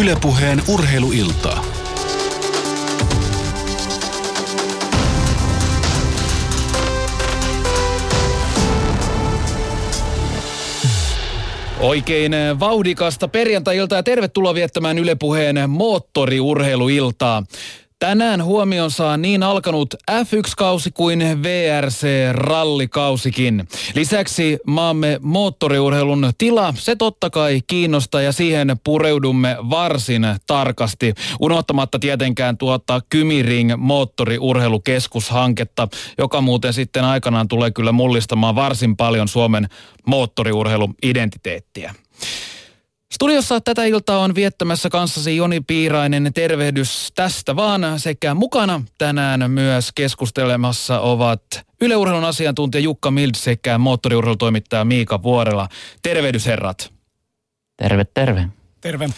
Ylepuheen urheiluiltaa. Oikein vauhdikasta perjantai-iltaa ja tervetuloa viettämään Ylepuheen moottoriurheiluiltaa. Tänään huomion saa niin alkanut F1-kausi kuin VRC-rallikausikin. Lisäksi maamme moottoriurheilun tila, se totta kai kiinnostaa ja siihen pureudumme varsin tarkasti. Unohtamatta tietenkään tuota Kymiring moottoriurheilukeskushanketta, joka muuten sitten aikanaan tulee kyllä mullistamaan varsin paljon Suomen moottoriurheiluidentiteettiä. Studiossa tätä iltaa on viettämässä kanssasi Joni Piirainen. Tervehdys tästä vaan sekä mukana tänään myös keskustelemassa ovat yleurheilun asiantuntija Jukka Mild sekä moottoriurheilutoimittaja Miika Vuorela. Tervehdys herrat. Terve, terve. Terve.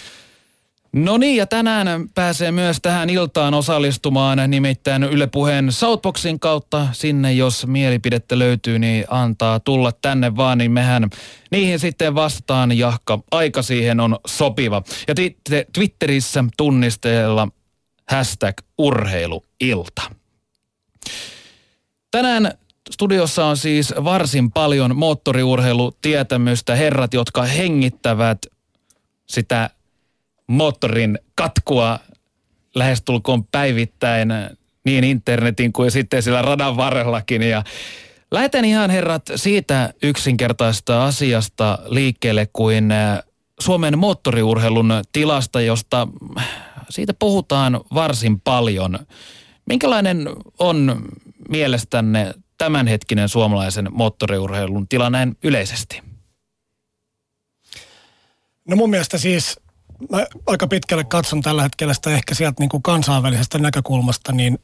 No niin, ja tänään pääsee myös tähän iltaan osallistumaan nimittäin Yle Puheen Southboxin kautta. Sinne, jos mielipidettä löytyy, niin antaa tulla tänne vaan, niin mehän niihin sitten vastataan, jahka aika siihen on sopiva. Ja Twitterissä tunnisteella hashtag urheiluilta. Tänään studiossa on siis varsin paljon moottoriurheilutietämystä, herrat, jotka hengittävät sitä moottorin katkua lähestulkoon päivittäin niin internetin kuin sitten sillä radan varrellakin. Ja lähetän ihan herrat siitä yksinkertaista asiasta liikkeelle kuin äh, Suomen moottoriurheilun tilasta, josta siitä puhutaan varsin paljon. Minkälainen on mielestänne tämänhetkinen suomalaisen moottoriurheilun tila näin yleisesti? No mun mielestä siis mä aika pitkälle katson tällä hetkellä sitä ehkä sieltä niin kuin kansainvälisestä näkökulmasta, niin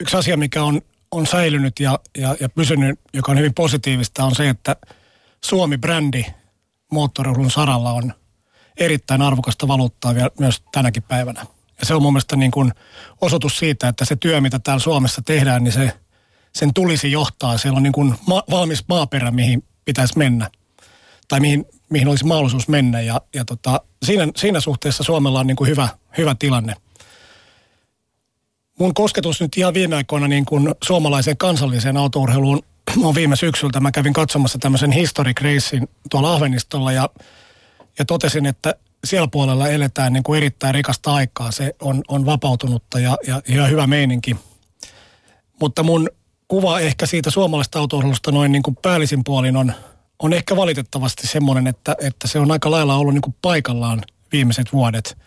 yksi asia, mikä on, on säilynyt ja, ja, ja pysynyt, joka on hyvin positiivista, on se, että Suomi-brändi moottoriurun saralla on erittäin arvokasta valuuttaa vielä myös tänäkin päivänä. Ja se on mun mielestä niin kuin osoitus siitä, että se työ, mitä täällä Suomessa tehdään, niin se, sen tulisi johtaa. Siellä on niin kuin ma- valmis maaperä, mihin pitäisi mennä. Tai mihin, mihin olisi mahdollisuus mennä. Ja, ja tota, siinä, siinä suhteessa Suomella on niin kuin hyvä, hyvä tilanne. Mun kosketus nyt ihan viime aikoina niin kuin suomalaiseen kansalliseen autourheiluun on viime syksyltä. Mä kävin katsomassa tämmöisen historic racein tuolla Ahvenistolla ja, ja totesin, että siellä puolella eletään niin kuin erittäin rikasta aikaa. Se on, on vapautunutta ja, ja, ja hyvä meininki. Mutta mun kuva ehkä siitä suomalaisesta autourheilusta noin niin kuin päällisin puolin on – on ehkä valitettavasti semmoinen, että, että se on aika lailla ollut niin kuin paikallaan viimeiset vuodet.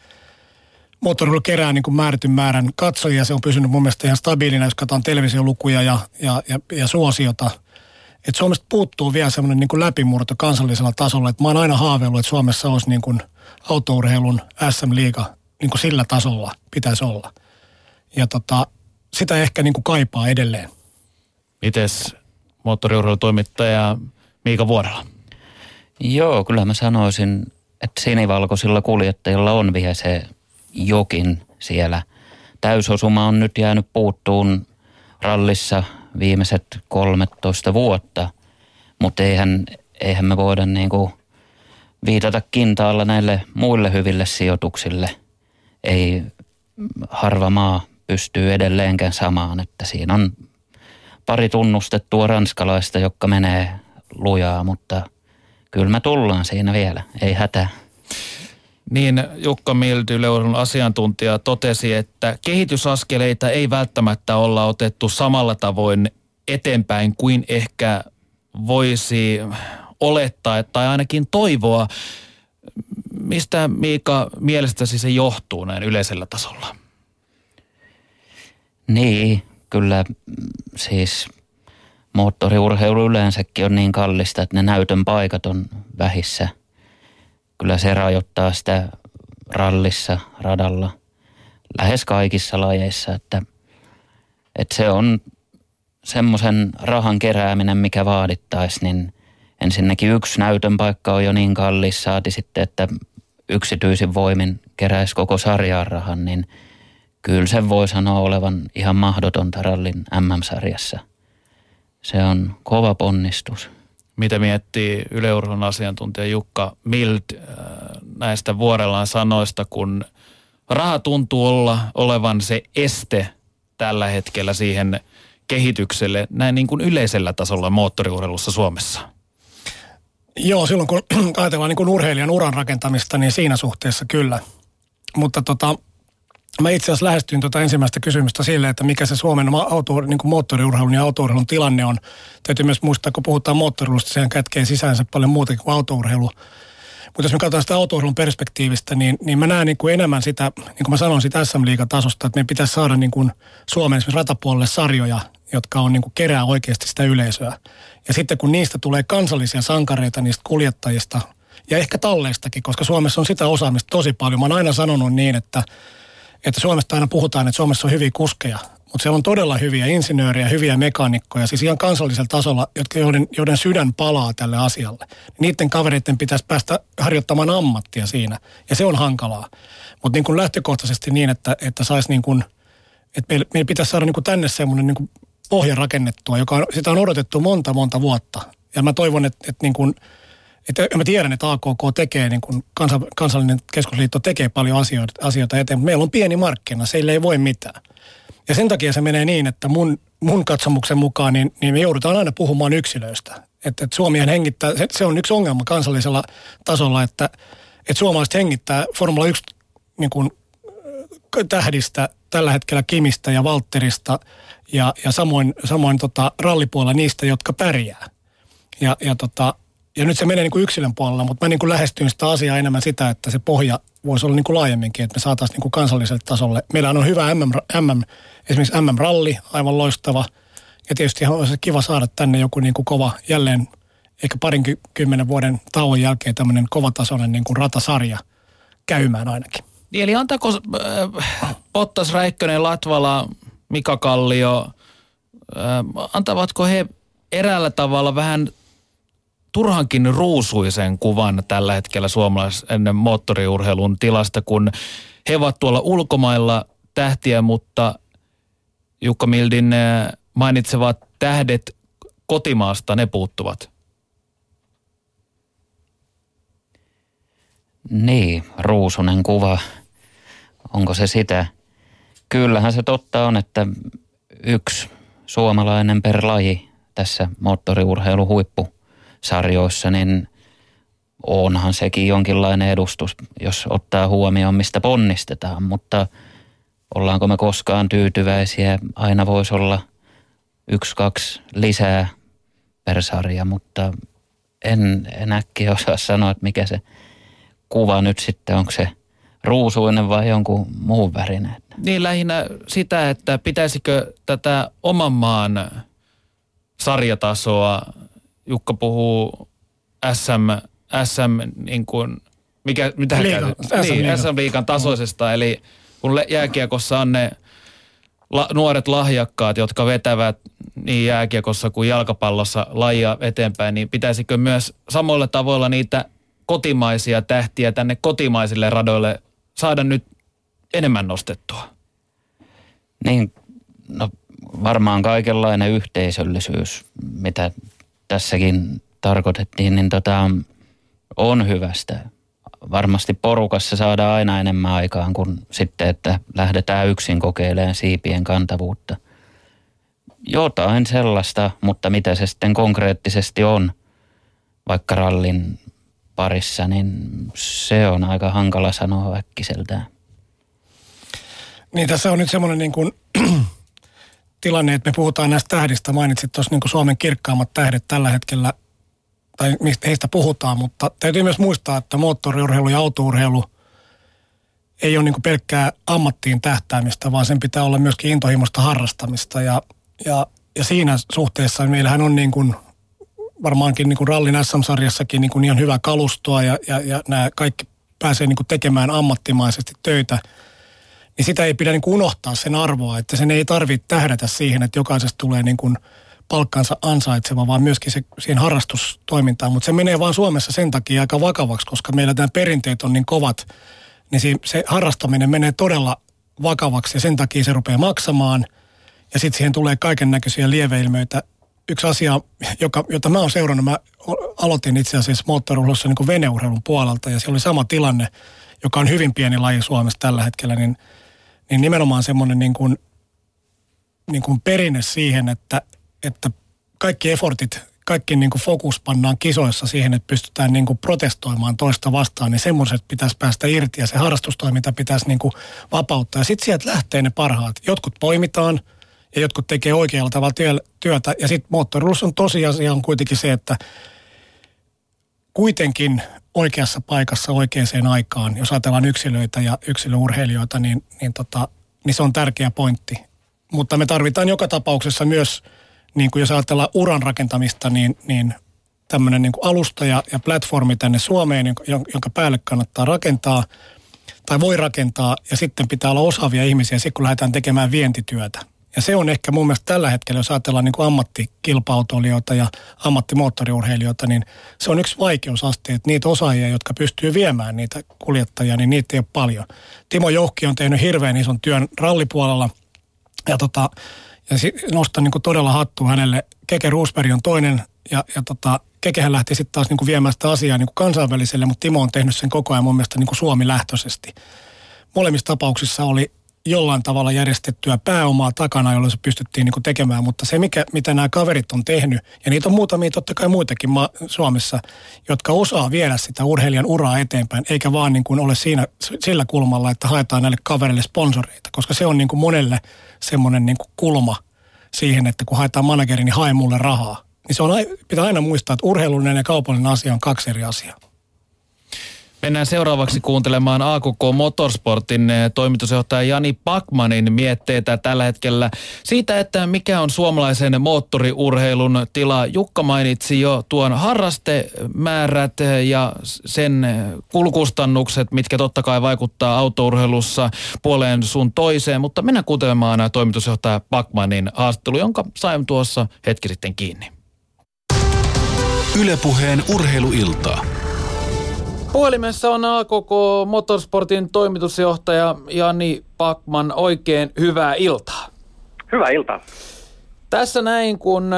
Moottoriurheilu kerää niin kuin määrätyn määrän katsojia, se on pysynyt mun mielestä ihan stabiilina, jos katsotaan televisiolukuja ja, ja, ja, ja suosiota. Et Suomesta puuttuu vielä semmoinen niin läpimurto kansallisella tasolla. Et mä oon aina haaveillut, että Suomessa olisi niin kuin autourheilun SM-liiga niin kuin sillä tasolla pitäisi olla. Ja tota, sitä ehkä niin kuin kaipaa edelleen. Mites moottoriurheilutoimittaja Miika Vuorella? Joo, kyllä mä sanoisin, että sinivalkoisilla kuljettajilla on vielä se jokin siellä. Täysosuma on nyt jäänyt puuttuun rallissa viimeiset 13 vuotta, mutta eihän, eihän me voida niinku viitata kintaalla näille muille hyville sijoituksille. Ei harva maa pystyy edelleenkään samaan, että siinä on pari tunnustettua ranskalaista, jotka menee lujaa, mutta kyllä me tullaan siinä vielä, ei hätää. Niin Jukka Mildy, Yleurheilun asiantuntija, totesi, että kehitysaskeleita ei välttämättä olla otettu samalla tavoin eteenpäin kuin ehkä voisi olettaa tai ainakin toivoa. Mistä Miika mielestäsi se johtuu näin yleisellä tasolla? Niin, kyllä siis moottoriurheilu yleensäkin on niin kallista, että ne näytön paikat on vähissä. Kyllä se rajoittaa sitä rallissa, radalla, lähes kaikissa lajeissa, että, että se on semmoisen rahan kerääminen, mikä vaadittaisi, niin ensinnäkin yksi näytön paikka on jo niin kallis, saati sitten, että yksityisin voimin keräisi koko sarjaan rahan, niin kyllä sen voi sanoa olevan ihan mahdotonta rallin MM-sarjassa – se on kova ponnistus. Mitä miettii yleurheilun asiantuntija Jukka Mild? Äh, näistä vuorellaan sanoista, kun raha tuntuu olla olevan se este tällä hetkellä siihen kehitykselle näin niin kuin yleisellä tasolla moottoriurheilussa Suomessa? Joo, silloin kun ajatellaan niin kuin urheilijan uran rakentamista, niin siinä suhteessa kyllä. Mutta tota, mä itse asiassa lähestyin tuota ensimmäistä kysymystä sille, että mikä se Suomen auto, niin kuin moottoriurheilun ja autourheilun tilanne on. Täytyy myös muistaa, kun puhutaan moottoriurheilusta, sehän kätkee sisäänsä paljon muutakin kuin autourheilu. Mutta jos me katsotaan sitä autourheilun perspektiivistä, niin, niin mä näen niin kuin enemmän sitä, niin kuin mä sanoin siitä SM-liigatasosta, että meidän pitäisi saada niin kuin Suomen esimerkiksi ratapuolelle sarjoja, jotka on niin kuin kerää oikeasti sitä yleisöä. Ja sitten kun niistä tulee kansallisia sankareita niistä kuljettajista ja ehkä talleistakin, koska Suomessa on sitä osaamista tosi paljon. Mä oon aina sanonut niin, että, että Suomesta aina puhutaan, että Suomessa on hyviä kuskeja, mutta siellä on todella hyviä insinöörejä, hyviä mekaanikkoja, siis ihan kansallisella tasolla, jotka, joiden, joiden sydän palaa tälle asialle. Niiden kavereiden pitäisi päästä harjoittamaan ammattia siinä, ja se on hankalaa. Mutta niin kuin lähtökohtaisesti niin, että, että saisi niin kuin, että meillä, meillä pitäisi saada niin kuin tänne semmoinen niin pohja rakennettua, joka on, sitä on odotettu monta, monta vuotta. Ja mä toivon, että, että niin kuin, että mä tiedän, että AKK tekee, niin kuin kansa, kansallinen keskusliitto tekee paljon asioita, asioita eteen, mutta meillä on pieni markkina, seille ei voi mitään. Ja sen takia se menee niin, että mun, mun katsomuksen mukaan niin, niin me joudutaan aina puhumaan yksilöistä. Että, että Suomihan hengittää, se, se on yksi ongelma kansallisella tasolla, että, että suomalaiset hengittää Formula 1 niin kuin, tähdistä tällä hetkellä Kimistä ja Valterista ja, ja samoin, samoin tota, rallipuolella niistä, jotka pärjää. Ja, ja, tota, ja nyt se menee niin kuin yksilön puolella, mutta mä niin kuin lähestyin sitä asiaa enemmän sitä, että se pohja voisi olla niin kuin laajemminkin, että me saataisiin niin kuin kansalliselle tasolle. Meillä on hyvä MM, MM, esimerkiksi MM-ralli, aivan loistava. Ja tietysti olisi kiva saada tänne joku niin kuin kova, jälleen ehkä parinkymmenen vuoden tauon jälkeen tämmöinen kovatasoinen niin kuin ratasarja käymään ainakin. Niin, eli antaako äh, Pottas, Räikkönen, Latvala, Mika Kallio, äh, antavatko he eräällä tavalla vähän turhankin ruusuisen kuvan tällä hetkellä suomalaisen moottoriurheilun tilasta, kun he ovat tuolla ulkomailla tähtiä, mutta Jukka Mildin äh, mainitsevat tähdet kotimaasta, ne puuttuvat. Niin, ruusunen kuva. Onko se sitä? Kyllähän se totta on, että yksi suomalainen per laji tässä moottoriurheiluhuippusarjoissa, niin onhan sekin jonkinlainen edustus, jos ottaa huomioon, mistä ponnistetaan. Mutta ollaanko me koskaan tyytyväisiä? Aina voisi olla yksi, kaksi lisää per sarja, mutta en, en äkkiä osaa sanoa, että mikä se – kuva nyt sitten, onko se ruusuinen vai jonkun muun värinen? Niin lähinnä sitä, että pitäisikö tätä oman maan sarjatasoa, Jukka puhuu SM, SM niin kuin, mikä, mitä Liiga, niin, SM-liikan tasoisesta, eli kun jääkiekossa on ne la, nuoret lahjakkaat, jotka vetävät niin jääkiekossa kuin jalkapallossa lajia eteenpäin, niin pitäisikö myös samoilla tavoilla niitä kotimaisia tähtiä tänne kotimaisille radoille saada nyt enemmän nostettua? Niin, no varmaan kaikenlainen yhteisöllisyys, mitä tässäkin tarkoitettiin, niin tota, on hyvästä. Varmasti porukassa saadaan aina enemmän aikaan kuin sitten, että lähdetään yksin kokeilemaan siipien kantavuutta. Jotain sellaista, mutta mitä se sitten konkreettisesti on, vaikka rallin parissa, niin se on aika hankala sanoa äkkiseltään. Niin tässä on nyt semmoinen niin kuin, tilanne, että me puhutaan näistä tähdistä. Mainitsit tuossa niin Suomen kirkkaammat tähdet tällä hetkellä, tai mistä heistä puhutaan, mutta täytyy myös muistaa, että moottoriurheilu ja autourheilu ei ole niin pelkkää ammattiin tähtäämistä, vaan sen pitää olla myöskin intohimoista harrastamista. Ja, ja, ja siinä suhteessa meillähän on niin kuin varmaankin niin kuin rallin SM-sarjassakin niin kuin ihan hyvää kalustoa ja, ja, ja nämä kaikki pääsee niin kuin tekemään ammattimaisesti töitä, niin sitä ei pidä niin kuin unohtaa sen arvoa, että sen ei tarvitse tähdätä siihen, että jokaisesta tulee niin kuin palkkansa ansaitseva, vaan myöskin se, siihen harrastustoimintaan. Mutta se menee vaan Suomessa sen takia aika vakavaksi, koska meillä nämä perinteet on niin kovat, niin se, se harrastaminen menee todella vakavaksi ja sen takia se rupeaa maksamaan. Ja sitten siihen tulee kaiken näköisiä lieveilmiöitä yksi asia, joka, jota mä oon seurannut, mä aloitin itse asiassa moottoriurheilussa niin veneurheilun puolelta ja se oli sama tilanne, joka on hyvin pieni laji Suomessa tällä hetkellä, niin, niin nimenomaan semmoinen niin kuin, niin kuin perinne siihen, että, että kaikki effortit, kaikki niin kuin fokus pannaan kisoissa siihen, että pystytään niin kuin protestoimaan toista vastaan, niin semmoiset pitäisi päästä irti ja se harrastustoiminta pitäisi niin kuin vapauttaa. Ja sitten sieltä lähtee ne parhaat. Jotkut poimitaan – ja jotkut tekee oikealla tavalla työtä. Ja sitten moottorilussa on tosiasia on kuitenkin se, että kuitenkin oikeassa paikassa oikeaan aikaan, jos ajatellaan yksilöitä ja yksilöurheilijoita, niin, niin, tota, niin se on tärkeä pointti. Mutta me tarvitaan joka tapauksessa myös, niin kuin jos ajatellaan uran rakentamista, niin, niin tämmöinen niin alusta ja, ja platformi tänne Suomeen, jonka päälle kannattaa rakentaa tai voi rakentaa, ja sitten pitää olla osaavia ihmisiä, sitten kun lähdetään tekemään vientityötä. Ja se on ehkä mun mielestä tällä hetkellä, jos ajatellaan niin kuin ammattikilpautoilijoita ja ammattimoottoriurheilijoita, niin se on yksi vaikeusaste, että niitä osaajia, jotka pystyy viemään niitä kuljettajia, niin niitä ei ole paljon. Timo Jouhki on tehnyt hirveän ison työn rallipuolella ja, tota, ja nostan niin kuin todella hattua hänelle. Keke Roosberg on toinen ja, ja tota, Kekehän lähti sitten taas niin kuin viemään sitä asiaa niin kuin kansainväliselle, mutta Timo on tehnyt sen koko ajan mun mielestä niin kuin Suomi-lähtöisesti. Molemmissa tapauksissa oli jollain tavalla järjestettyä pääomaa takana, jolloin se pystyttiin niin kuin tekemään. Mutta se, mikä, mitä nämä kaverit on tehnyt, ja niitä on muutamia totta kai muitakin ma- Suomessa, jotka osaa viedä sitä urheilijan uraa eteenpäin, eikä vaan niin kuin ole siinä, sillä kulmalla, että haetaan näille kavereille sponsoreita, koska se on niin kuin monelle semmoinen niin kuin kulma siihen, että kun haetaan manageri, niin hae mulle rahaa. Niin se on, pitää aina muistaa, että urheilullinen ja kaupallinen asia on kaksi eri asiaa. Mennään seuraavaksi kuuntelemaan AKK Motorsportin eh, toimitusjohtaja Jani Pakmanin mietteitä tällä hetkellä siitä, että mikä on suomalaisen moottoriurheilun tila. Jukka mainitsi jo tuon harrastemäärät ja sen kulukustannukset, mitkä totta kai vaikuttaa autourheilussa puoleen sun toiseen, mutta mennään kuuntelemaan toimitusjohtaja Pakmanin haastattelu, jonka sain tuossa hetki sitten kiinni. Ylepuheen urheiluiltaa. Puhelimessa on AKK Motorsportin toimitusjohtaja Jani Pakman. Oikein hyvää iltaa. Hyvää iltaa. Tässä näin, kun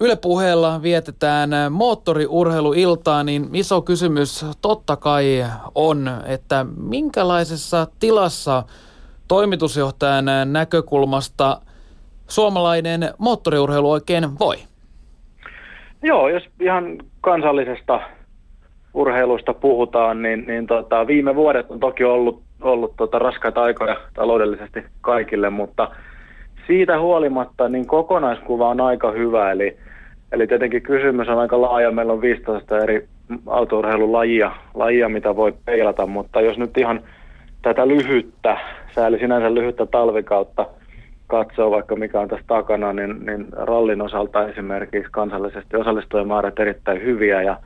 Yle puheella vietetään moottoriurheiluiltaa, niin iso kysymys totta kai on, että minkälaisessa tilassa toimitusjohtajan näkökulmasta suomalainen moottoriurheilu oikein voi? Joo, jos ihan kansallisesta urheilusta puhutaan, niin, niin tota, viime vuodet on toki ollut, ollut tota, raskaita aikoja taloudellisesti kaikille, mutta siitä huolimatta niin kokonaiskuva on aika hyvä. Eli, eli tietenkin kysymys on aika laaja. Meillä on 15 eri autourheilulajia, lajia, mitä voi peilata, mutta jos nyt ihan tätä lyhyttä, sääli sinänsä lyhyttä talvikautta katsoo vaikka mikä on tässä takana, niin, niin rallin osalta esimerkiksi kansallisesti osallistujamäärät erittäin hyviä ja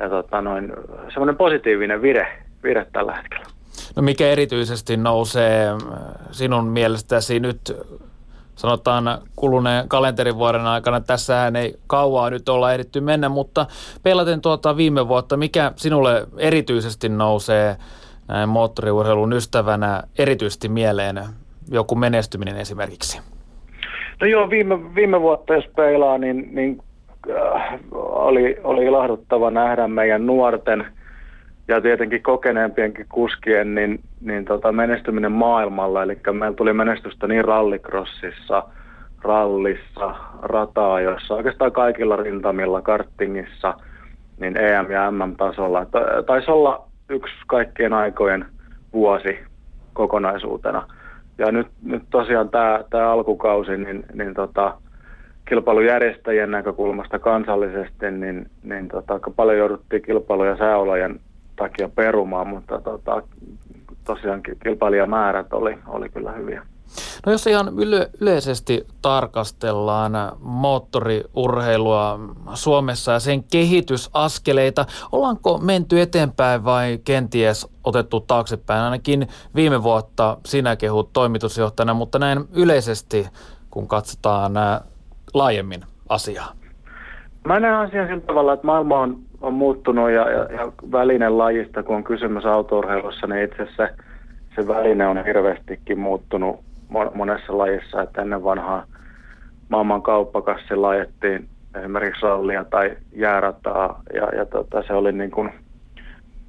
ja tota noin, semmoinen positiivinen vire, vire tällä hetkellä. No mikä erityisesti nousee äh, sinun mielestäsi nyt sanotaan kuluneen kalenterivuoden aikana. Tässähän ei kauaa nyt olla ehditty mennä, mutta pelaten tuota viime vuotta, mikä sinulle erityisesti nousee näin moottoriurheilun ystävänä erityisesti mieleen? Joku menestyminen esimerkiksi. No joo, viime, viime vuotta jos peilaa, niin, niin Äh, oli, oli ilahduttava nähdä meidän nuorten ja tietenkin kokeneempienkin kuskien niin, niin tota menestyminen maailmalla. Eli meillä tuli menestystä niin rallikrossissa, rallissa, rataajoissa, oikeastaan kaikilla rintamilla, karttingissa, niin EM- ja MM-tasolla. Taisi olla yksi kaikkien aikojen vuosi kokonaisuutena. Ja nyt, nyt tosiaan tämä, tämä alkukausi, niin, niin tota, kilpailujärjestäjien näkökulmasta kansallisesti, niin, niin tota, aika paljon jouduttiin kilpailuja sääolojen takia perumaan, mutta tota, tosiaan kilpailijamäärät oli, oli kyllä hyviä. No jos ihan yle- yleisesti tarkastellaan moottoriurheilua Suomessa ja sen kehitysaskeleita, ollaanko menty eteenpäin vai kenties otettu taaksepäin? Ainakin viime vuotta sinä kehut toimitusjohtajana, mutta näin yleisesti kun katsotaan laajemmin asiaa? Mä näen asian sillä tavalla, että maailma on, on muuttunut ja, ja, ja välinen lajista, kun on kysymys autourheilussa, niin itse asiassa se, se väline on hirveästikin muuttunut monessa lajissa, että ennen vanhaa maailman kauppakassilla ajettiin esimerkiksi rallia tai jäärataa ja, ja tota, se oli niin kuin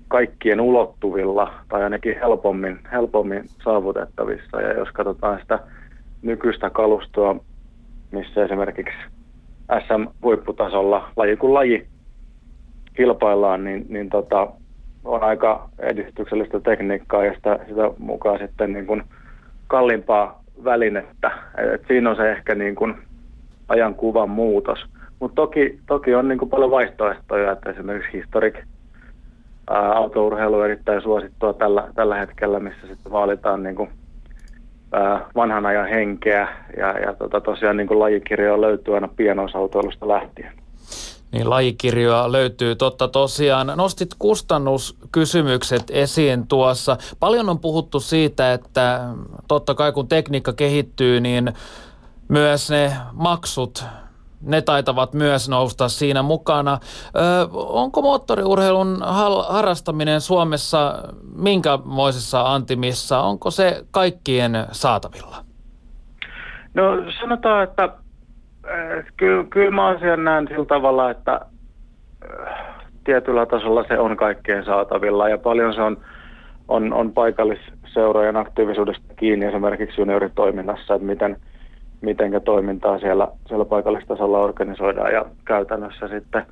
kaikkien ulottuvilla tai ainakin helpommin, helpommin saavutettavissa. Ja jos katsotaan sitä nykyistä kalustoa, missä esimerkiksi SM-huipputasolla laji kuin laji kilpaillaan, niin, niin tota, on aika edistyksellistä tekniikkaa ja sitä, sitä mukaan sitten niin kuin kalliimpaa välinettä. Et siinä on se ehkä niin kuin ajankuvan muutos. Mutta toki, toki on niin kuin paljon vaihtoehtoja, että esimerkiksi historik autourheilu on erittäin suosittua tällä, tällä hetkellä, missä sitten vaalitaan niin kuin, vanhan ajan henkeä ja, ja tota, tosiaan niin kuin lajikirjoja löytyy aina pienoisautoilusta lähtien. Niin lajikirjoja löytyy totta tosiaan. Nostit kustannuskysymykset esiin tuossa. Paljon on puhuttu siitä, että totta kai kun tekniikka kehittyy, niin myös ne maksut ne taitavat myös nousta siinä mukana. Ö, onko moottoriurheilun harrastaminen Suomessa minkämoisessa antimissa? Onko se kaikkien saatavilla? No sanotaan, että kyllä, kyllä mä asian näen sillä tavalla, että tietyllä tasolla se on kaikkien saatavilla ja paljon se on, on, on paikallisseurojen aktiivisuudesta kiinni esimerkiksi junioritoiminnassa, että miten – miten toimintaa siellä, siellä paikallistasolla organisoidaan ja käytännössä sitten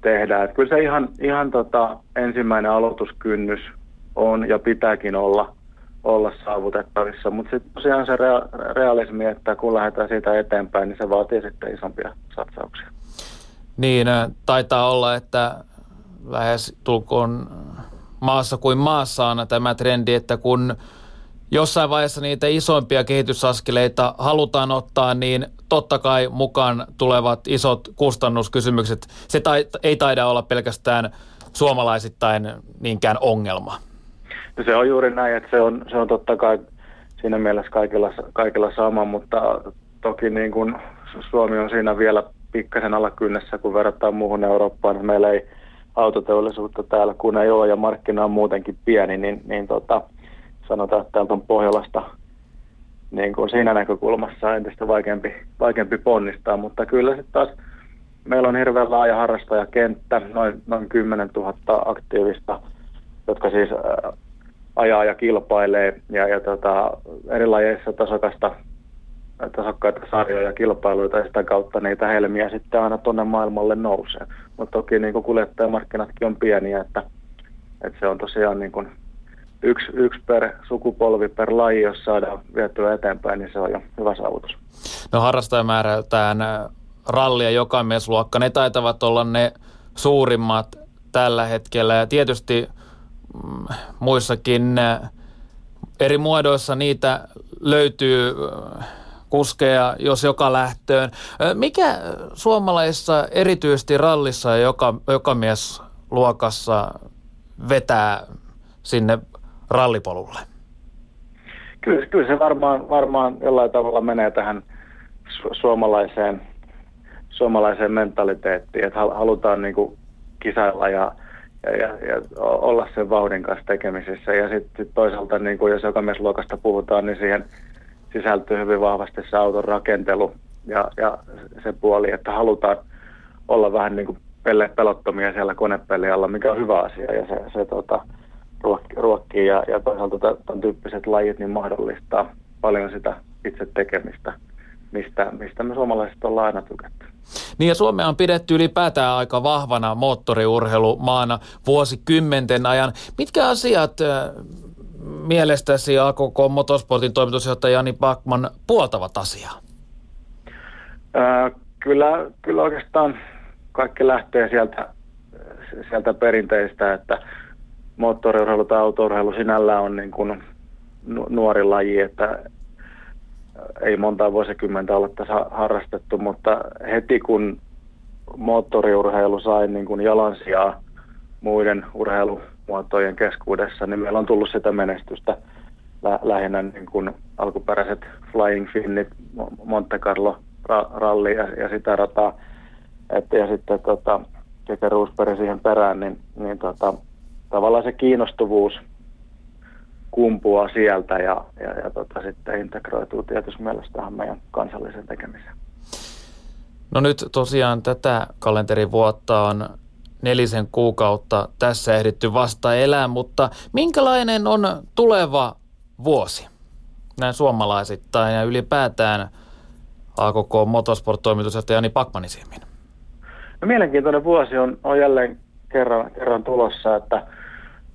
tehdään. Että kyllä se ihan, ihan tota, ensimmäinen aloituskynnys on ja pitääkin olla, olla saavutettavissa, mutta sitten tosiaan se rea- realismi, että kun lähdetään siitä eteenpäin, niin se vaatii sitten isompia satsauksia. Niin, taitaa olla, että lähes tulkoon maassa kuin maassa on tämä trendi, että kun jossain vaiheessa niitä isoimpia kehitysaskeleita halutaan ottaa, niin totta kai mukaan tulevat isot kustannuskysymykset. Se tai, ei taida olla pelkästään suomalaisittain niinkään ongelma. No se on juuri näin, että se on, se on totta kai siinä mielessä kaikilla, kaikilla sama, mutta toki niin kuin Suomi on siinä vielä pikkasen alla kynnessä, kun verrataan muuhun Eurooppaan. Meillä ei autoteollisuutta täällä, kun ei ole ja markkina on muutenkin pieni, niin, niin tota, sanotaan, että täältä on Pohjolasta niin kuin siinä näkökulmassa entistä vaikeampi, vaikeampi ponnistaa, mutta kyllä sitten taas meillä on hirveän laaja harrastajakenttä, noin, noin 10 000 aktiivista, jotka siis ajaa ja kilpailee ja, ja tota, eri lajeissa tasokasta, tasokkaita sarjoja ja kilpailuita ja sitä kautta niitä helmiä sitten aina tuonne maailmalle nousee. Mutta toki niin kuljettajamarkkinatkin on pieniä, että, että se on tosiaan niin kuin yksi, yksi per sukupolvi per laji, jos saadaan vietyä eteenpäin, niin se on jo hyvä saavutus. No harrastajamäärältään ralli- ja jokamiesluokka, ne taitavat olla ne suurimmat tällä hetkellä. Ja tietysti mm, muissakin eri muodoissa niitä löytyy kuskeja, jos joka lähtöön. Mikä suomalaisissa erityisesti rallissa ja joka, jokamiesluokassa vetää sinne rallipolulle? Kyllä, kyllä se varmaan, varmaan jollain tavalla menee tähän su- suomalaiseen, suomalaiseen mentaliteettiin, että halutaan niin kuin kisailla ja, ja, ja, ja olla sen vauhdin kanssa tekemisissä. Ja sitten sit toisaalta, niin kuin jos jokamiesluokasta puhutaan, niin siihen sisältyy hyvin vahvasti se auton rakentelu ja, ja se puoli, että halutaan olla vähän niin kuin pelottomia siellä konepelialla, mikä on hyvä asia. Ja se, se tota, ruokkii ja, ja toisaalta tämän tyyppiset lajit niin mahdollistaa paljon sitä itse tekemistä, mistä, mistä me suomalaiset ollaan aina tykätty. Niin ja Suomea on pidetty ylipäätään aika vahvana moottoriurheilumaana vuosikymmenten ajan. Mitkä asiat äh, mielestäsi AKK Motorsportin toimitusjohtaja Jani Backman puoltavat asiaa? Äh, kyllä, kyllä oikeastaan kaikki lähtee sieltä, sieltä perinteistä, että moottoriurheilu tai autourheilu sinällään on niin kuin nuori laji, että ei monta vuosikymmentä ole tässä harrastettu, mutta heti kun moottoriurheilu sai niin kuin jalansijaa muiden urheilumuotojen keskuudessa, niin meillä on tullut sitä menestystä lä- lähinnä niin kuin alkuperäiset Flying Finnit, Monte Carlo ralli ja, ja sitä rataa, et, ja sitten tota, Keke siihen perään, niin, niin tota, tavallaan se kiinnostuvuus kumpuaa sieltä ja, ja, ja tota, sitten integroituu tietysti mielessä tähän meidän kansalliseen tekemiseen. No nyt tosiaan tätä kalenterivuotta on nelisen kuukautta tässä ehditty vasta elää, mutta minkälainen on tuleva vuosi näin suomalaisittain ja ylipäätään AKK Motorsport-toimitusjohtaja Jani Pakmanin silmin? No, mielenkiintoinen vuosi on, on jälleen kerran, kerran tulossa, että,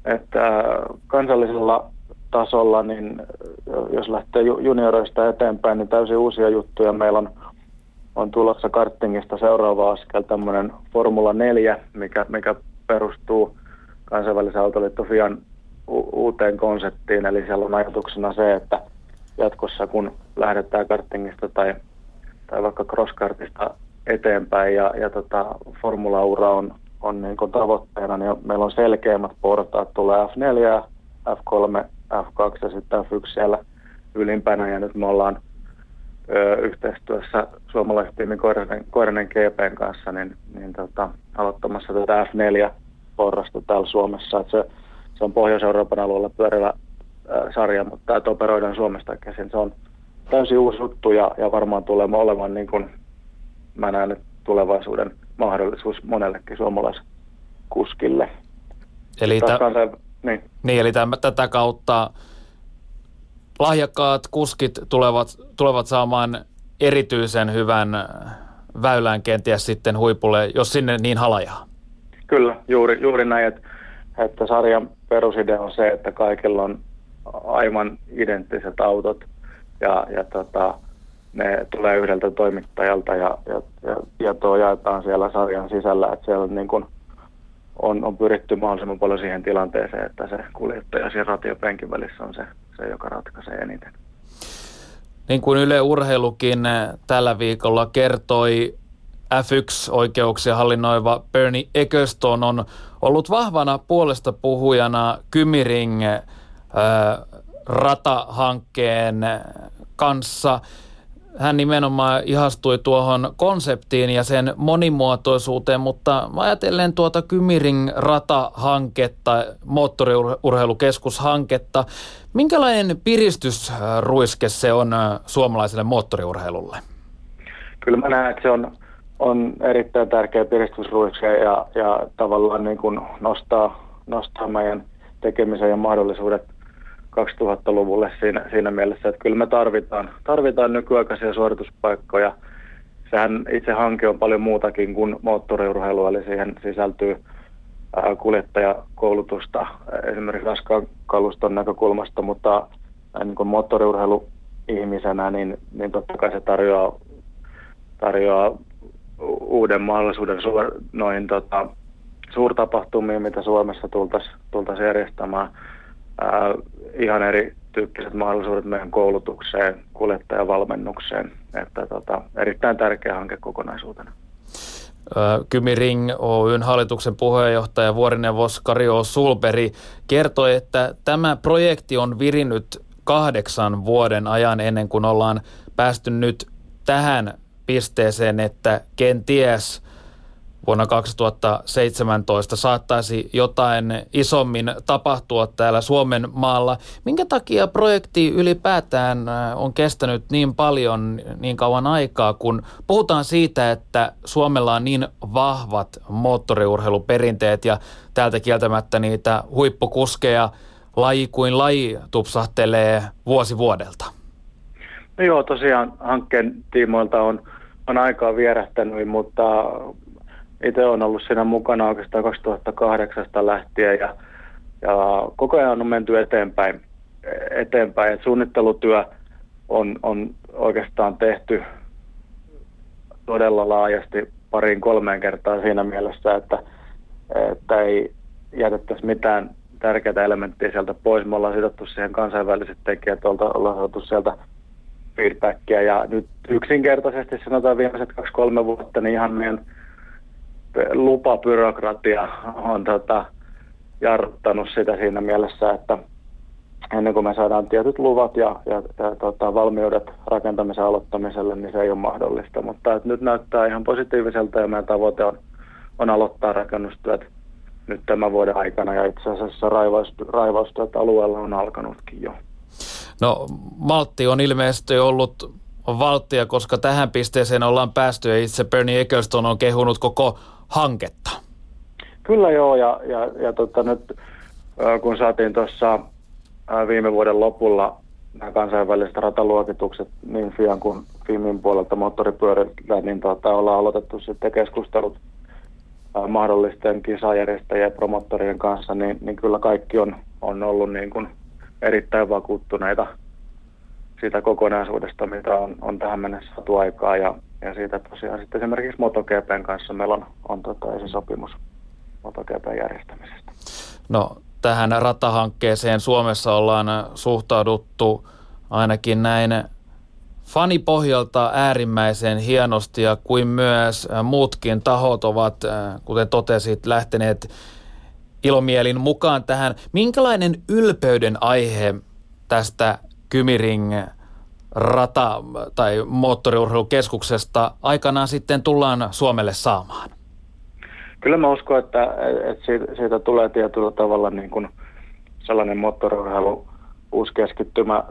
että kansallisella tasolla, niin jos lähtee junioroista eteenpäin, niin täysin uusia juttuja. Meillä on, on tulossa karttingista seuraava askel tämmöinen Formula 4, mikä, mikä perustuu kansainvälisen autoliitto FIAN uuteen konseptiin. Eli siellä on ajatuksena se, että jatkossa kun lähdetään karttingista tai, tai vaikka crosskartista eteenpäin ja, ja tota, formulaura on, on niin kuin tavoitteena, niin meillä on selkeämmät portaat, tulee F4, F3, F2 ja sitten F1 siellä ylimpänä ja nyt me ollaan ö, yhteistyössä suomalaisen tiimin Koiranen, Koiranen GPn kanssa niin, niin tota, aloittamassa tätä F4-porrasta täällä Suomessa. Et se, se on Pohjois-Euroopan alueella pyörivä ö, sarja, mutta tämä operoidaan Suomesta käsin. Se on täysin uusi juttu ja, ja varmaan tulee olemaan niin kuin mä näen nyt tulevaisuuden mahdollisuus monellekin suomalaiskuskille. Eli, tä- kansain... niin. Niin, eli tämän, tätä kautta lahjakkaat kuskit tulevat, tulevat saamaan erityisen hyvän väylän kenties sitten huipulle, jos sinne niin halajaa. Kyllä, juuri, juuri näin, että, että sarjan perusidea on se, että kaikilla on aivan identtiset autot ja, ja tota, ne tulee yhdeltä toimittajalta ja, ja, ja tietoa jaetaan siellä sarjan sisällä, että siellä on, niin kuin, on, on pyritty mahdollisimman paljon siihen tilanteeseen, että se kuljettaja siinä ratiopenkin välissä on se, se, joka ratkaisee eniten. Niin kuin Yle Urheilukin tällä viikolla kertoi, F1-oikeuksia hallinnoiva Bernie Eccleston on ollut vahvana puolesta puhujana Kymiring äh, ratahankkeen kanssa – hän nimenomaan ihastui tuohon konseptiin ja sen monimuotoisuuteen, mutta ajatellen tuota Kymiring ratahanketta, moottoriurheilukeskushanketta, minkälainen piristysruiske se on äh, suomalaiselle moottoriurheilulle? Kyllä mä näen, että se on, on erittäin tärkeä piristysruiske ja, ja tavallaan niin kuin nostaa, nostaa meidän tekemisen ja mahdollisuudet – 2000-luvulle siinä, siinä mielessä, että kyllä me tarvitaan, tarvitaan nykyaikaisia suorituspaikkoja. Sehän itse hanke on paljon muutakin kuin moottoriurheilu, eli siihen sisältyy kuljettajakoulutusta esimerkiksi raskaan kaluston näkökulmasta, mutta niin kuin moottoriurheiluihmisenä, niin, niin totta kai se tarjoaa, tarjoaa uuden mahdollisuuden suor, noihin tota, suurtapahtumiin, mitä Suomessa tultaisiin tultais järjestämään ää, ihan erityyppiset mahdollisuudet meidän koulutukseen, kuljettajavalmennukseen. Että tota, erittäin tärkeä hanke kokonaisuutena. Kymi Ring Oyn hallituksen puheenjohtaja vuorineuvos Kario Sulperi kertoi, että tämä projekti on virinnyt kahdeksan vuoden ajan ennen kuin ollaan päästy nyt tähän pisteeseen, että kenties – vuonna 2017 saattaisi jotain isommin tapahtua täällä Suomen maalla. Minkä takia projekti ylipäätään äh, on kestänyt niin paljon niin kauan aikaa, kun puhutaan siitä, että Suomella on niin vahvat moottoriurheiluperinteet ja täältä kieltämättä niitä huippukuskeja laji kuin laji tupsahtelee vuosi vuodelta? No joo, tosiaan hankkeen tiimoilta on, on aikaa vierähtänyt, mutta itse olen ollut siinä mukana oikeastaan 2008 lähtien ja, ja koko ajan on menty eteenpäin. eteenpäin. Et suunnittelutyö on, on oikeastaan tehty todella laajasti pariin kolmeen kertaan siinä mielessä, että, että ei jätettäisi mitään tärkeää elementtiä sieltä pois. Me ollaan sidottu siihen kansainväliset tekijät, ollaan saatu sieltä feedbackia ja nyt yksinkertaisesti sanotaan viimeiset kaksi-kolme vuotta, niin ihan meidän lupabyrokratia on tota, jarruttanut sitä siinä mielessä, että ennen kuin me saadaan tietyt luvat ja, ja, ja tota, valmiudet rakentamisen aloittamiselle, niin se ei ole mahdollista. Mutta että nyt näyttää ihan positiiviselta ja meidän tavoite on, on aloittaa rakennustyöt nyt tämän vuoden aikana ja itse asiassa raivaustyöt alueella on alkanutkin jo. No Maltti on ilmeisesti ollut valttia, koska tähän pisteeseen ollaan päästy ja itse Bernie Eccleston on kehunut koko hanketta. Kyllä joo, ja, ja, ja tota, nyt kun saatiin tuossa viime vuoden lopulla nämä kansainväliset rataluokitukset niin FIAN kuin FIMin puolelta moottoripyörillä, niin tota, ollaan aloitettu sitten keskustelut mahdollisten kisajärjestäjien ja promottorien kanssa, niin, niin kyllä kaikki on, on ollut niin kuin erittäin vakuuttuneita siitä kokonaisuudesta, mitä on, on tähän mennessä saatu aikaa. Ja, ja siitä tosiaan sitten esimerkiksi MotoGPn kanssa meillä on, on tota sopimus MotoGPn järjestämisestä. No tähän ratahankkeeseen Suomessa ollaan suhtauduttu ainakin näin fanipohjalta äärimmäisen hienosti ja kuin myös muutkin tahot ovat, kuten totesit, lähteneet ilomielin mukaan tähän. Minkälainen ylpeyden aihe tästä Kymiring rata- tai moottoriurheilukeskuksesta aikanaan sitten tullaan Suomelle saamaan? Kyllä mä uskon, että, että siitä, siitä tulee tietyllä tavalla niin kuin sellainen moottoriurheilu uusi keskittymä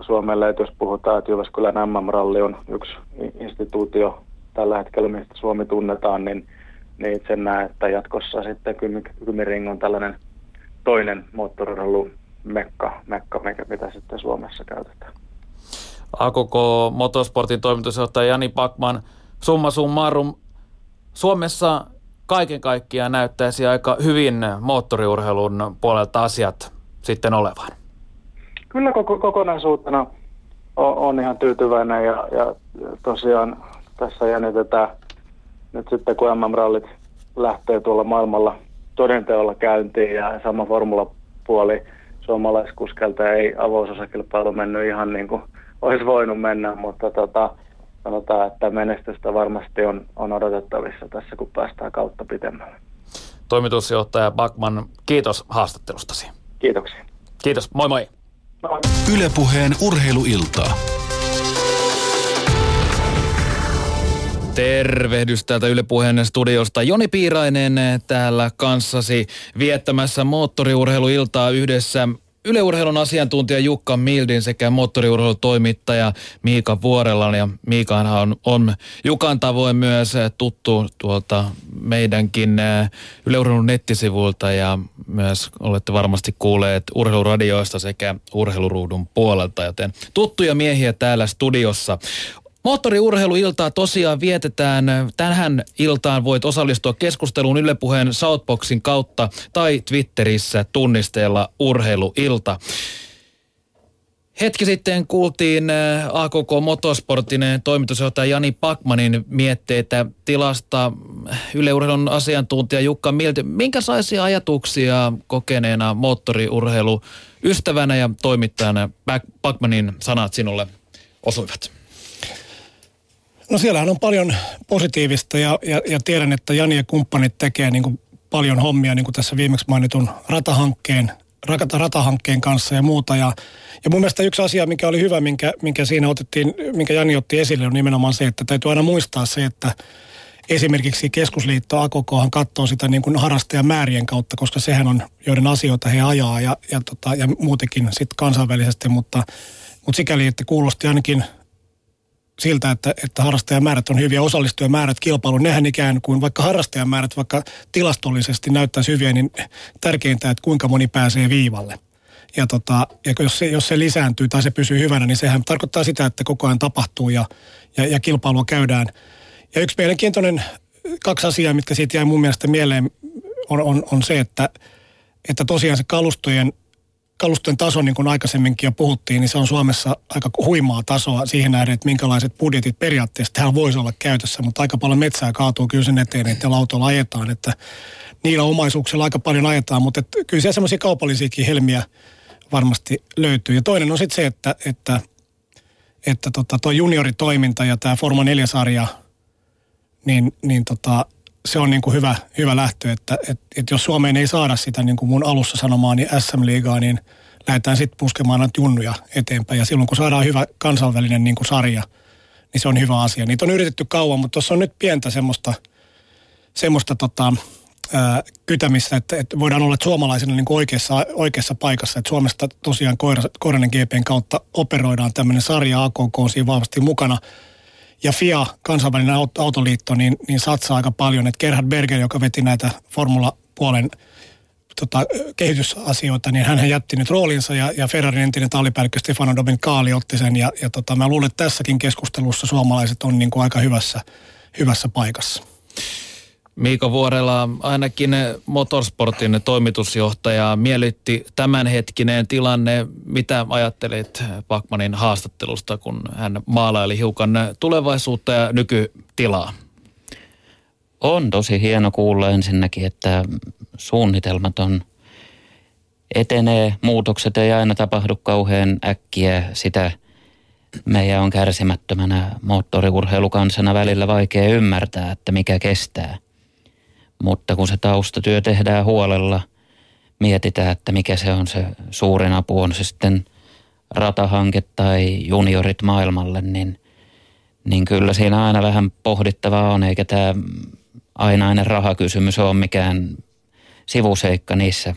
Suomelle, että jos puhutaan, että Jyväskylän MM-ralli on yksi instituutio tällä hetkellä, mistä Suomi tunnetaan, niin, niin itse näen, että jatkossa sitten Kymiring on tällainen toinen moottoriurheilu mekka, mekka, mitä sitten Suomessa käytetään. AKK Motorsportin toimitusjohtaja Jani Pakman, summa summarum, Suomessa kaiken kaikkiaan näyttäisi aika hyvin moottoriurheilun puolelta asiat sitten olevan. Kyllä koko, kokonaisuutena on, on ihan tyytyväinen ja, ja tosiaan tässä jännitetään nyt sitten kun MM-rallit lähtee tuolla maailmalla todenteolla käyntiin ja sama formulapuoli suomalaiskuskelta ei avausosakilpailu mennyt ihan niin kuin olisi voinut mennä, mutta tota, sanotaan, että menestystä varmasti on, on odotettavissa tässä, kun päästään kautta pitemmälle. Toimitusjohtaja Bakman, kiitos haastattelustasi. Kiitoksia. Kiitos, moi moi. moi. Ylepuheen urheiluiltaa. Tervehdys täältä Yle Puheen studiosta. Joni Piirainen täällä kanssasi viettämässä moottoriurheiluiltaa yhdessä Yleurheilun asiantuntija Jukka Mildin sekä moottoriurheilutoimittaja Miika Vuorellan. Ja Miikahan on, on Jukan tavoin myös tuttu tuolta meidänkin äh, Yleurheilun nettisivuilta ja myös olette varmasti kuulleet urheiluradioista sekä urheiluruudun puolelta, joten tuttuja miehiä täällä studiossa. Moottoriurheiluiltaa tosiaan vietetään. Tähän iltaan voit osallistua keskusteluun Yle Puheen Southboxin kautta tai Twitterissä tunnisteella urheiluilta. Hetki sitten kuultiin äh, AKK Motorsportin toimitusjohtaja Jani Pakmanin mietteitä tilasta. Yleurheilun asiantuntija Jukka Milti, minkälaisia ajatuksia kokeneena moottoriurheilu ystävänä ja toimittajana Pakmanin sanat sinulle osuivat? No siellähän on paljon positiivista ja, ja, ja tiedän, että Jani ja kumppanit tekee niin kuin paljon hommia niin kuin tässä viimeksi mainitun ratahankkeen, ratahankkeen kanssa ja muuta. Ja, ja mun mielestä yksi asia, mikä oli hyvä, minkä, minkä siinä otettiin, minkä Jani otti esille, on nimenomaan se, että täytyy aina muistaa se, että esimerkiksi keskusliitto AKKhan katsoo sitä niin kuin harrastajamäärien kautta, koska sehän on, joiden asioita he ajaa ja, ja, tota, ja muutenkin sitten kansainvälisesti, mutta, mutta sikäli, että kuulosti ainakin siltä, että, että harrastajamäärät on hyviä, osallistujamäärät kilpailuun, nehän ikään kuin vaikka harrastajamäärät vaikka tilastollisesti näyttäisi hyviä, niin tärkeintä, että kuinka moni pääsee viivalle. Ja, tota, ja jos, se, jos se lisääntyy tai se pysyy hyvänä, niin sehän tarkoittaa sitä, että koko ajan tapahtuu ja, ja, ja kilpailua käydään. Ja yksi mielenkiintoinen, kaksi asiaa, mitkä siitä jäi mun mielestä mieleen, on, on, on se, että, että tosiaan se kalustojen kalustojen taso, niin kuin aikaisemminkin jo puhuttiin, niin se on Suomessa aika huimaa tasoa siihen nähden, että minkälaiset budjetit periaatteessa tähän voisi olla käytössä, mutta aika paljon metsää kaatuu kyllä sen eteen, että autolla ajetaan, että niillä omaisuuksilla aika paljon ajetaan, mutta että kyllä siellä semmoisia kaupallisiakin helmiä varmasti löytyy. Ja toinen on sitten se, että, että, että tota, junioritoiminta ja tämä Forma 4-sarja, niin, niin tota, se on niin kuin hyvä, hyvä lähtö, että, että, että jos Suomeen ei saada sitä niin kuin mun alussa sanomaan, niin SM-liigaa, niin lähdetään sitten puskemaan näitä junnuja eteenpäin. Ja silloin kun saadaan hyvä kansainvälinen niin kuin sarja, niin se on hyvä asia. Niitä on yritetty kauan, mutta tuossa on nyt pientä semmoista, semmoista tota, ää, kytämissä, että, että voidaan olla suomalaisena niin kuin oikeassa, oikeassa paikassa. Että Suomesta tosiaan koira, Koiranen GPn kautta operoidaan tämmöinen sarja AKK on siinä vahvasti mukana. Ja FIA, kansainvälinen autoliitto, niin, niin satsaa aika paljon. Että Gerhard Berger, joka veti näitä formula-puolen tota, kehitysasioita, niin hän jätti nyt roolinsa ja, ja Ferrarin entinen tallipäällikkö Stefano Domenicali otti sen. Ja, ja tota, mä luulen, että tässäkin keskustelussa suomalaiset on niin kuin aika hyvässä, hyvässä paikassa. Miika Vuorela, ainakin motorsportin toimitusjohtaja, miellytti tämänhetkinen tilanne. Mitä ajattelit Pakmanin haastattelusta, kun hän maalaili hiukan tulevaisuutta ja nykytilaa? On tosi hieno kuulla ensinnäkin, että suunnitelmat on etenee, muutokset ei aina tapahdu kauhean äkkiä, sitä meidän on kärsimättömänä moottoriurheilukansana välillä vaikea ymmärtää, että mikä kestää. Mutta kun se taustatyö tehdään huolella, mietitään, että mikä se on se suurin apu, on se sitten ratahanke tai juniorit maailmalle, niin, niin kyllä siinä aina vähän pohdittavaa on, eikä tämä ainainen rahakysymys ole mikään sivuseikka niissä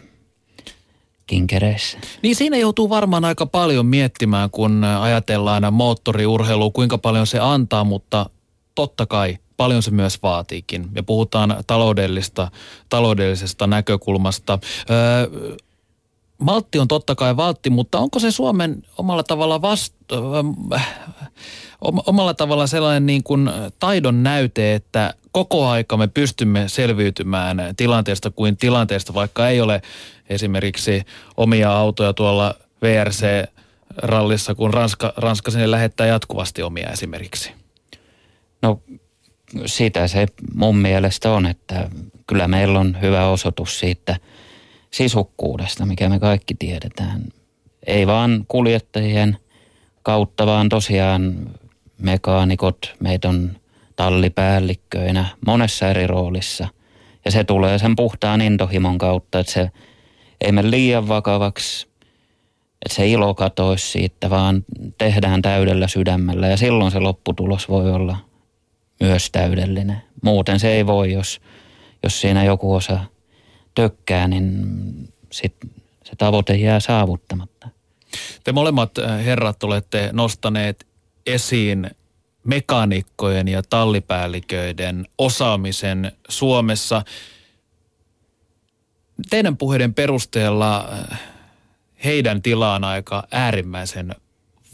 kinkereissä. Niin siinä joutuu varmaan aika paljon miettimään, kun ajatellaan moottoriurheilua, kuinka paljon se antaa, mutta totta kai paljon se myös vaatiikin. Ja puhutaan taloudellista, taloudellisesta näkökulmasta. Öö, maltti on totta kai valtti, mutta onko se Suomen omalla tavalla vast, omalla tavalla sellainen niin kuin taidon näyte, että koko aika me pystymme selviytymään tilanteesta kuin tilanteesta, vaikka ei ole esimerkiksi omia autoja tuolla VRC-rallissa, kun Ranska, Ranska sinne lähettää jatkuvasti omia esimerkiksi? No sitä se mun mielestä on, että kyllä meillä on hyvä osoitus siitä sisukkuudesta, mikä me kaikki tiedetään. Ei vaan kuljettajien kautta, vaan tosiaan mekaanikot, meitä on tallipäällikköinä monessa eri roolissa. Ja se tulee sen puhtaan intohimon kautta, että se ei mene liian vakavaksi, että se ilo katoisi siitä, vaan tehdään täydellä sydämellä ja silloin se lopputulos voi olla myös täydellinen. Muuten se ei voi, jos, jos siinä joku osa tökkää, niin sit se tavoite jää saavuttamatta. Te molemmat äh, herrat olette nostaneet esiin mekaanikkojen ja tallipäälliköiden osaamisen Suomessa. Teidän puheiden perusteella äh, heidän tilaan aika äärimmäisen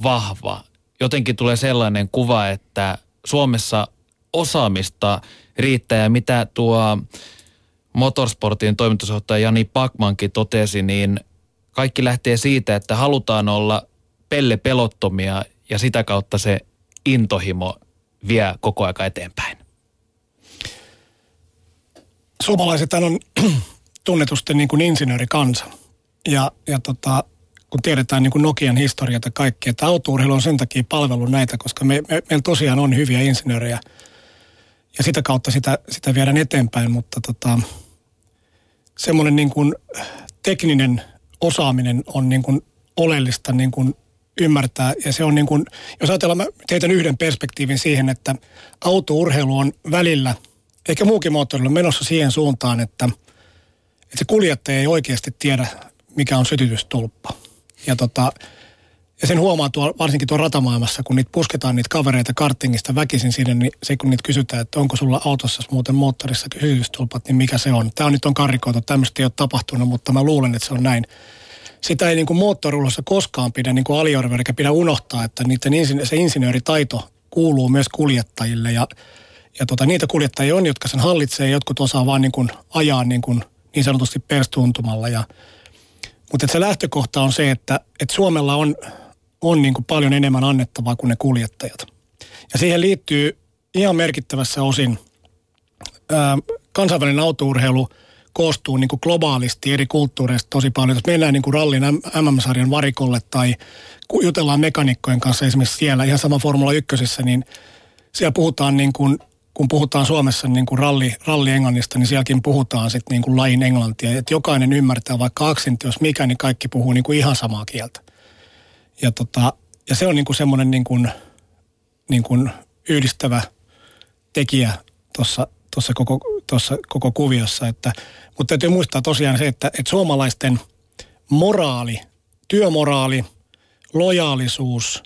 vahva. Jotenkin tulee sellainen kuva, että Suomessa osaamista riittää ja mitä tuo motorsportin toimitusjohtaja Jani Pakmankin totesi, niin kaikki lähtee siitä, että halutaan olla pelle pelottomia ja sitä kautta se intohimo vie koko aika eteenpäin. Suomalaiset on tunnetusti niin kuin insinöörikansa. Ja, ja tota, kun tiedetään niin kuin Nokian historiata kaikki, että autourheilu on sen takia palvellut näitä, koska me, me, meillä tosiaan on hyviä insinöörejä – ja sitä kautta sitä, sitä viedään eteenpäin, mutta tota, semmoinen niin kuin tekninen osaaminen on niin kuin oleellista niin kuin ymmärtää. Ja se on niin kuin, jos ajatellaan, mä teitän yhden perspektiivin siihen, että autourheilu on välillä, eikä muukin moottorilla menossa siihen suuntaan, että, että se kuljettaja ei oikeasti tiedä, mikä on sytytystulppa. Ja tota, ja sen huomaa tuo, varsinkin tuo ratamaailmassa, kun niitä pusketaan niitä kavereita kartingista väkisin sinne, niin se kun niitä kysytään, että onko sulla autossa muuten moottorissa kysytystulpat, niin mikä se on. Tämä on nyt on karrikoitu, tämmöistä ei ole tapahtunut, mutta mä luulen, että se on näin. Sitä ei niin kuin moottoriulossa koskaan pidä niin kuin eikä pidä unohtaa, että niiden insinö- se insinööritaito kuuluu myös kuljettajille ja, ja tota, niitä kuljettajia on, jotka sen hallitsee, jotkut osaa vaan niin kuin ajaa niin, kuin niin sanotusti perstuntumalla ja mutta se lähtökohta on se, että, että Suomella on on niin kuin paljon enemmän annettavaa kuin ne kuljettajat. Ja siihen liittyy ihan merkittävässä osin ää, kansainvälinen autourheilu koostuu niin kuin globaalisti eri kulttuureista tosi paljon. Jos mennään niin kuin rallin MM-sarjan varikolle tai jutellaan mekanikkojen kanssa esimerkiksi siellä, ihan sama Formula 1, niin siellä puhutaan niin kuin kun puhutaan Suomessa niin kuin ralli, ralli englannista, niin sielläkin puhutaan sitten niin kuin lajin englantia. Että jokainen ymmärtää, vaikka aksentti jos mikä, niin kaikki puhuu niin kuin ihan samaa kieltä. Ja, tota, ja se on niin kuin semmoinen niin kuin, niin kuin yhdistävä tekijä tuossa koko tuossa koko kuviossa. Että, mutta täytyy muistaa tosiaan se, että, että suomalaisten moraali, työmoraali, lojaalisuus,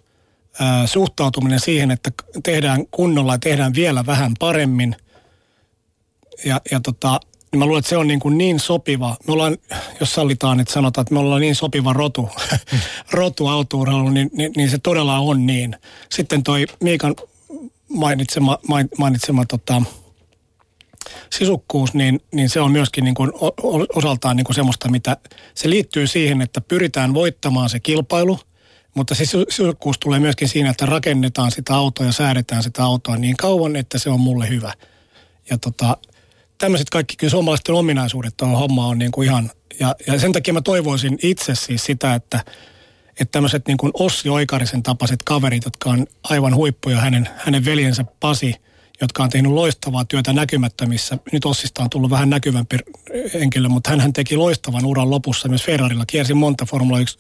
ää, suhtautuminen siihen, että tehdään kunnolla ja tehdään vielä vähän paremmin. Ja, ja tota, niin mä luulen, että se on niin, kuin niin sopiva. Me ollaan, jos sallitaan, että sanotaan, että me ollaan niin sopiva rotu, rotu autourheilu, niin, niin, niin, se todella on niin. Sitten toi Miikan mainitsema, mainitsema tota, sisukkuus, niin, niin se on myöskin niin kuin osaltaan niin kuin semmoista, mitä se liittyy siihen, että pyritään voittamaan se kilpailu, mutta se sisukkuus tulee myöskin siinä, että rakennetaan sitä autoa ja säädetään sitä autoa niin kauan, että se on mulle hyvä. Ja tota, tämmöiset kaikki kyllä suomalaisten ominaisuudet tuohon homma on niin kuin ihan, ja, ja sen takia mä toivoisin itse siis sitä, että, että tämmöiset niin kuin Ossi Oikarisen tapaiset kaverit, jotka on aivan huippuja, hänen, hänen veljensä Pasi, jotka on tehnyt loistavaa työtä näkymättömissä. Nyt Ossista on tullut vähän näkyvämpi henkilö, mutta hän teki loistavan uran lopussa myös Ferrarilla, kiersi monta Formula 1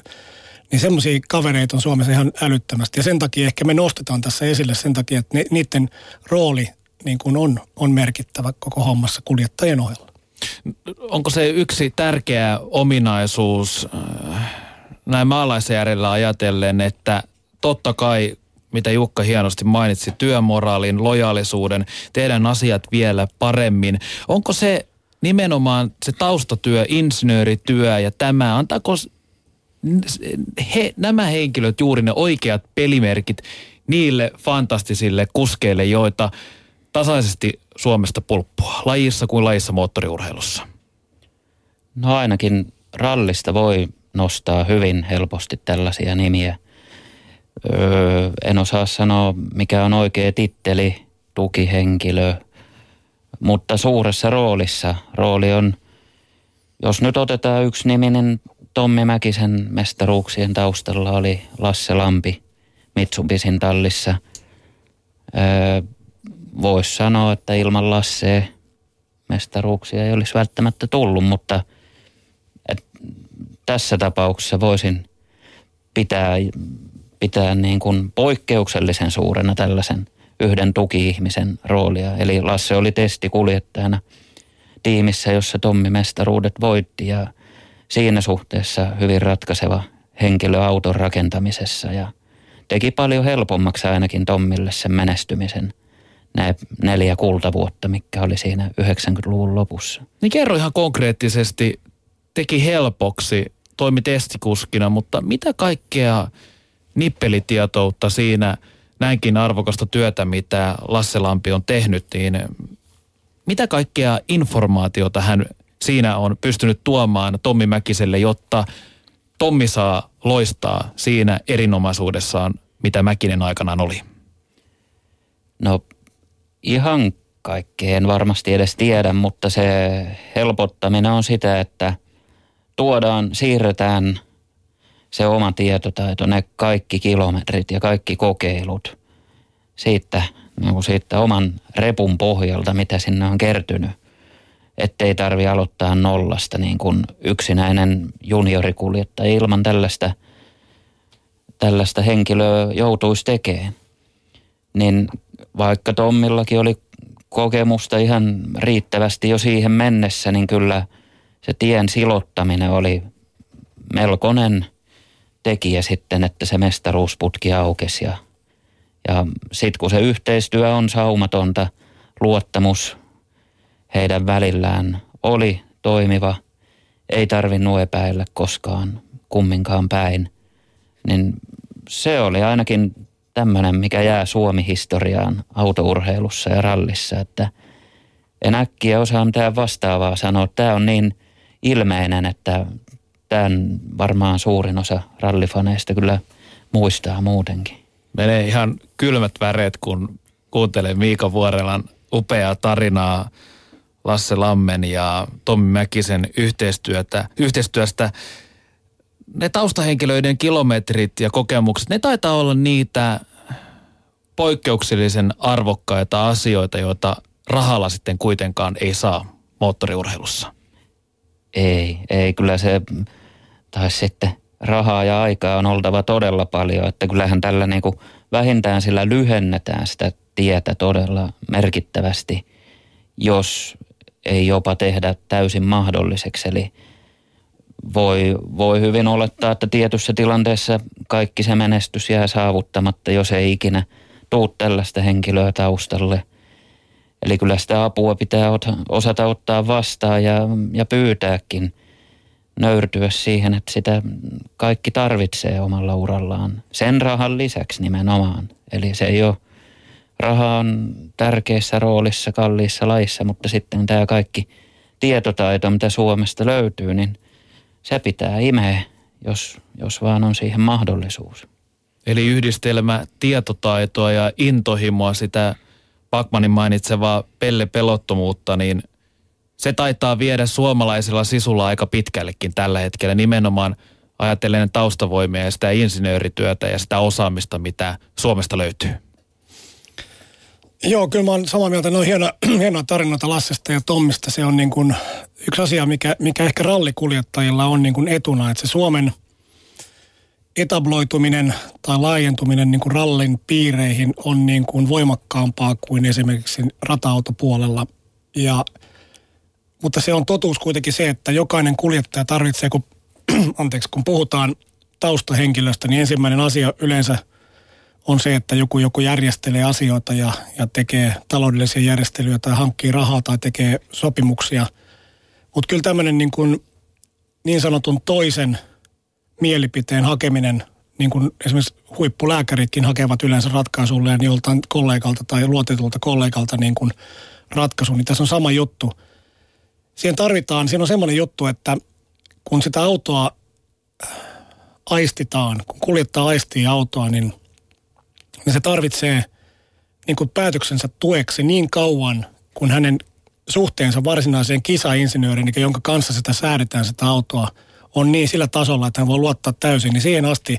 niin semmoisia kavereita on Suomessa ihan älyttömästi. Ja sen takia ehkä me nostetaan tässä esille sen takia, että niiden rooli niin kuin on, on merkittävä koko hommassa kuljettajien ohella. Onko se yksi tärkeä ominaisuus äh, näin maalaisjärjellä ajatellen, että totta kai mitä Jukka hienosti mainitsi, työmoraalin, lojaalisuuden, tehdään asiat vielä paremmin. Onko se nimenomaan se taustatyö, insinöörityö ja tämä, antaako he, nämä henkilöt juuri ne oikeat pelimerkit niille fantastisille kuskeille, joita tasaisesti Suomesta pulppua, lajissa kuin lajissa moottoriurheilussa? No ainakin rallista voi nostaa hyvin helposti tällaisia nimiä. Öö, en osaa sanoa, mikä on oikea titteli, tukihenkilö, mutta suuressa roolissa. Rooli on, jos nyt otetaan yksi nimi, niin Tommi Mäkisen mestaruuksien taustalla oli Lasse Lampi Mitsubisin tallissa. Öö, Voisi sanoa, että ilman Lassea mestaruuksia ei olisi välttämättä tullut, mutta et, tässä tapauksessa voisin pitää, pitää niin kuin poikkeuksellisen suurena tällaisen yhden tuki-ihmisen roolia. Eli Lasse oli testikuljettajana tiimissä, jossa Tommi mestaruudet voitti ja siinä suhteessa hyvin ratkaiseva henkilö auton rakentamisessa ja teki paljon helpommaksi ainakin Tommille sen menestymisen nämä neljä kultavuotta, mikä oli siinä 90-luvun lopussa. Niin kerro ihan konkreettisesti, teki helpoksi, toimi testikuskina, mutta mitä kaikkea nippelitietoutta siinä näinkin arvokasta työtä, mitä Lasse Lampi on tehnyt, niin mitä kaikkea informaatiota hän siinä on pystynyt tuomaan Tommi Mäkiselle, jotta Tommi saa loistaa siinä erinomaisuudessaan, mitä Mäkinen aikanaan oli? No ihan kaikkeen varmasti edes tiedä, mutta se helpottaminen on sitä, että tuodaan, siirretään se oma tietotaito, ne kaikki kilometrit ja kaikki kokeilut siitä, niin kuin siitä oman repun pohjalta, mitä sinne on kertynyt – ettei tarvi aloittaa nollasta niin kuin yksinäinen juniorikuljettaja ilman tällaista, tällaista henkilöä joutuisi tekemään. Niin vaikka Tommillakin oli kokemusta ihan riittävästi jo siihen mennessä, niin kyllä se tien silottaminen oli melkoinen tekijä sitten, että se mestaruusputki aukesi. Ja, ja sitten kun se yhteistyö on saumatonta, luottamus heidän välillään oli toimiva, ei tarvinnut epäillä koskaan kumminkaan päin, niin se oli ainakin tämmöinen, mikä jää Suomi-historiaan autourheilussa ja rallissa, että en äkkiä osaa mitään vastaavaa sanoa. Tämä on niin ilmeinen, että tämän varmaan suurin osa rallifaneista kyllä muistaa muutenkin. Menee ihan kylmät väreet, kun kuuntelee Miika Vuorelan upeaa tarinaa Lasse Lammen ja Tommi Mäkisen yhteistyötä, yhteistyöstä. Ne taustahenkilöiden kilometrit ja kokemukset, ne taitaa olla niitä poikkeuksellisen arvokkaita asioita, joita rahalla sitten kuitenkaan ei saa moottoriurheilussa. Ei, ei kyllä se, tai sitten rahaa ja aikaa on oltava todella paljon, että kyllähän tällä niin kuin vähintään sillä lyhennetään sitä tietä todella merkittävästi, jos ei jopa tehdä täysin mahdolliseksi. Eli voi, voi hyvin olettaa, että tietyssä tilanteessa kaikki se menestys jää saavuttamatta, jos ei ikinä tuu tällaista henkilöä taustalle. Eli kyllä sitä apua pitää osata ottaa vastaan ja, ja pyytääkin, nöyrtyä siihen, että sitä kaikki tarvitsee omalla urallaan. Sen rahan lisäksi nimenomaan. Eli se ei ole, raha on tärkeässä roolissa kalliissa laissa, mutta sitten tämä kaikki tietotaito, mitä Suomesta löytyy, niin – se pitää imeä, jos, jos vaan on siihen mahdollisuus. Eli yhdistelmä tietotaitoa ja intohimoa, sitä Pakmanin mainitsevaa pelle-pelottomuutta, niin se taitaa viedä suomalaisilla sisulla aika pitkällekin tällä hetkellä. Nimenomaan ajatellen taustavoimia ja sitä insinöörityötä ja sitä osaamista, mitä Suomesta löytyy. Joo, kyllä mä oon samaa mieltä. Ne on hieno, hienoa tarinoita Lassesta ja Tommista. Se on niin kuin yksi asia, mikä, mikä ehkä rallikuljettajilla on niin kuin etuna, että se Suomen etabloituminen tai laajentuminen niin kuin rallin piireihin on niin kuin voimakkaampaa kuin esimerkiksi rata-autopuolella. Ja, mutta se on totuus kuitenkin se, että jokainen kuljettaja tarvitsee, kun, anteeksi, kun puhutaan taustahenkilöstä, niin ensimmäinen asia yleensä – on se, että joku, joku järjestelee asioita ja, ja tekee taloudellisia järjestelyjä tai hankkii rahaa tai tekee sopimuksia. Mutta kyllä tämmöinen niin, niin sanotun toisen mielipiteen hakeminen, niin kuin esimerkiksi huippulääkäritkin hakevat yleensä ratkaisulle ja joltain kollegalta tai luotetulta kollegalta niin kuin ratkaisu, niin tässä on sama juttu. Siihen tarvitaan, siinä on semmoinen juttu, että kun sitä autoa aistitaan, kun kuljettaa aistii autoa, niin – niin se tarvitsee niin kuin päätöksensä tueksi niin kauan, kun hänen suhteensa varsinaiseen kisainsinööriin, jonka kanssa sitä säädetään sitä autoa, on niin sillä tasolla, että hän voi luottaa täysin, niin siihen asti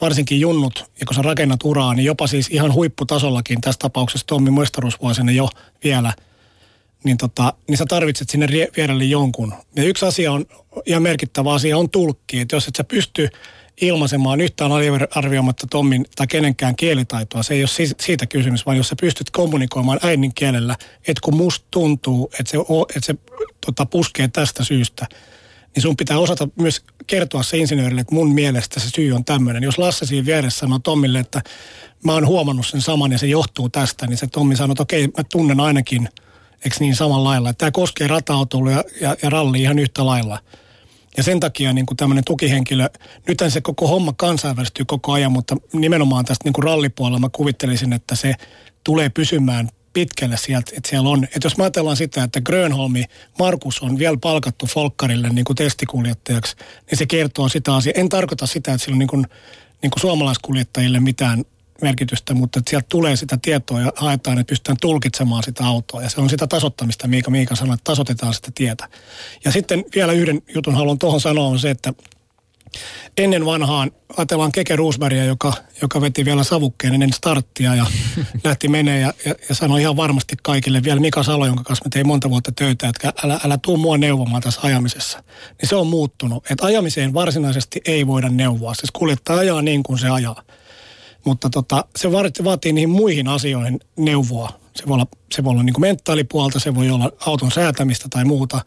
varsinkin junnut, ja kun sä rakennat uraa, niin jopa siis ihan huipputasollakin, tässä tapauksessa Tommi muistaruusvuosina jo vielä, niin, tota, niin sä tarvitset sinne vierelle jonkun. Ja yksi asia on, ja merkittävä asia on tulkki, että jos et sä pysty ilmaisemaan yhtään arvioimatta Tommin tai kenenkään kielitaitoa. Se ei ole siitä kysymys, vaan jos sä pystyt kommunikoimaan äidinkielellä, että kun musta tuntuu, että se, että se tota, puskee tästä syystä, niin sun pitää osata myös kertoa se insinöörille, että mun mielestä se syy on tämmöinen. Jos Lasse siinä vieressä sanoo Tommille, että mä oon huomannut sen saman ja se johtuu tästä, niin se Tommi sanoo, että okei, mä tunnen ainakin, eikö niin samalla lailla. Tämä koskee rata ja, ja, ja ralli ihan yhtä lailla – ja sen takia niin kuin tämmöinen tukihenkilö, nythän se koko homma kansainvälistyy koko ajan, mutta nimenomaan tästä niin kuin rallipuolella mä kuvittelisin, että se tulee pysymään pitkälle sieltä, että siellä on. Että jos mä ajatellaan sitä, että Grönholmi, Markus on vielä palkattu Folkkarille niin kuin testikuljettajaksi, niin se kertoo sitä asiaa. En tarkoita sitä, että sillä on niin kuin, niin kuin suomalaiskuljettajille mitään merkitystä, mutta että sieltä tulee sitä tietoa ja haetaan, että pystytään tulkitsemaan sitä autoa. Ja se on sitä tasottamista, Miika Miika sanoi, että tasotetaan sitä tietä. Ja sitten vielä yhden jutun haluan tuohon sanoa on se, että ennen vanhaan, ajatellaan Keke Roosbergia, joka, joka veti vielä savukkeen ennen starttia ja lähti menee ja, ja, ja, sanoi ihan varmasti kaikille, vielä Mika Salo, jonka kanssa me tein monta vuotta töitä, että älä, älä tuu mua neuvomaan tässä ajamisessa. Niin se on muuttunut, että ajamiseen varsinaisesti ei voida neuvoa, siis kuljettaja ajaa niin kuin se ajaa. Mutta tota, se vaatii niihin muihin asioihin neuvoa. Se voi olla, se voi olla niin kuin mentaalipuolta, se voi olla auton säätämistä tai muuta.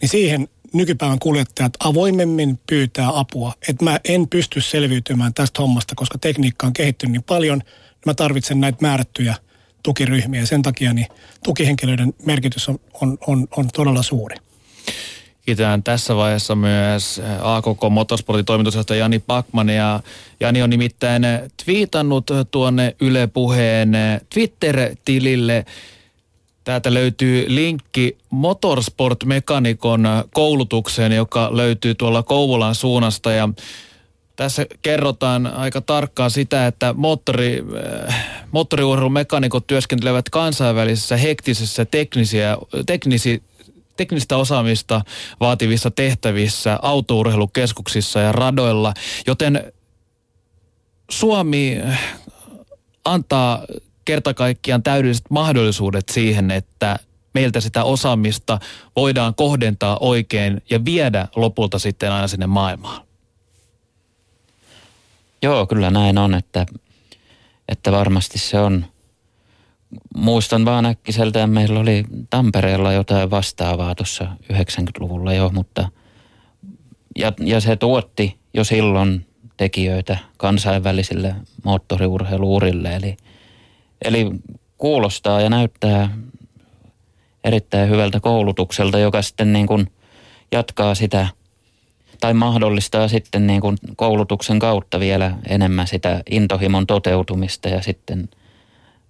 Niin siihen nykypäivän kuljettajat avoimemmin pyytää apua. Että mä en pysty selviytymään tästä hommasta, koska tekniikka on kehittynyt niin paljon. Mä tarvitsen näitä määrättyjä tukiryhmiä sen takia niin tukihenkilöiden merkitys on, on, on, on todella suuri. Kiitän tässä vaiheessa myös eh, AKK Motorsportin toimitusjohtaja Jani Pakman. Ja Jani on nimittäin twiitannut tuonne Yle Puheen eh, Twitter-tilille. Täältä löytyy linkki Motorsport-mekanikon koulutukseen, joka löytyy tuolla Kouvolan suunnasta. Ja tässä kerrotaan aika tarkkaan sitä, että moottori, äh, moottoriurheilumekanikot työskentelevät kansainvälisessä hektisessä teknisiä, teknisi, teknistä osaamista vaativissa tehtävissä, autourheilukeskuksissa ja radoilla, joten Suomi antaa kerta kaikkiaan täydelliset mahdollisuudet siihen, että meiltä sitä osaamista voidaan kohdentaa oikein ja viedä lopulta sitten aina sinne maailmaan. Joo, kyllä näin on, että, että varmasti se on muistan vaan äkkiseltään, meillä oli Tampereella jotain vastaavaa tuossa 90-luvulla jo, mutta ja, ja se tuotti jo silloin tekijöitä kansainvälisille moottoriurheiluurille. Eli, eli kuulostaa ja näyttää erittäin hyvältä koulutukselta, joka sitten niin kuin jatkaa sitä tai mahdollistaa sitten niin kuin koulutuksen kautta vielä enemmän sitä intohimon toteutumista ja sitten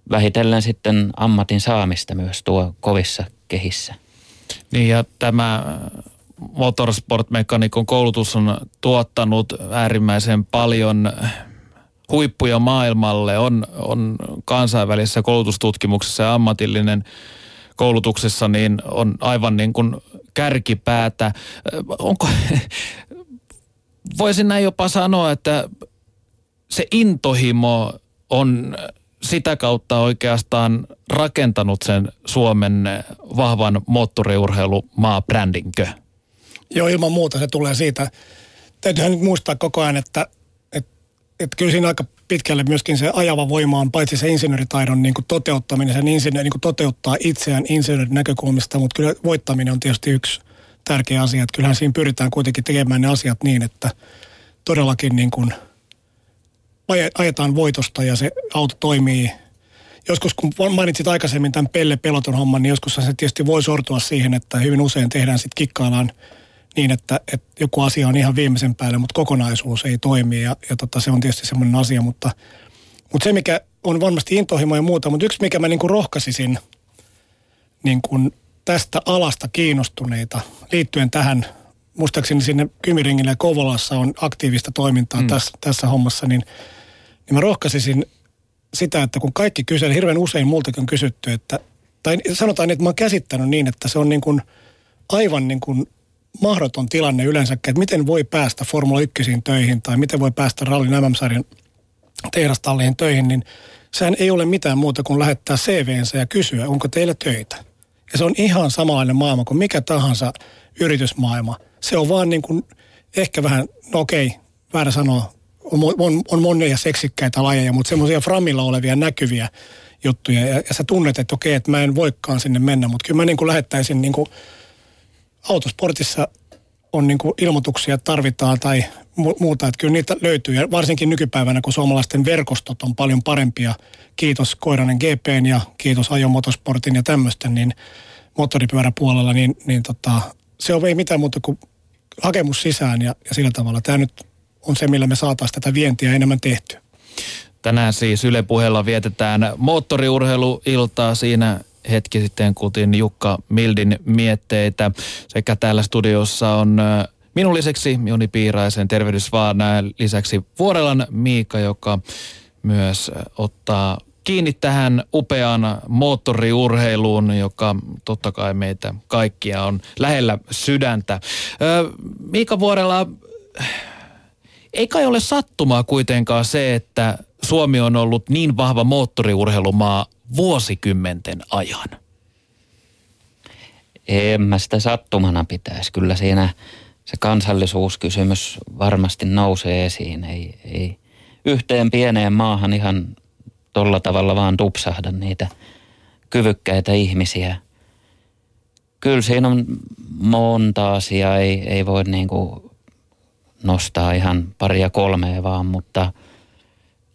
vähitellen sitten ammatin saamista myös tuo kovissa kehissä. Niin ja tämä motorsportmekanikon koulutus on tuottanut äärimmäisen paljon huippuja maailmalle. On, on kansainvälisessä koulutustutkimuksessa ja ammatillinen koulutuksessa niin on aivan niin kuin kärkipäätä. Onko, voisin näin jopa sanoa, että se intohimo on sitä kautta oikeastaan rakentanut sen Suomen vahvan moottoriurheilumaabrändinkö? Joo, ilman muuta se tulee siitä. Täytyyhän nyt muistaa koko ajan, että, että, että kyllä siinä aika pitkälle myöskin se ajava voima on paitsi se insinööritaidon niin kuin toteuttaminen, sen insinööri niin kuin toteuttaa itseään insinöörin näkökulmasta, mutta kyllä voittaminen on tietysti yksi tärkeä asia. Että kyllähän siinä pyritään kuitenkin tekemään ne asiat niin, että todellakin niin kuin ajetaan voitosta ja se auto toimii. Joskus kun mainitsit aikaisemmin tämän Pelle Peloton homman, niin joskus se tietysti voi sortua siihen, että hyvin usein tehdään sitten kikkaillaan niin, että, että joku asia on ihan viimeisen päälle, mutta kokonaisuus ei toimi ja, ja tota, se on tietysti semmoinen asia, mutta, mutta se mikä on varmasti intohimo ja muuta, mutta yksi mikä mä niin kuin rohkaisisin niin kuin tästä alasta kiinnostuneita liittyen tähän, muistaakseni sinne Kymiringille ja Kovolassa on aktiivista toimintaa mm. tässä, tässä hommassa, niin, niin mä rohkaisisin sitä, että kun kaikki kyselee, hirveän usein multakin on kysytty, että, tai sanotaan niin, että mä oon käsittänyt niin, että se on niin kuin aivan niin kuin mahdoton tilanne yleensä, että miten voi päästä Formula 1 töihin tai miten voi päästä rallin MM-sarjan tehdastalliin töihin, niin sehän ei ole mitään muuta kuin lähettää CVnsä ja kysyä, onko teillä töitä. Ja se on ihan samanlainen maailma kuin mikä tahansa yritysmaailma. Se on vaan niin kuin ehkä vähän, no okei, väärä sanoa, on, on, on monia seksikkäitä lajeja, mutta semmoisia framilla olevia näkyviä juttuja. Ja, ja sä tunnet, että okei, että mä en voikaan sinne mennä, mutta kyllä mä niin kuin lähettäisin niin kuin autosportissa on niin kuin ilmoituksia tarvitaan tai muuta, että kyllä niitä löytyy. Ja varsinkin nykypäivänä, kun suomalaisten verkostot on paljon parempia, kiitos Koiranen GPn ja kiitos Ajomotosportin ja tämmöisten, niin moottoripyöräpuolella, niin, niin tota, se on ei mitään muuta kuin hakemus sisään ja, ja sillä tavalla. Tämä nyt on se, millä me saataisiin tätä vientiä enemmän tehtyä. Tänään siis Yle Puheella vietetään moottoriurheiluiltaa. Siinä hetki sitten kutin Jukka Mildin mietteitä. Sekä täällä studiossa on minun lisäksi Joni Piiraisen tervehdys vaan lisäksi Vuorelan Miika, joka myös ottaa kiinni tähän upeaan moottoriurheiluun, joka totta kai meitä kaikkia on lähellä sydäntä. Miika Vuorela, ei kai ole sattumaa kuitenkaan se, että Suomi on ollut niin vahva moottoriurheilumaa vuosikymmenten ajan? En mä sitä sattumana pitäisi. Kyllä siinä se kansallisuuskysymys varmasti nousee esiin. Ei, ei yhteen pieneen maahan ihan tolla tavalla vaan tupsahda niitä kyvykkäitä ihmisiä. Kyllä siinä on monta asiaa, ei, ei voi niin kuin nostaa ihan paria kolmea vaan, mutta –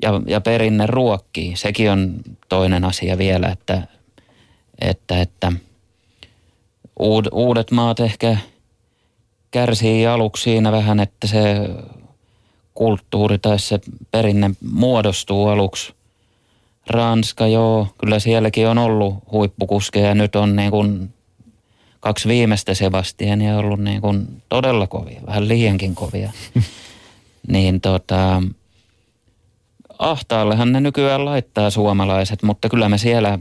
ja, ja perinne ruokkii. Sekin on toinen asia vielä, että, että, että uud, uudet maat ehkä kärsii aluksi siinä vähän, että se kulttuuri tai se perinne muodostuu aluksi. Ranska, joo, kyllä sielläkin on ollut huippukuskeja. Nyt on niin kuin kaksi viimeistä Sebastiania ollut niin kuin todella kovia, vähän liiankin kovia. niin tota, ahtaallehan ne nykyään laittaa suomalaiset, mutta kyllä me siellä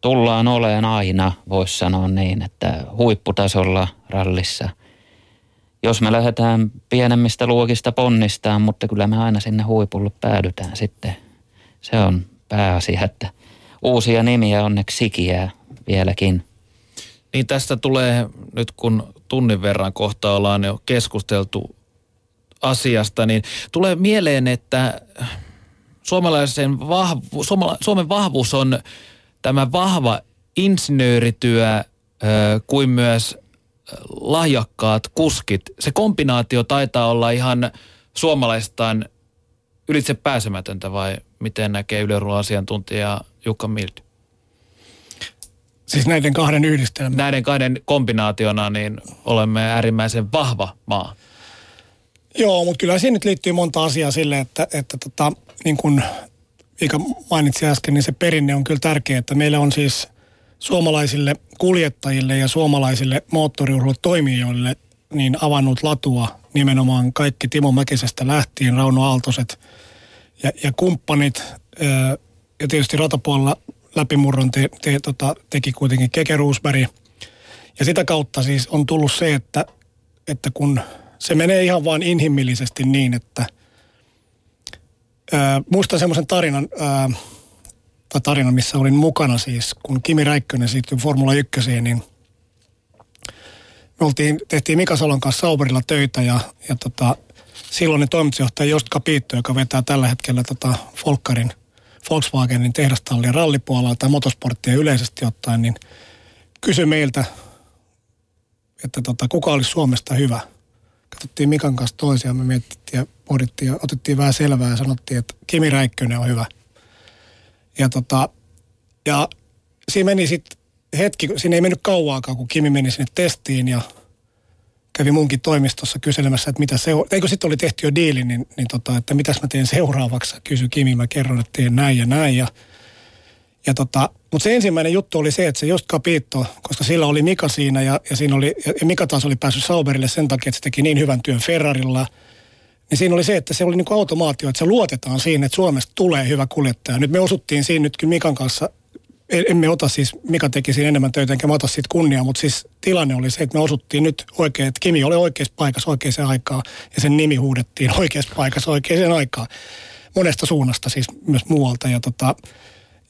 tullaan oleen aina, voisi sanoa niin, että huipputasolla rallissa. Jos me lähdetään pienemmistä luokista ponnistaan, mutta kyllä me aina sinne huipulle päädytään sitten. Se on pääasia, että uusia nimiä onneksi sikiää vieläkin. Niin tästä tulee nyt kun tunnin verran kohta ollaan jo keskusteltu asiasta, niin tulee mieleen, että suomalaisen vahvu, Suoma, Suomen vahvuus on tämä vahva insinöörityö kuin myös lahjakkaat kuskit, se kombinaatio taitaa olla ihan suomalaistaan ylitse pääsemätöntä vai miten näkee Yle asiantuntija Jukka Mildy? Siis näiden kahden yhdistelmä. Näiden kahden kombinaationa niin olemme äärimmäisen vahva maa. Joo, mutta kyllä siinä nyt liittyy monta asiaa sille, että, että tota, niin kuin Vika mainitsi äsken, niin se perinne on kyllä tärkeä, että meillä on siis suomalaisille kuljettajille ja suomalaisille moottoriurheilutoimijoille niin avannut latua nimenomaan kaikki Timo Mäkisestä lähtien, Rauno Aaltoset ja, ja kumppanit. Ja tietysti ratapuolella läpimurron te, te, tota, teki kuitenkin Keke Roosberg. Ja sitä kautta siis on tullut se, että, että kun se menee ihan vain inhimillisesti niin, että ää, muistan semmoisen tarinan, ää, tai tarinan, missä olin mukana siis, kun Kimi Räikkönen siirtyi Formula 1, niin me oltiin, tehtiin Mika Salon kanssa Sauberilla töitä ja, ja tota, silloinen toimitusjohtaja Jost Piitto, joka vetää tällä hetkellä tota Folkkarin – Volkswagenin tehdastallia rallipuolella tai motosporttia yleisesti ottaen, niin kysyi meiltä, että tota, kuka olisi Suomesta hyvä. Katsottiin Mikan kanssa toisiaan, me mietittiin ja pohdittiin ja otettiin vähän selvää ja sanottiin, että Kimi Räikkönen on hyvä. Ja, tota, ja siinä meni sitten hetki, siinä ei mennyt kauaakaan, kun Kimi meni sinne testiin ja kävi munkin toimistossa kyselemässä, että mitä se on. Eikö sitten oli tehty jo diili, niin, niin tota, että mitäs mä teen seuraavaksi. Kysy Kimi, mä kerron, että teen näin ja näin. Ja, ja tota, mutta se ensimmäinen juttu oli se, että se just Capito, koska sillä oli Mika siinä ja, ja, siinä oli, ja Mika taas oli päässyt Sauberille sen takia, että se teki niin hyvän työn Ferrarilla. Niin siinä oli se, että se oli niin kuin automaatio, että se luotetaan siinä, että Suomesta tulee hyvä kuljettaja. Nyt me osuttiin siinä nyt kyllä Mikan kanssa emme ota siis, Mika teki siinä enemmän töitä, enkä mä ota siitä kunniaa, mutta siis tilanne oli se, että me osuttiin nyt oikein, että Kimi oli oikeassa paikassa oikeaan aikaan ja sen nimi huudettiin oikeassa paikassa oikeaan aikaan. Monesta suunnasta siis myös muualta ja, tota,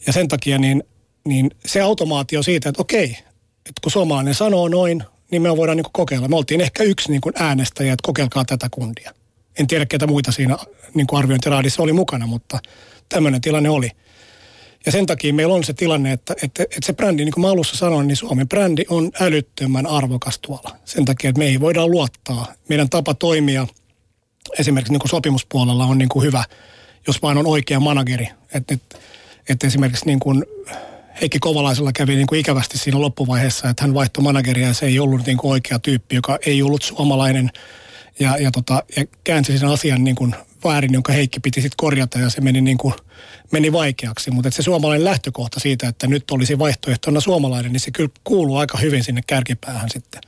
ja sen takia niin, niin se automaatio siitä, että okei, että kun suomalainen sanoo noin, niin me voidaan niin kokeilla. Me oltiin ehkä yksi niin äänestäjä, että kokeilkaa tätä kundia. En tiedä, ketä muita siinä niin arviointiraadissa oli mukana, mutta tämmöinen tilanne oli. Ja sen takia meillä on se tilanne, että, että, että se brändi, niin kuin mä alussa sanoin, niin Suomen brändi on älyttömän arvokas tuolla. Sen takia, että me ei voida luottaa. Meidän tapa toimia esimerkiksi niin kuin sopimuspuolella on niin kuin hyvä, jos vain on oikea manageri. Että, että, että esimerkiksi niin kuin Heikki Kovalaisella kävi niin kuin ikävästi siinä loppuvaiheessa, että hän vaihtoi manageria ja se ei ollut niin kuin oikea tyyppi, joka ei ollut suomalainen ja, ja, tota, ja käänsi sen asian niin kuin väärin, jonka Heikki piti sitten korjata ja se meni, niin kuin, meni vaikeaksi. Mutta se suomalainen lähtökohta siitä, että nyt olisi vaihtoehtona suomalainen, niin se kyllä kuuluu aika hyvin sinne kärkipäähän sitten.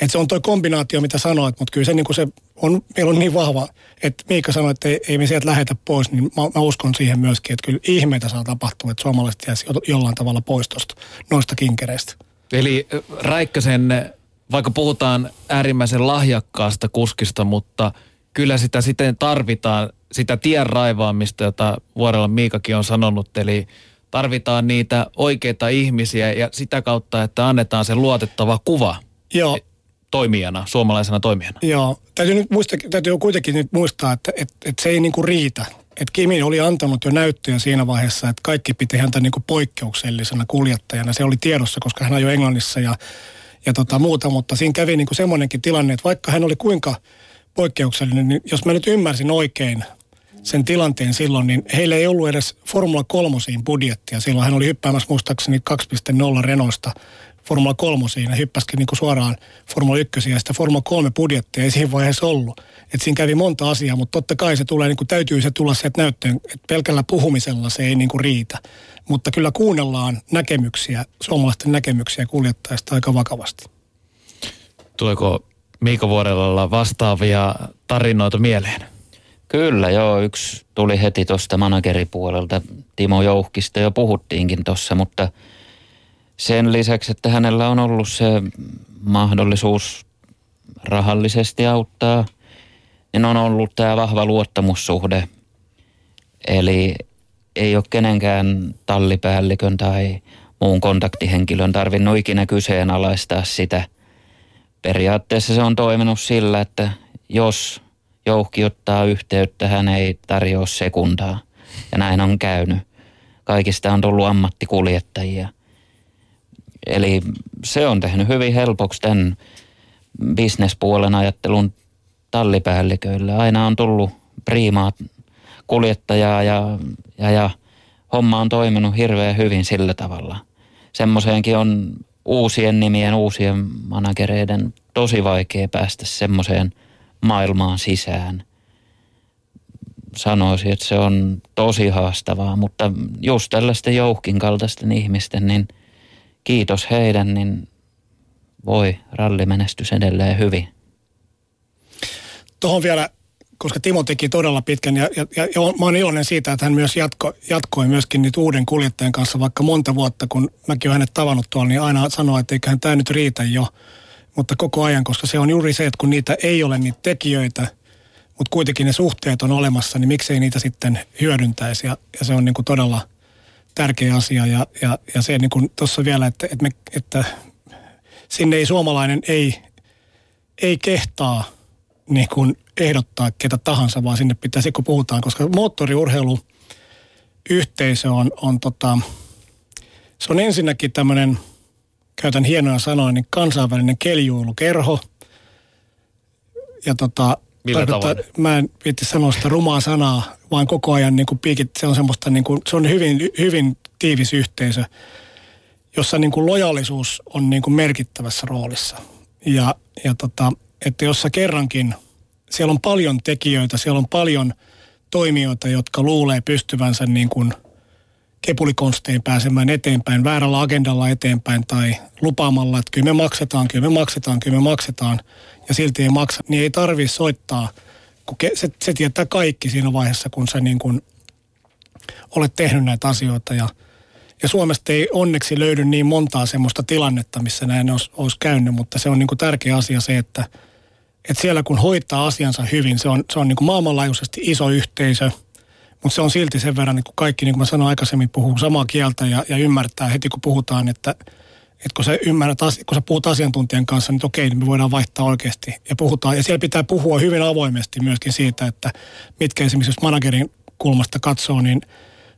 Et se on tuo kombinaatio, mitä sanoit, mutta kyllä se, niin kuin se on, meillä on niin vahva, että Miikka sanoi, että ei, ei me sieltä lähetä pois, niin mä, mä uskon siihen myöskin, että kyllä ihmeitä saa tapahtua, että suomalaiset jäisi jollain tavalla pois tosta, noista kinkereistä. Eli Räikkösen, vaikka puhutaan äärimmäisen lahjakkaasta kuskista, mutta – kyllä sitä sitten tarvitaan, sitä tien raivaamista, jota Vuorella Miikakin on sanonut, eli tarvitaan niitä oikeita ihmisiä ja sitä kautta, että annetaan se luotettava kuva Joo. toimijana, suomalaisena toimijana. Joo, täytyy, nyt muistaa, täytyy kuitenkin nyt muistaa, että, että, että se ei niinku riitä. Että Kimi oli antanut jo näyttöjä siinä vaiheessa, että kaikki piti häntä niinku poikkeuksellisena kuljettajana. Se oli tiedossa, koska hän ajoi Englannissa ja, ja tota muuta, mutta siinä kävi niinku semmoinenkin tilanne, että vaikka hän oli kuinka – poikkeuksellinen, niin jos mä nyt ymmärsin oikein sen tilanteen silloin, niin heillä ei ollut edes Formula 3 budjettia. Silloin hän oli hyppäämässä muistaakseni 2.0 Renaultista Formula 3 ja hyppäsikin niin kuin suoraan Formula 1 ja sitä Formula 3 budjettia ei siinä vaiheessa ollut. Et siinä kävi monta asiaa, mutta totta kai se tulee, niin kuin täytyy se tulla sieltä näyttöön, että pelkällä puhumisella se ei niin kuin riitä. Mutta kyllä kuunnellaan näkemyksiä, suomalaisten näkemyksiä kuljettajista aika vakavasti. Tuleeko Miika Vuorelalla vastaavia tarinoita mieleen? Kyllä joo, yksi tuli heti tuosta manageripuolelta. Timo Jouhkista jo puhuttiinkin tuossa, mutta sen lisäksi, että hänellä on ollut se mahdollisuus rahallisesti auttaa, niin on ollut tämä vahva luottamussuhde. Eli ei ole kenenkään tallipäällikön tai muun kontaktihenkilön tarvinnut ikinä kyseenalaistaa sitä – periaatteessa se on toiminut sillä, että jos jouhki ottaa yhteyttä, hän ei tarjoa sekundaa. Ja näin on käynyt. kaikista on tullut ammattikuljettajia. Eli se on tehnyt hyvin helpoksi tämän bisnespuolen ajattelun tallipäälliköille. Aina on tullut priimaa kuljettajaa ja, ja, ja homma on toiminut hirveän hyvin sillä tavalla. Semmoiseenkin on uusien nimien, uusien managereiden tosi vaikea päästä semmoiseen maailmaan sisään. Sanoisin, että se on tosi haastavaa, mutta just tällaisten jouhkin kaltaisten ihmisten, niin kiitos heidän, niin voi rallimenestys edelleen hyvin. Tuohon vielä, koska Timo teki todella pitkän ja, ja, ja, mä oon iloinen siitä, että hän myös jatko, jatkoi myöskin nyt uuden kuljettajan kanssa vaikka monta vuotta, kun mäkin olen hänet tavannut tuolla, niin aina sanoo, että eiköhän tämä nyt riitä jo. Mutta koko ajan, koska se on juuri se, että kun niitä ei ole niitä tekijöitä, mutta kuitenkin ne suhteet on olemassa, niin miksei niitä sitten hyödyntäisi. Ja, ja se on niin kuin todella tärkeä asia. Ja, ja, ja se niin kuin tuossa vielä, että, että, me, että sinne ei suomalainen ei, ei kehtaa niin kuin ehdottaa ketä tahansa, vaan sinne pitäisi, kun puhutaan, koska moottoriurheilu yhteisö on, on tota, se on ensinnäkin tämmöinen, käytän hienoja sanoja, niin kansainvälinen keljuilukerho. Ja tota, Millä tavoin? Mä en viitti sanoa sitä rumaa sanaa, vaan koko ajan niin kuin piikit, se on semmoista, niin kuin, se on hyvin, hyvin tiivis yhteisö jossa niin kuin lojallisuus on niin kuin merkittävässä roolissa. Ja, ja tota, että jos sä kerrankin, siellä on paljon tekijöitä, siellä on paljon toimijoita, jotka luulee pystyvänsä niin kuin kepulikonstein pääsemään eteenpäin, väärällä agendalla eteenpäin tai lupaamalla, että kyllä me maksetaan, kyllä me maksetaan, kyllä me maksetaan. Ja silti ei maksa, niin ei tarvi soittaa, kun se, se tietää kaikki siinä vaiheessa, kun sä niin kuin olet tehnyt näitä asioita. Ja – ja Suomesta ei onneksi löydy niin montaa semmoista tilannetta, missä näin olisi, olisi käynyt, mutta se on niin kuin tärkeä asia se, että, että siellä kun hoitaa asiansa hyvin, se on, se on niin kuin maailmanlaajuisesti iso yhteisö, mutta se on silti sen verran, niin kuin kaikki, niin kuin mä sanoin aikaisemmin, puhuu samaa kieltä ja, ja ymmärtää heti kun puhutaan, että, että kun sä ymmärrät, kun sä puhut asiantuntijan kanssa, niin okei, niin me voidaan vaihtaa oikeasti ja puhutaan. Ja siellä pitää puhua hyvin avoimesti myöskin siitä, että mitkä esimerkiksi jos managerin kulmasta katsoo, niin –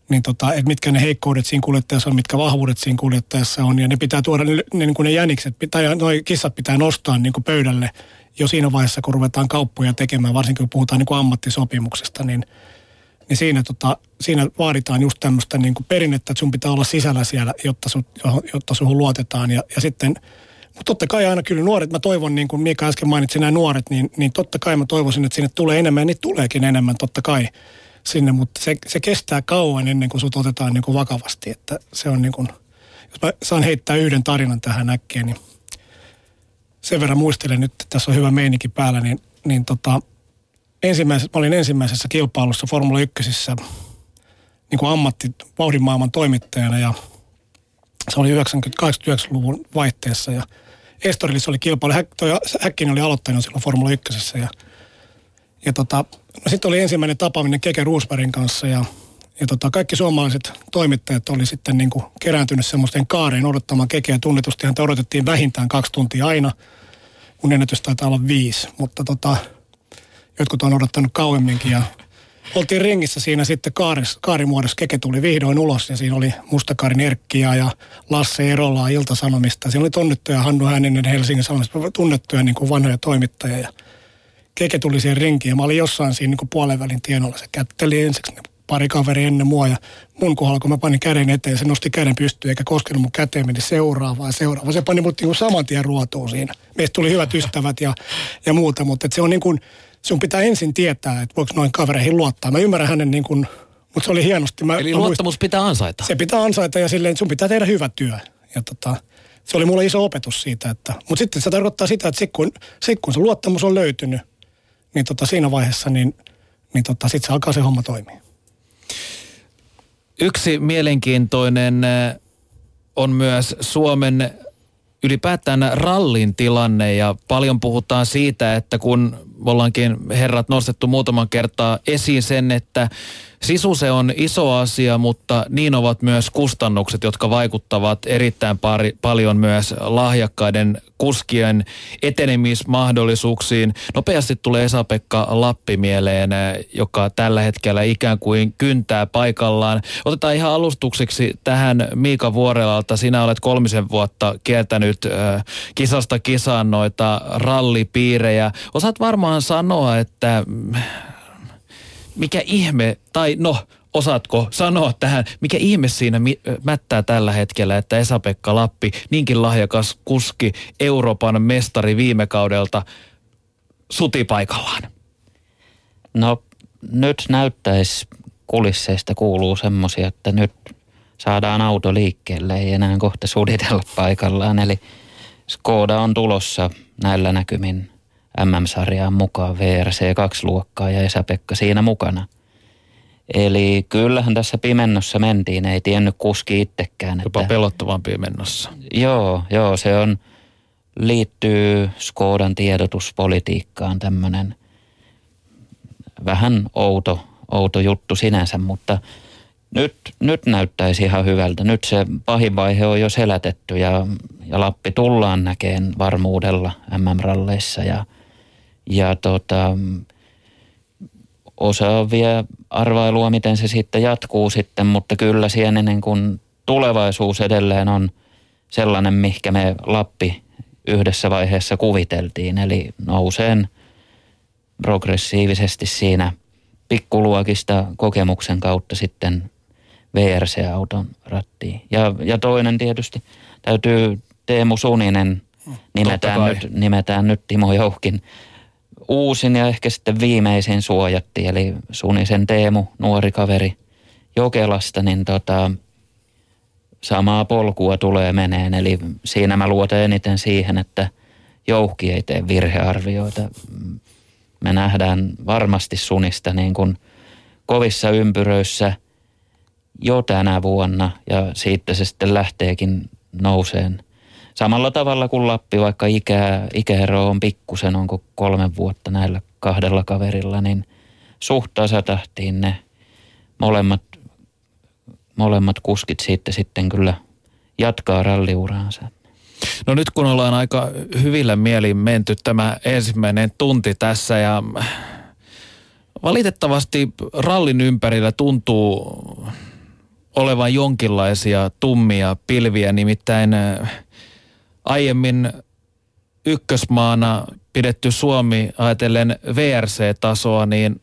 niin tota, että mitkä ne heikkoudet siinä kuljettajassa on, mitkä vahvuudet siinä kuljettajassa on. Ja ne pitää tuoda, ne, ne, niin kuin ne jänikset, pitää, noi kissat pitää nostaa niin kuin pöydälle jo siinä vaiheessa, kun ruvetaan kauppoja tekemään, varsinkin kun puhutaan niin kuin ammattisopimuksesta, niin, niin siinä, tota, siinä vaaditaan just tämmöistä niin kuin perinnettä, että sun pitää olla sisällä siellä, jotta, su, jotta suhun luotetaan. Ja, ja sitten mutta totta kai aina kyllä nuoret, mä toivon, niin kuin Mika äsken mainitsi nämä nuoret, niin, niin totta kai mä toivoisin, että sinne tulee enemmän niitä tuleekin enemmän totta kai sinne, mutta se, se kestää kauan ennen kuin sut otetaan niin kuin vakavasti. Että se on niin kuin, jos mä saan heittää yhden tarinan tähän äkkiä, niin sen verran muistelen nyt, että tässä on hyvä meininki päällä, niin, niin tota, ensimmäisessä, mä olin ensimmäisessä kilpailussa Formula 1 niin kuin ammatti toimittajana ja se oli 89-luvun vaihteessa ja Estorillissa oli kilpailu. Häkkinen oli aloittanut silloin Formula 1 ja, ja tota, No sitten oli ensimmäinen tapaaminen Keke Roosbergin kanssa ja, ja tota, kaikki suomalaiset toimittajat oli sitten niin kuin kerääntynyt semmoisten kaareen odottamaan Kekeä tunnetusti. Häntä odotettiin vähintään kaksi tuntia aina. Mun ennätys taitaa olla viisi, mutta tota, jotkut on odottanut kauemminkin ja oltiin ringissä siinä sitten kaaris, kaarimuodossa. Keke tuli vihdoin ulos ja siinä oli Mustakarin Erkkiä ja Lasse Erolaa Ilta-Sanomista. Siinä oli tunnettuja Hannu Hänninen Helsingin Sanomista, tunnettuja niin kuin vanhoja toimittajia. Ja Keke tuli siihen rinkiin ja mä olin jossain siinä niin puolen välin tienolla. Se kätteli ensiksi ne pari kaveri ennen mua ja mun kohdalla, kun mä panin käden eteen, se nosti käden pystyyn eikä koskenut mun käteen, meni seuraavaan ja seuraavaan. Se pani mut niin saman tien ruotuun siinä. Meistä tuli hyvät ystävät ja, ja muuta, mutta se on niin kuin, sun pitää ensin tietää, että voiko noin kavereihin luottaa. Mä ymmärrän hänen niin kuin, mutta se oli hienosti. Mä, Eli luottamus muistin, pitää ansaita. Se pitää ansaita ja silleen, sun pitää tehdä hyvä työ. Ja tota, se oli mulle iso opetus siitä, että, mutta sitten se tarkoittaa sitä, että sit kun, sit kun se luottamus on löytynyt, niin tota siinä vaiheessa niin, niin tota, sitten se alkaa se homma toimia. Yksi mielenkiintoinen eh, on myös Suomen ylipäätään rallin tilanne ja paljon puhutaan siitä, että kun ollaankin herrat nostettu muutaman kertaa esiin sen, että Sisu se on iso asia, mutta niin ovat myös kustannukset, jotka vaikuttavat erittäin pari, paljon myös lahjakkaiden kuskien etenemismahdollisuuksiin. Nopeasti tulee Esa-Pekka Lappi mieleen, joka tällä hetkellä ikään kuin kyntää paikallaan. Otetaan ihan alustukseksi tähän Miika Vuorelalta. Sinä olet kolmisen vuotta kiertänyt äh, kisasta kisaan noita rallipiirejä. Osaat varmaan sanoa, että mikä ihme, tai no, osaatko sanoa tähän, mikä ihme siinä mättää tällä hetkellä, että Esa-Pekka Lappi, niinkin lahjakas kuski, Euroopan mestari viime kaudelta, suti paikallaan? No nyt näyttäisi kulisseista kuuluu semmoisia, että nyt saadaan auto liikkeelle, ei enää kohta suditella paikallaan. Eli Skoda on tulossa näillä näkymin MM-sarjaan mukaan VRC 2-luokkaa ja Esa-Pekka siinä mukana. Eli kyllähän tässä pimennossa mentiin, ei tiennyt kuski itsekään. Jopa että, pelottavan pimennossa. Joo, joo, se on, liittyy Skodan tiedotuspolitiikkaan tämmöinen vähän outo, outo juttu sinänsä, mutta nyt, nyt näyttäisi ihan hyvältä. Nyt se pahin vaihe on jo selätetty ja, ja Lappi tullaan näkeen varmuudella MM-ralleissa ja – ja tota, osa on vielä arvailua, miten se sitten jatkuu sitten, mutta kyllä siihen niin kuin tulevaisuus edelleen on sellainen, mihinkä me Lappi yhdessä vaiheessa kuviteltiin. Eli nouseen progressiivisesti siinä pikkuluokista kokemuksen kautta sitten VRC-auton rattiin. Ja, ja toinen tietysti täytyy Teemu Suninen nimetään nyt, nimetään nyt Timo Jouhkin uusin ja ehkä sitten viimeisin suojatti, eli Sunisen Teemu, nuori kaveri Jokelasta, niin tota, samaa polkua tulee meneen. Eli siinä mä luotan eniten siihen, että jouhki ei tee virhearvioita. Me nähdään varmasti Sunista niin kuin kovissa ympyröissä jo tänä vuonna ja siitä se sitten lähteekin nouseen Samalla tavalla kuin Lappi, vaikka ikä, ikäero on pikkusen, onko kolme vuotta näillä kahdella kaverilla, niin suht tasatahtiin ne molemmat, molemmat kuskit siitä sitten kyllä jatkaa ralliuraansa. No nyt kun ollaan aika hyvillä mielin menty tämä ensimmäinen tunti tässä ja valitettavasti rallin ympärillä tuntuu olevan jonkinlaisia tummia pilviä, nimittäin aiemmin ykkösmaana pidetty Suomi ajatellen VRC-tasoa, niin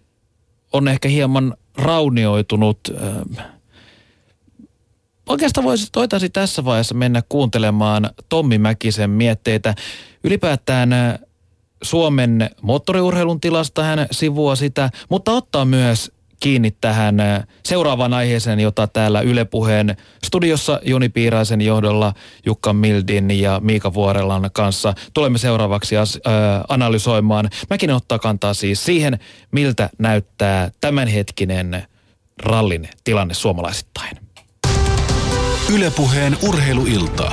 on ehkä hieman raunioitunut. Oikeastaan voisi toitaisi tässä vaiheessa mennä kuuntelemaan Tommi Mäkisen mietteitä. Ylipäätään Suomen moottoriurheilun tilasta hän sivua sitä, mutta ottaa myös kiinni tähän äh, seuraavaan aiheeseen, jota täällä Yle Puheen studiossa Joni Piiraisen johdolla Jukka Mildin ja Miika Vuorellan kanssa tulemme seuraavaksi as, äh, analysoimaan. Mäkin ottaa kantaa siis siihen, miltä näyttää tämänhetkinen rallin tilanne suomalaisittain. Ylepuheen urheiluilta.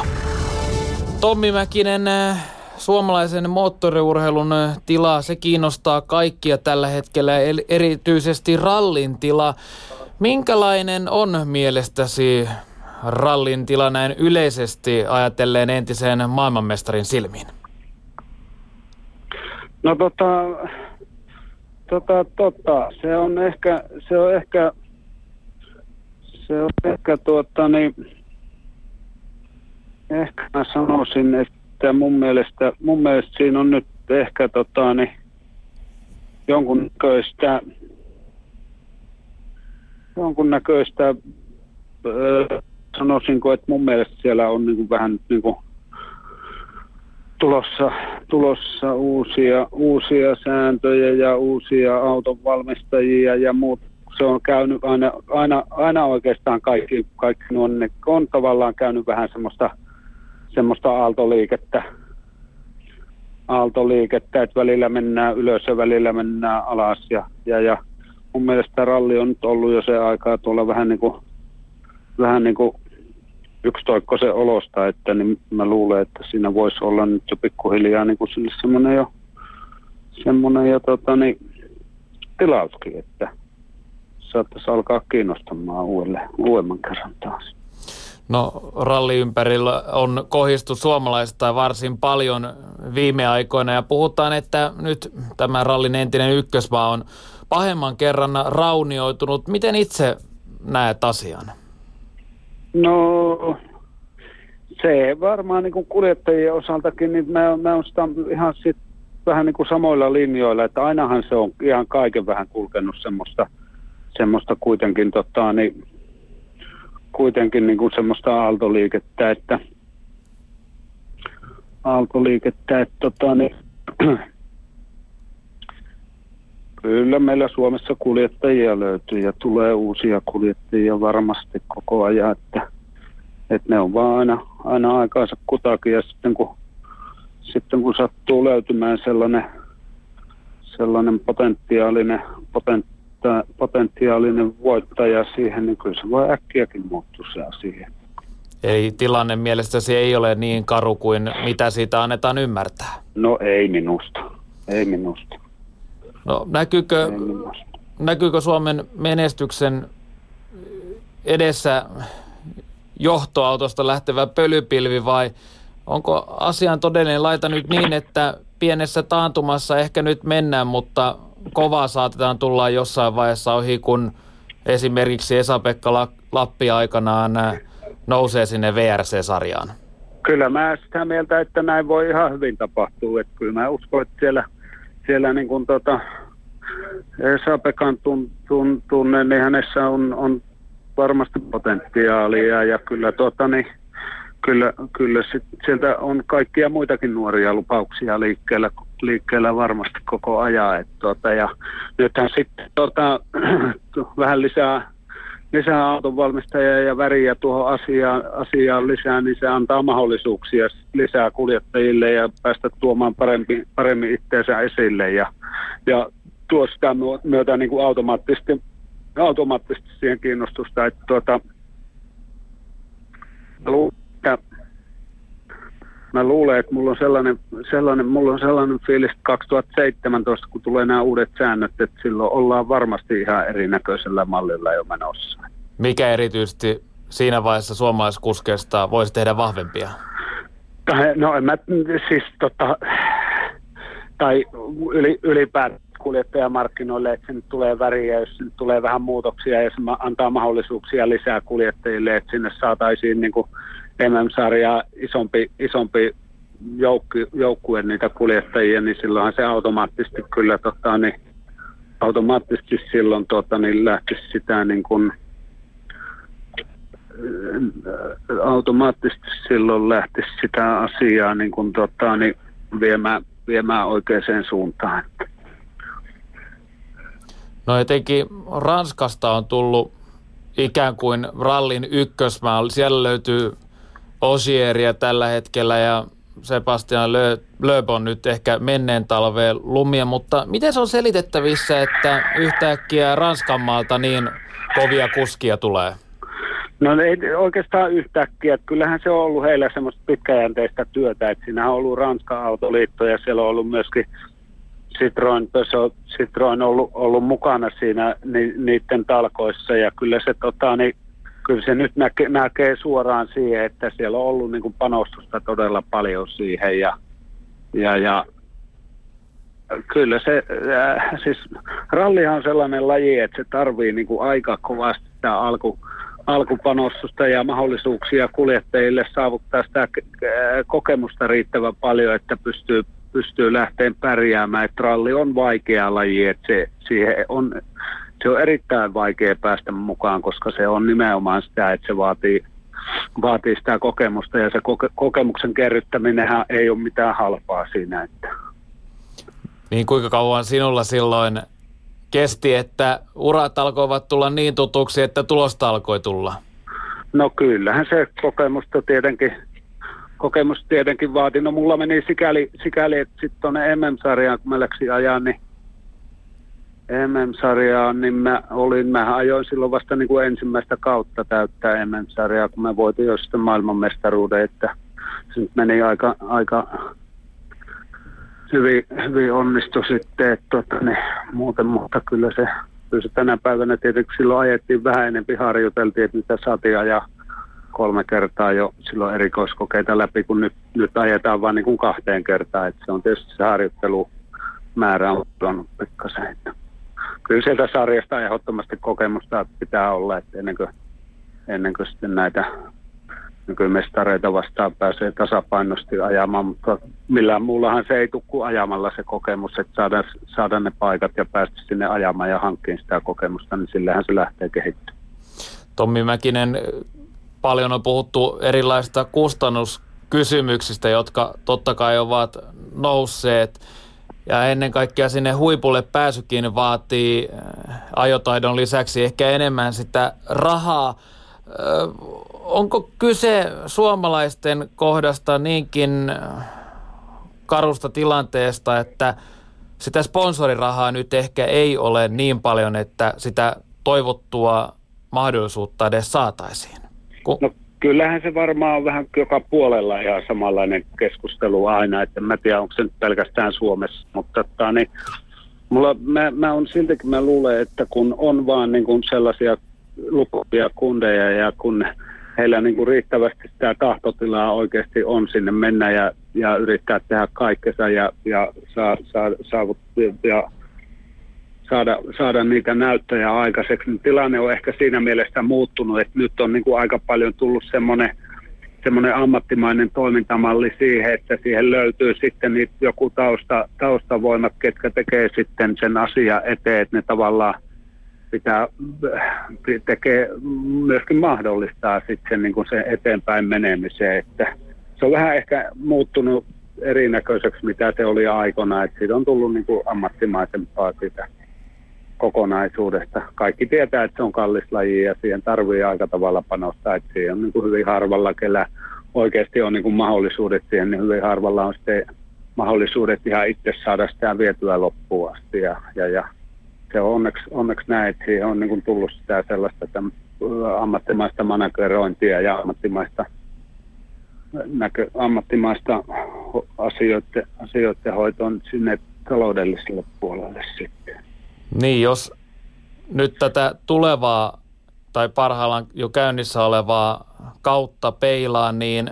Tommi Mäkinen, äh, suomalaisen moottoriurheilun tila, se kiinnostaa kaikkia tällä hetkellä, erityisesti rallin tila. Minkälainen on mielestäsi rallin tila näin yleisesti ajatellen entisen maailmanmestarin silmiin? No tota, tota, tota, se on ehkä, se on ehkä, se on ehkä tuota niin, ehkä mä sanoisin, että että mun mielestä, mun mielestä siinä on nyt ehkä tota, niin, jonkunnäköistä, jonkunnäköistä öö, sanoisinko, että mun mielestä siellä on niin kuin vähän niin kuin tulossa, tulossa uusia, uusia sääntöjä ja uusia autonvalmistajia ja muut. Se on käynyt aina, aina, aina oikeastaan kaikki, kaikki on, on tavallaan käynyt vähän semmoista – semmoista aaltoliikettä, aaltoliikettä, että välillä mennään ylös ja välillä mennään alas. Ja, ja, ja mun mielestä ralli on nyt ollut jo se aikaa tuolla vähän niin kuin, vähän niin kuin yksitoikkoisen olosta, että niin mä luulen, että siinä voisi olla nyt jo pikkuhiljaa niin kuin semmoinen jo, semmoinen jo tota, niin, tilauskin, että saattaisi alkaa kiinnostamaan uudelle, uudemman kerran taas. No ralli ympärillä on kohistu suomalaista varsin paljon viime aikoina ja puhutaan, että nyt tämä rallin entinen ykkösmaa on pahemman kerran raunioitunut. Miten itse näet asian? No se varmaan niin kuin kuljettajien osaltakin, niin mä, mä olen sitä ihan sit vähän niin kuin samoilla linjoilla, että ainahan se on ihan kaiken vähän kulkenut semmoista, semmoista kuitenkin, tota, niin, kuitenkin niin kuin semmoista aaltoliikettä, että aaltoliikettä, että tota, niin, Kyllä meillä Suomessa kuljettajia löytyy ja tulee uusia kuljettajia varmasti koko ajan, että, että ne on vaan aina, aina aikaansa kutakin ja sitten kun, sitten kun sattuu löytymään sellainen, sellainen potentiaalinen, potenta, potentiaalinen voittaja siihen, niin kyllä se voi äkkiäkin muuttua se asia. Eli tilanne mielestäsi ei ole niin karu kuin mitä siitä annetaan ymmärtää? No ei minusta, ei minusta. No näkyykö, näkyykö Suomen menestyksen edessä johtoautosta lähtevä pölypilvi vai onko asian todellinen laita nyt niin, että pienessä taantumassa ehkä nyt mennään, mutta kovaa saatetaan tulla jossain vaiheessa ohi, kun esimerkiksi Esa-Pekka Lappi aikanaan nousee sinne VRC-sarjaan? Kyllä mä sitä mieltä, että näin voi ihan hyvin tapahtua. Että kyllä mä uskon, että siellä – siellä niin kuin tota, Sapekan tun, tun, tunne, niin hänessä on, on varmasti potentiaalia ja kyllä, tota, niin, kyllä, kyllä sit, sieltä on kaikkia muitakin nuoria lupauksia liikkeellä, liikkeellä varmasti koko ajan. Et, tota, ja nythän sitten tota, vähän lisää lisää autonvalmistajia ja väriä tuohon asiaan, asiaan lisää, niin se antaa mahdollisuuksia lisää kuljettajille ja päästä tuomaan parempi, paremmin itseensä esille. Ja, ja tuo sitä myötä niin kuin automaattisesti, automaattisesti siihen kiinnostusta, että tuota, mä luulen, että mulla on sellainen, sellainen, mulla on sellainen fiilis 2017, kun tulee nämä uudet säännöt, että silloin ollaan varmasti ihan erinäköisellä mallilla jo menossa. Mikä erityisesti siinä vaiheessa suomalaiskuskeista voisi tehdä vahvempia? No en mä siis tota, tai yli, ylipäätään kuljettajamarkkinoille, että sinne tulee väriä, jos sinne tulee vähän muutoksia ja se antaa mahdollisuuksia lisää kuljettajille, että sinne saataisiin niin kuin MM-sarjaa isompi, isompi joukku, joukkue niitä kuljettajia, niin silloinhan se automaattisesti kyllä tota, niin, automaattisesti silloin tota, niin lähtisi sitä niin kuin, automaattisesti silloin lähtisi sitä asiaa niin kuin, tota, niin viemään, viemään oikeaan suuntaan. No etenkin Ranskasta on tullut ikään kuin rallin ykkösmaa. Siellä löytyy Osieria tällä hetkellä ja Sebastian Loeb on nyt ehkä menneen talveen lumia, mutta miten se on selitettävissä, että yhtäkkiä Ranskan maalta niin kovia kuskia tulee? No ei oikeastaan yhtäkkiä. Kyllähän se on ollut heillä semmoista pitkäjänteistä työtä, että siinä on ollut Ranskan autoliitto ja siellä on ollut myöskin Citroen, Peugeot, Citroen ollut, ollut mukana siinä ni, niiden talkoissa ja kyllä se tota, niin kyllä se nyt näkee, näkee suoraan siihen, että siellä on ollut niin kuin panostusta todella paljon siihen ja, ja, ja kyllä se, äh, siis rallihan on sellainen laji, että se tarvii niin kuin aika kovasti sitä alku, alkupanostusta ja mahdollisuuksia kuljettajille saavuttaa sitä äh, kokemusta riittävän paljon, että pystyy, pystyy lähteen pärjäämään. Että ralli on vaikea laji, että se, siihen on se on erittäin vaikea päästä mukaan, koska se on nimenomaan sitä, että se vaatii, vaatii sitä kokemusta ja se koke, kokemuksen kerryttäminen ei ole mitään halpaa siinä. Että. Niin kuinka kauan sinulla silloin kesti, että urat alkoivat tulla niin tutuksi, että tulosta alkoi tulla? No kyllähän se kokemusta tietenkin, kokemus tietenkin vaati. No mulla meni sikäli, sikäli että sitten tuonne MM-sarjaan, kun mä läksin ajaa, niin MM-sarjaa, niin mä olin, mä ajoin silloin vasta niin kuin ensimmäistä kautta täyttää MM-sarjaa, kun mä voitin jo sitten maailmanmestaruuden, että se nyt meni aika, aika hyvin, hyvin onnistu sitten, että tota, niin, muuten, mutta kyllä se kyllä se tänä päivänä tietenkin silloin ajettiin vähän enempi, harjoiteltiin, että mitä saatiin ajaa kolme kertaa jo silloin erikoiskokeita läpi, kun nyt, nyt ajetaan vain niin kuin kahteen kertaan. Että se on tietysti se harjoittelumäärä on pudonnut pikkasen. Että kyllä sieltä sarjasta ehdottomasti kokemusta pitää olla, että ennen kuin, ennen kuin sitten näitä nykymestareita vastaan pääsee tasapainosti ajamaan, mutta millään muullahan se ei tule kuin ajamalla se kokemus, että saada, saada ne paikat ja päästä sinne ajamaan ja hankkiin sitä kokemusta, niin sillähän se lähtee kehittymään. Tommi Mäkinen, paljon on puhuttu erilaisista kustannuskysymyksistä, jotka totta kai ovat nousseet. Ja ennen kaikkea sinne huipulle pääsykin vaatii äh, ajotaidon lisäksi ehkä enemmän sitä rahaa. Äh, onko kyse suomalaisten kohdasta niinkin äh, karusta tilanteesta, että sitä sponsorirahaa nyt ehkä ei ole niin paljon, että sitä toivottua mahdollisuutta edes saataisiin? Kun... No kyllähän se varmaan on vähän joka puolella ihan samanlainen keskustelu aina, että mä tiedä onko se nyt pelkästään Suomessa, mutta tota, niin, mulla, mä, mä on siltikin mä luulen, että kun on vaan niin kuin sellaisia lupia kundeja ja kun heillä niin kuin riittävästi sitä tahtotilaa oikeasti on sinne mennä ja, ja yrittää tehdä kaikkensa ja, ja saa, saa, saavuttaa ja saada, saada niitä näyttöjä aikaiseksi. Niin tilanne on ehkä siinä mielessä muuttunut, että nyt on niin kuin aika paljon tullut semmoinen semmoinen ammattimainen toimintamalli siihen, että siihen löytyy sitten niitä joku tausta, taustavoimat, ketkä tekee sitten sen asia eteen, että ne tavallaan pitää, tekee, myöskin mahdollistaa sitten niin kuin sen eteenpäin menemiseen, että se on vähän ehkä muuttunut erinäköiseksi, mitä se oli aikana, että siitä on tullut niin kuin ammattimaisempaa sitä kokonaisuudesta. Kaikki tietää, että se on kallis laji ja siihen tarvii aika tavalla panostaa, että siihen on niin kuin hyvin harvalla, kellä oikeasti on niin kuin mahdollisuudet siihen, niin hyvin harvalla on sitten mahdollisuudet ihan itse saada sitä vietyä loppuun asti ja, ja, ja se on onneksi, onneksi näin, että siihen on niin kuin tullut sitä sellaista että ammattimaista managerointia ja ammattimaista, näkö, ammattimaista asioiden, asioiden hoitoon sinne taloudelliselle puolelle sitten. Niin, jos nyt tätä tulevaa tai parhaillaan jo käynnissä olevaa kautta peilaa, niin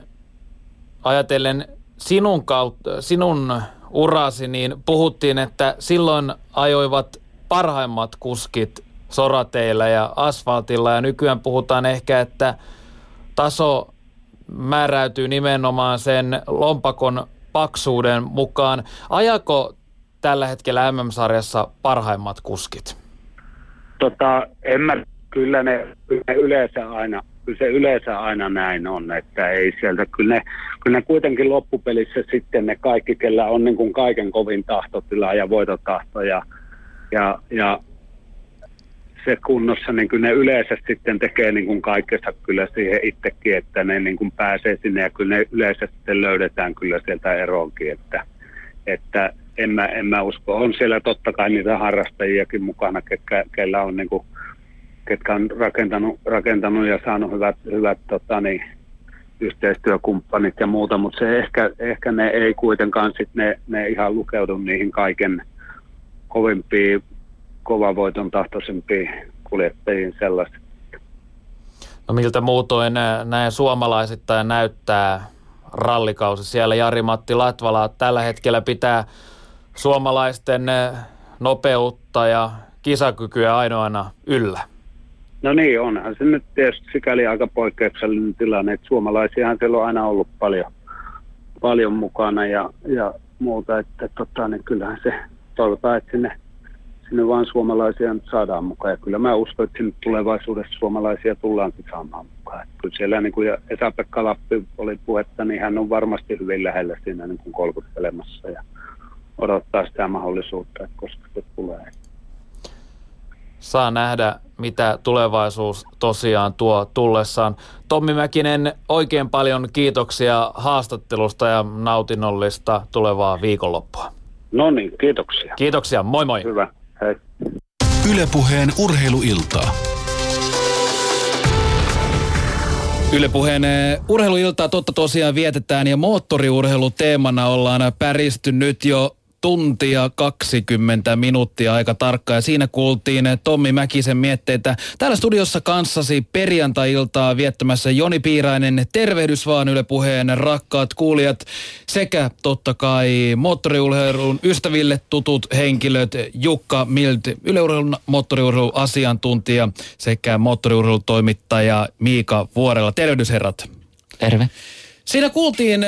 ajatellen sinun, kautta, sinun urasi, niin puhuttiin, että silloin ajoivat parhaimmat kuskit sorateillä ja asfaltilla ja nykyään puhutaan ehkä, että taso määräytyy nimenomaan sen lompakon paksuuden mukaan. Ajako tällä hetkellä MM-sarjassa parhaimmat kuskit? Tota, en mä, kyllä ne, ne yleensä aina, se yleensä aina näin on, että ei sieltä, kyllä ne, kyllä ne kuitenkin loppupelissä sitten ne kaikki, kellä on niin kuin kaiken kovin tahtotila ja voitotahto ja, ja, ja se kunnossa, niin kyllä ne yleensä sitten tekee niin kuin kaikessa kyllä siihen itsekin, että ne niin kuin pääsee sinne ja kyllä ne yleensä sitten löydetään kyllä sieltä eroonkin, että, että en mä, en mä usko. On siellä totta kai niitä harrastajiakin mukana, ketkä, keillä on, niin kuin, ketkä on rakentanut, rakentanut ja saanut hyvät, hyvät tota, niin, yhteistyökumppanit ja muuta, mutta se ehkä, ehkä ne ei kuitenkaan sit ne, ne ihan lukeudu niihin kaiken kovimpiin, kovavoiton tahtoisempiin kuljettajiin sellaista. No miltä muutoin näin suomalaisittain näyttää rallikausi siellä? Jari-Matti Latvala tällä hetkellä pitää suomalaisten eh, nopeutta ja kisakykyä ainoana yllä? No niin, onhan se nyt tietysti sikäli aika poikkeuksellinen tilanne, että suomalaisiahan siellä on aina ollut paljon, paljon mukana ja, ja muuta, että tota, niin kyllähän se toivotaan, että sinne, sinne vaan suomalaisia nyt saadaan mukaan. Ja kyllä mä uskon, että sinne tulevaisuudessa suomalaisia tullaankin saamaan mukaan. Että kyllä siellä niin kuin Esa-Pekka Lappi oli puhetta, niin hän on varmasti hyvin lähellä siinä niin kuin kolkuttelemassa ja odottaa sitä mahdollisuutta, että koska se tulee. Saa nähdä, mitä tulevaisuus tosiaan tuo tullessaan. Tommi Mäkinen, oikein paljon kiitoksia haastattelusta ja nautinnollista tulevaa viikonloppua. No niin, kiitoksia. Kiitoksia, moi moi. Hyvä, hei. Ylepuheen urheiluiltaa. Ylepuheen eh, urheiluiltaa totta tosiaan vietetään ja moottoriurheilu teemana ollaan päristy nyt jo tuntia 20 minuuttia aika tarkka ja siinä kuultiin Tommi Mäkisen mietteitä. Täällä studiossa kanssasi perjantai-iltaa viettämässä Joni Piirainen. Tervehdys vaan Yle Puheen rakkaat kuulijat sekä totta kai moottoriurheilun ystäville tutut henkilöt Jukka Mild, yleurheilun moottoriurheilun asiantuntija sekä moottoriurheilun toimittaja Miika Vuorella. Tervehdys herrat. Terve. Siinä kuultiin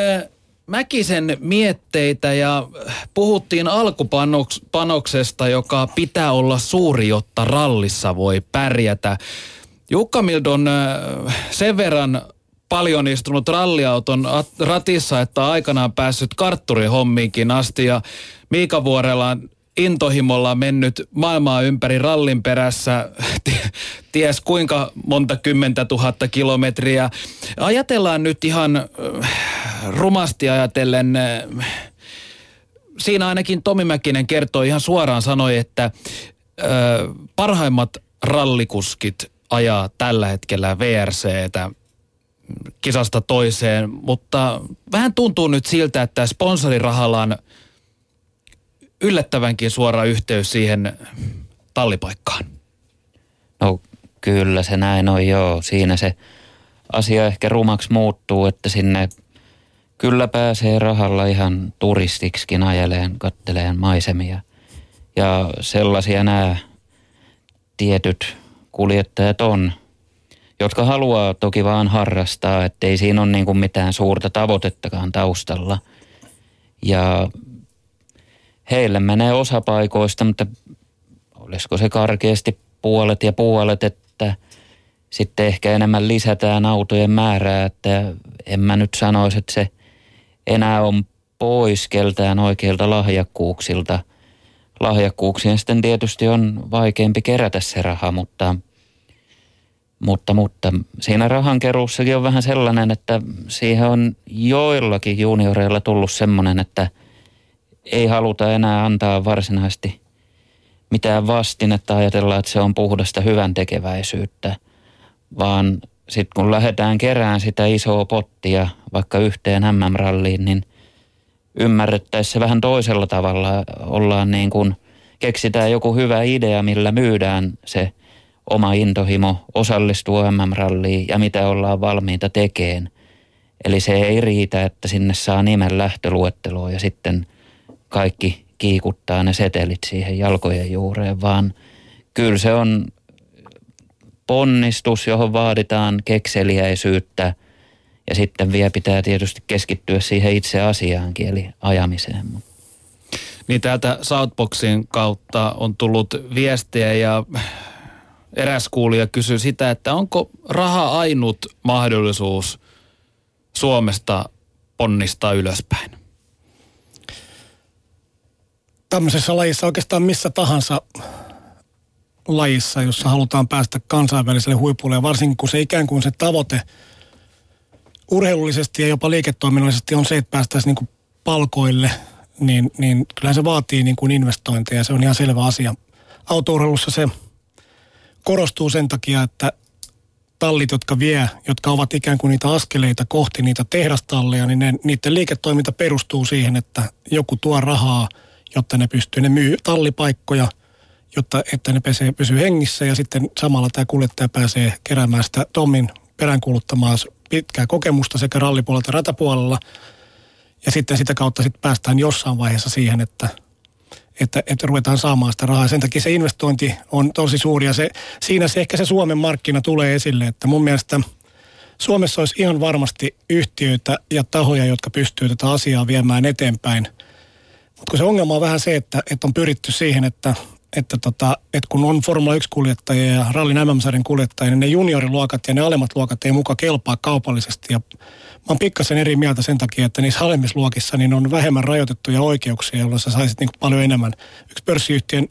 Mäkisen mietteitä ja puhuttiin alkupanoksesta, joka pitää olla suuri, jotta rallissa voi pärjätä. Jukka Mildon sen verran paljon istunut ralliauton ratissa, että aikanaan päässyt kartturihommiinkin asti ja Miika Vuorella intohimolla mennyt maailmaa ympäri rallin perässä, ties kuinka monta kymmentä tuhatta kilometriä. Ajatellaan nyt ihan äh, rumasti ajatellen, äh, siinä ainakin Tomi Mäkinen kertoi ihan suoraan sanoi, että äh, parhaimmat rallikuskit ajaa tällä hetkellä VRCtä kisasta toiseen, mutta vähän tuntuu nyt siltä, että sponsorirahallaan yllättävänkin suora yhteys siihen tallipaikkaan. No kyllä se näin on joo. Siinä se asia ehkä rumaksi muuttuu, että sinne kyllä pääsee rahalla ihan turistiksikin ajeleen, katteleen maisemia. Ja sellaisia nämä tietyt kuljettajat on, jotka haluaa toki vaan harrastaa, ettei siinä ole niin kuin mitään suurta tavoitettakaan taustalla. Ja heille menee osa paikoista, mutta olisiko se karkeasti puolet ja puolet, että sitten ehkä enemmän lisätään autojen määrää, että en mä nyt sanoisi, että se enää on pois keltään oikeilta lahjakkuuksilta. Lahjakkuuksien sitten tietysti on vaikeampi kerätä se raha, mutta, mutta, mutta siinä rahankeruussakin on vähän sellainen, että siihen on joillakin junioreilla tullut semmoinen, että – ei haluta enää antaa varsinaisesti mitään vastinetta, ajatellaan, että se on puhdasta hyvän tekeväisyyttä, vaan sitten kun lähdetään kerään sitä isoa pottia vaikka yhteen MM-ralliin, niin ymmärrettäisiin se vähän toisella tavalla. Ollaan niin kuin, keksitään joku hyvä idea, millä myydään se oma intohimo osallistua MM-ralliin ja mitä ollaan valmiita tekemään. Eli se ei riitä, että sinne saa nimen lähtöluetteloa ja sitten kaikki kiikuttaa ne setelit siihen jalkojen juureen, vaan kyllä se on ponnistus, johon vaaditaan kekseliäisyyttä ja sitten vielä pitää tietysti keskittyä siihen itse asiaankin, eli ajamiseen. Niin täältä Southboxin kautta on tullut viestejä ja eräs kuulija kysyy sitä, että onko raha ainut mahdollisuus Suomesta ponnistaa ylöspäin? tämmöisessä lajissa oikeastaan missä tahansa lajissa, jossa halutaan päästä kansainväliselle huipulle ja varsinkin kun se ikään kuin se tavoite urheilullisesti ja jopa liiketoiminnallisesti on se, että päästäisiin niin palkoille, niin, niin kyllä se vaatii niin kuin investointeja. Se on ihan selvä asia. Autourheilussa se korostuu sen takia, että tallit, jotka vie, jotka ovat ikään kuin niitä askeleita kohti niitä tehdastalleja, niin ne, niiden liiketoiminta perustuu siihen, että joku tuo rahaa – jotta ne pystyy, ne myy tallipaikkoja, jotta että ne pesee, pysyy hengissä ja sitten samalla tämä kuljettaja pääsee keräämään sitä Tommin peräänkuuluttamaa pitkää kokemusta sekä rallipuolella että ratapuolella. Ja sitten sitä kautta sitten päästään jossain vaiheessa siihen, että, että, että ruvetaan saamaan sitä rahaa. Sen takia se investointi on tosi suuri ja se, siinä se ehkä se Suomen markkina tulee esille, että mun mielestä Suomessa olisi ihan varmasti yhtiöitä ja tahoja, jotka pystyy tätä asiaa viemään eteenpäin – mutta kun se ongelma on vähän se, että, että on pyritty siihen, että, että, tota, että kun on Formula 1-kuljettajia ja rallin mm kuljettajia, niin ne junioriluokat ja ne alemmat luokat ei muka kelpaa kaupallisesti. Ja mä oon pikkasen eri mieltä sen takia, että niissä alemmissa luokissa niin on vähemmän rajoitettuja oikeuksia, jolloin sä saisit niin paljon enemmän. Yksi pörssiyhtiön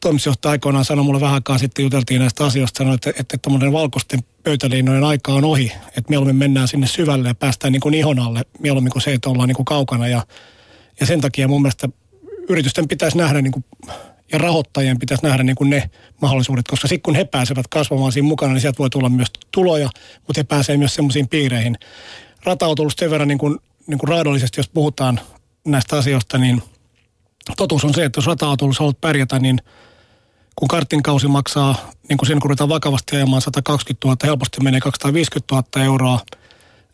toimitusjohtaja aikoinaan sanoi mulle vähän aikaa sitten, juteltiin näistä asioista, sanoi, että, että, että valkoisten pöytäliinojen aika on ohi, että mieluummin mennään sinne syvälle ja päästään niin kuin ihon alle, mieluummin kuin se, että ollaan niin kuin kaukana ja ja sen takia mun mielestä yritysten pitäisi nähdä niin kuin, ja rahoittajien pitäisi nähdä niin kuin ne mahdollisuudet, koska sitten kun he pääsevät kasvamaan siinä mukana, niin sieltä voi tulla myös tuloja, mutta he pääsevät myös semmoisiin piireihin. Ratautulusta sen verran niin kuin, niin kuin raadollisesti, jos puhutaan näistä asioista, niin totuus on se, että jos rata-autolla haluat pärjätä, niin kun kartin kausi maksaa, niin kuin siinä kun vakavasti ajamaan 120 000, helposti menee 250 000 euroa,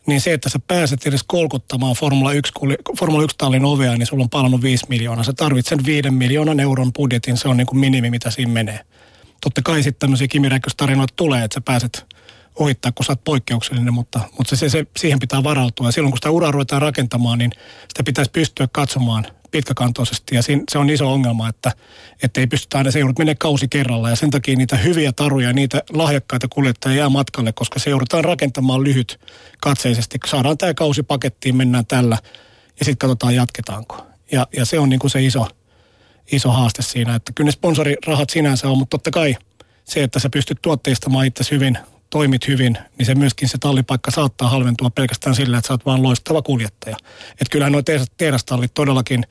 niin se, että sä pääset edes kolkuttamaan Formula 1, Formula 1 tallin ovea, niin sulla on palannut 5 miljoonaa. Sä tarvitset sen 5 miljoonan euron budjetin, se on niin kuin minimi, mitä siinä menee. Totta kai sitten tämmöisiä Kimi tarinoita tulee, että sä pääset ohittaa, kun sä oot poikkeuksellinen, mutta, mutta se, se, siihen pitää varautua. Ja silloin kun sitä uraa ruvetaan rakentamaan, niin sitä pitäisi pystyä katsomaan pitkäkantoisesti. Ja siinä, se on iso ongelma, että, että ei pystytä aina, se joudut menee kausi kerralla. Ja sen takia niitä hyviä taruja, niitä lahjakkaita kuljettajia jää matkalle, koska se joudutaan rakentamaan lyhyt katseisesti. Saadaan tämä kausi pakettiin, mennään tällä ja sitten katsotaan jatketaanko. Ja, ja se on niin kuin se iso, iso haaste siinä, että kyllä ne sponsorirahat sinänsä on, mutta totta kai se, että sä pystyt tuotteistamaan itse hyvin, toimit hyvin, niin se myöskin se tallipaikka saattaa halventua pelkästään sillä, että sä oot vaan loistava kuljettaja. Että kyllähän nuo tehdastallit todellakin,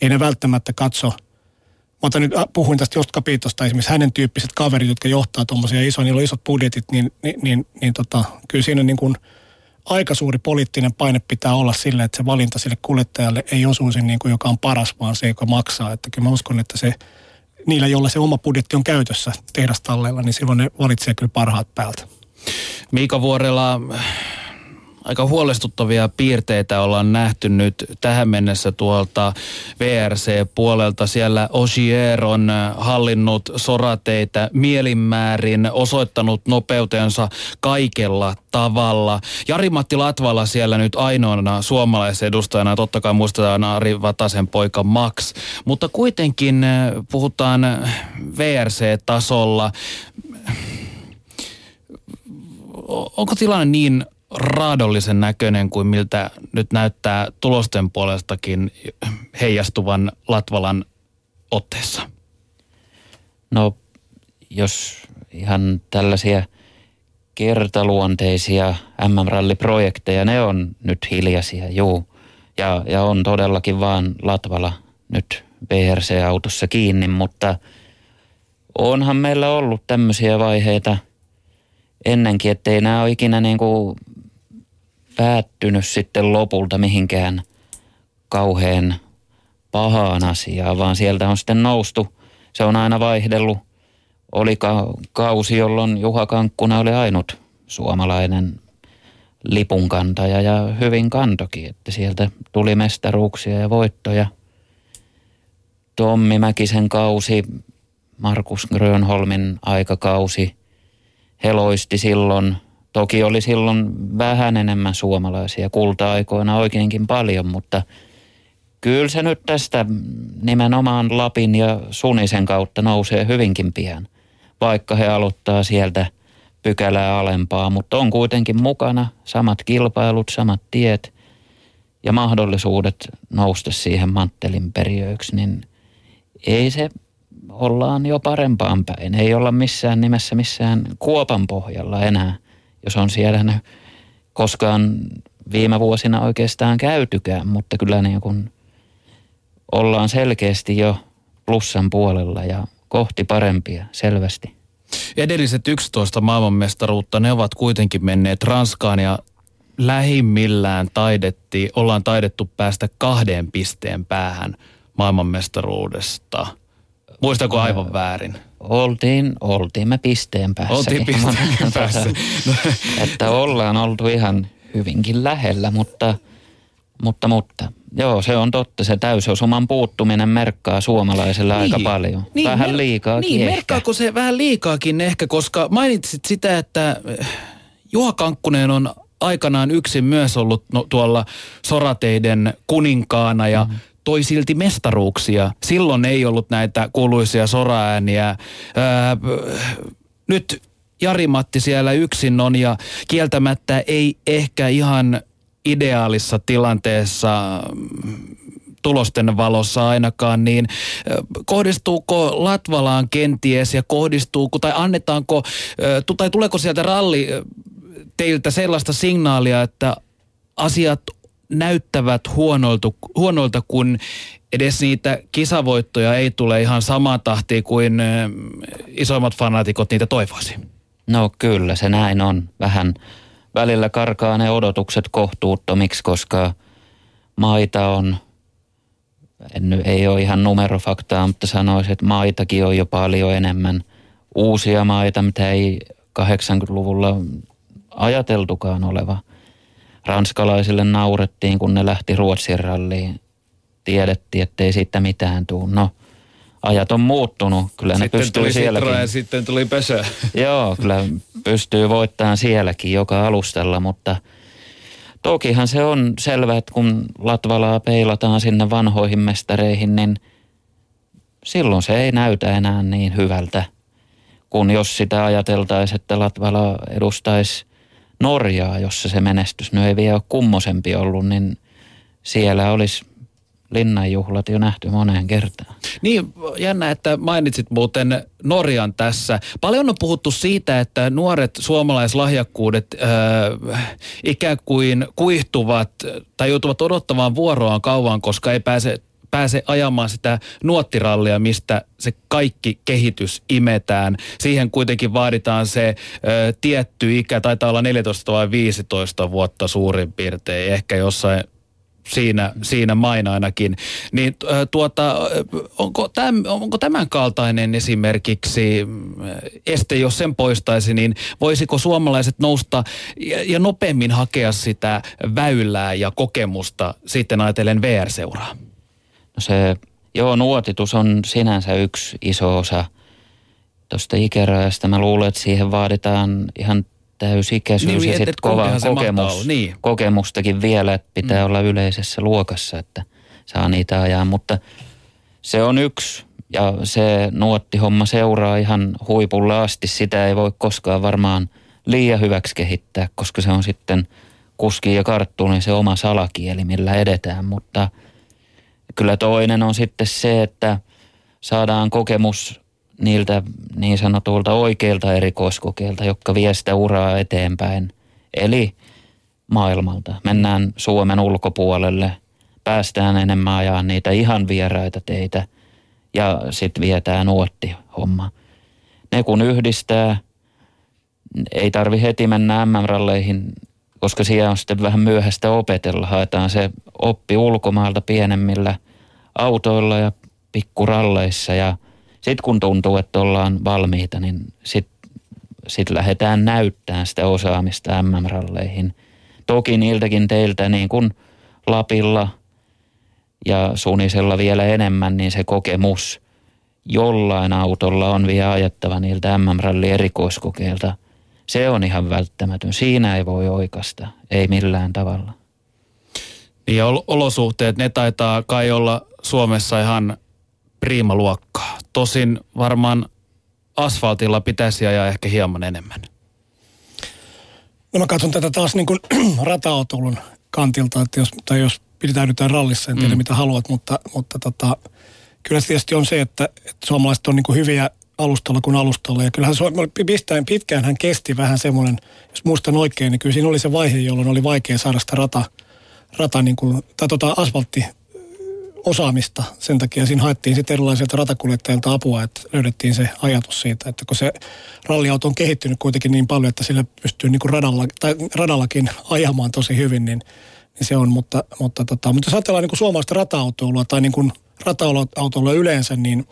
ei ne välttämättä katso. Mä otan nyt, äh, puhuin tästä Jost Piitosta, esimerkiksi hänen tyyppiset kaverit, jotka johtaa tuommoisia isoja, niillä on isot budjetit, niin, niin, niin, niin tota, kyllä siinä niin kuin aika suuri poliittinen paine pitää olla sille, että se valinta sille kuljettajalle ei osuisi niin kuin joka on paras, vaan se, joka maksaa. Että kyllä mä uskon, että se niillä, joilla se oma budjetti on käytössä tehdastalleilla, niin silloin ne valitsee kyllä parhaat päältä. Miika Vuorella, aika huolestuttavia piirteitä ollaan nähty nyt tähän mennessä tuolta VRC-puolelta. Siellä Osier on hallinnut sorateitä mielinmäärin, osoittanut nopeutensa kaikella tavalla. Jari-Matti Latvala siellä nyt ainoana suomalaisedustajana, totta kai muistetaan Ari Vatasen poika Max, mutta kuitenkin puhutaan VRC-tasolla onko tilanne niin raadollisen näköinen kuin miltä nyt näyttää tulosten puolestakin heijastuvan Latvalan otteessa? No, jos ihan tällaisia kertaluonteisia MM-ralliprojekteja, ne on nyt hiljaisia, juu. Ja, ja on todellakin vaan Latvala nyt BRC-autossa kiinni, mutta onhan meillä ollut tämmöisiä vaiheita – ennenkin, ettei nämä ole ikinä niin kuin päättynyt sitten lopulta mihinkään kauhean pahaan asiaan, vaan sieltä on sitten noustu. Se on aina vaihdellut. Oli ka- kausi, jolloin Juha Kankkuna oli ainut suomalainen lipunkantaja ja hyvin kantokin, että sieltä tuli mestaruuksia ja voittoja. Tommi Mäkisen kausi, Markus Grönholmin aikakausi – heloisti silloin. Toki oli silloin vähän enemmän suomalaisia kulta-aikoina oikeinkin paljon, mutta kyllä se nyt tästä nimenomaan Lapin ja Sunisen kautta nousee hyvinkin pian, vaikka he aloittaa sieltä pykälää alempaa, mutta on kuitenkin mukana samat kilpailut, samat tiet ja mahdollisuudet nousta siihen manttelin periöiksi, niin ei se ollaan jo parempaan päin. Ei olla missään nimessä missään kuopan pohjalla enää, jos on siellä koskaan viime vuosina oikeastaan käytykään, mutta kyllä niin kuin ollaan selkeästi jo plussan puolella ja kohti parempia selvästi. Edelliset 11 maailmanmestaruutta, ne ovat kuitenkin menneet Ranskaan ja lähimmillään taidettiin, ollaan taidettu päästä kahden pisteen päähän maailmanmestaruudesta – Muistako aivan väärin? Oltiin, oltiin me pisteen päässä. Oltiin pisteen päässä. että ollaan oltu ihan hyvinkin lähellä, mutta, mutta, mutta. Joo, se on totta. Se täysosuman puuttuminen merkkaa suomalaiselle niin, aika paljon. Niin, vähän liikaa Niin, ehkä. merkkaako se vähän liikaakin ehkä, koska mainitsit sitä, että eh, Juha Kankkunen on aikanaan yksin myös ollut no, tuolla sorateiden kuninkaana ja mm toi silti mestaruuksia. Silloin ei ollut näitä kuuluisia soraääniä. Ää, nyt Jari-Matti siellä yksin on ja kieltämättä ei ehkä ihan ideaalissa tilanteessa mm, tulosten valossa ainakaan, niin kohdistuuko Latvalaan kenties ja kohdistuuko tai annetaanko tai tuleeko sieltä ralli teiltä sellaista signaalia, että asiat näyttävät huonolta, huonolta, kun edes niitä kisavoittoja ei tule ihan samaa tahtia kuin isoimmat fanaatikot niitä toivoisi. No kyllä, se näin on. Vähän välillä karkaa ne odotukset kohtuuttomiksi, koska maita on en, ei ole ihan numerofaktaa, mutta sanoisin, että maitakin on jo paljon enemmän. Uusia maita, mitä ei 80-luvulla ajateltukaan oleva. Ranskalaisille naurettiin, kun ne lähti Ruotsin ralliin. Tiedettiin, ettei siitä mitään tuu. No, ajat on muuttunut. Kyllä sitten ne pystyy tuli sielläkin. Sitra ja sitten tuli Pösö. Joo, kyllä pystyy voittamaan sielläkin joka alustalla, mutta tokihan se on selvä, että kun Latvalaa peilataan sinne vanhoihin mestareihin, niin silloin se ei näytä enää niin hyvältä, kun jos sitä ajateltaisiin, että Latvala edustaisi Norjaa, jossa se menestys nyt ei vielä ole kummosempi ollut, niin siellä olisi linnanjuhlat jo nähty moneen kertaan. Niin, jännä, että mainitsit muuten Norjan tässä. Paljon on puhuttu siitä, että nuoret suomalaislahjakkuudet äh, ikään kuin kuihtuvat tai joutuvat odottamaan vuoroaan kauan, koska ei pääse pääse ajamaan sitä nuottirallia, mistä se kaikki kehitys imetään. Siihen kuitenkin vaaditaan se ö, tietty ikä, taitaa olla 14 vai 15 vuotta suurin piirtein, ehkä jossain siinä, siinä main ainakin. Niin tuota, onko, täm, onko tämän kaltainen esimerkiksi este, jos sen poistaisi, niin voisiko suomalaiset nousta ja, ja nopeammin hakea sitä väylää ja kokemusta sitten ajatellen VR-seuraa? Se, joo, nuotitus on sinänsä yksi iso osa tuosta ikärajasta. Mä luulen, että siihen vaaditaan ihan täysikäisyys niin, ja sitten kova kokemus, niin. kokemustakin vielä, että pitää mm. olla yleisessä luokassa, että saa niitä ajaa. Mutta se on yksi ja se nuottihomma seuraa ihan huipulle asti. Sitä ei voi koskaan varmaan liian hyväksi kehittää, koska se on sitten kuski ja karttuuni se oma salakieli, millä edetään. Mutta kyllä toinen on sitten se, että saadaan kokemus niiltä niin sanotuilta oikeilta erikoiskokeilta, jotka vie sitä uraa eteenpäin. Eli maailmalta. Mennään Suomen ulkopuolelle, päästään enemmän ajaa niitä ihan vieraita teitä ja sitten vietään nuotti homma. Ne kun yhdistää, ei tarvi heti mennä MM-ralleihin, koska siellä on sitten vähän myöhäistä opetella. Haetaan se oppi ulkomaalta pienemmillä autoilla ja pikkuralleissa ja – sitten kun tuntuu, että ollaan valmiita, niin sitten sit lähdetään näyttämään sitä osaamista MM-ralleihin. Toki niiltäkin teiltä niin kuin Lapilla ja Sunisella vielä enemmän, niin se kokemus jollain autolla on vielä ajettava niiltä MM-ralli erikoiskokeilta. Se on ihan välttämätön. Siinä ei voi oikasta, ei millään tavalla. Ja olosuhteet, ne taitaa kai olla Suomessa ihan priimaluokkaa. Tosin varmaan asfaltilla pitäisi ajaa ehkä hieman enemmän. No mä katson tätä taas niin kuin rata-autolun kantilta, että jos, tai jos pitäydytään rallissa, en tiedä mm. mitä haluat, mutta, mutta tota, kyllä se tietysti on se, että, että suomalaiset on niin kuin hyviä alustalla kuin alustalla. Ja kyllähän pitkään, pitkään hän kesti vähän semmoinen, jos muistan oikein, niin kyllä siinä oli se vaihe, jolloin oli vaikea saada sitä rata, rata niin kuin, tai tota asfaltti osaamista. Sen takia siinä haettiin sitten erilaisilta ratakuljettajilta apua, että löydettiin se ajatus siitä, että kun se ralliauto on kehittynyt kuitenkin niin paljon, että sillä pystyy niin kuin radalla, tai radallakin ajamaan tosi hyvin, niin, niin se on. Mutta, mutta, tota, mutta jos ajatellaan niin kuin suomalaista rata-autoilua tai niin kuin rata-autoilua yleensä, niin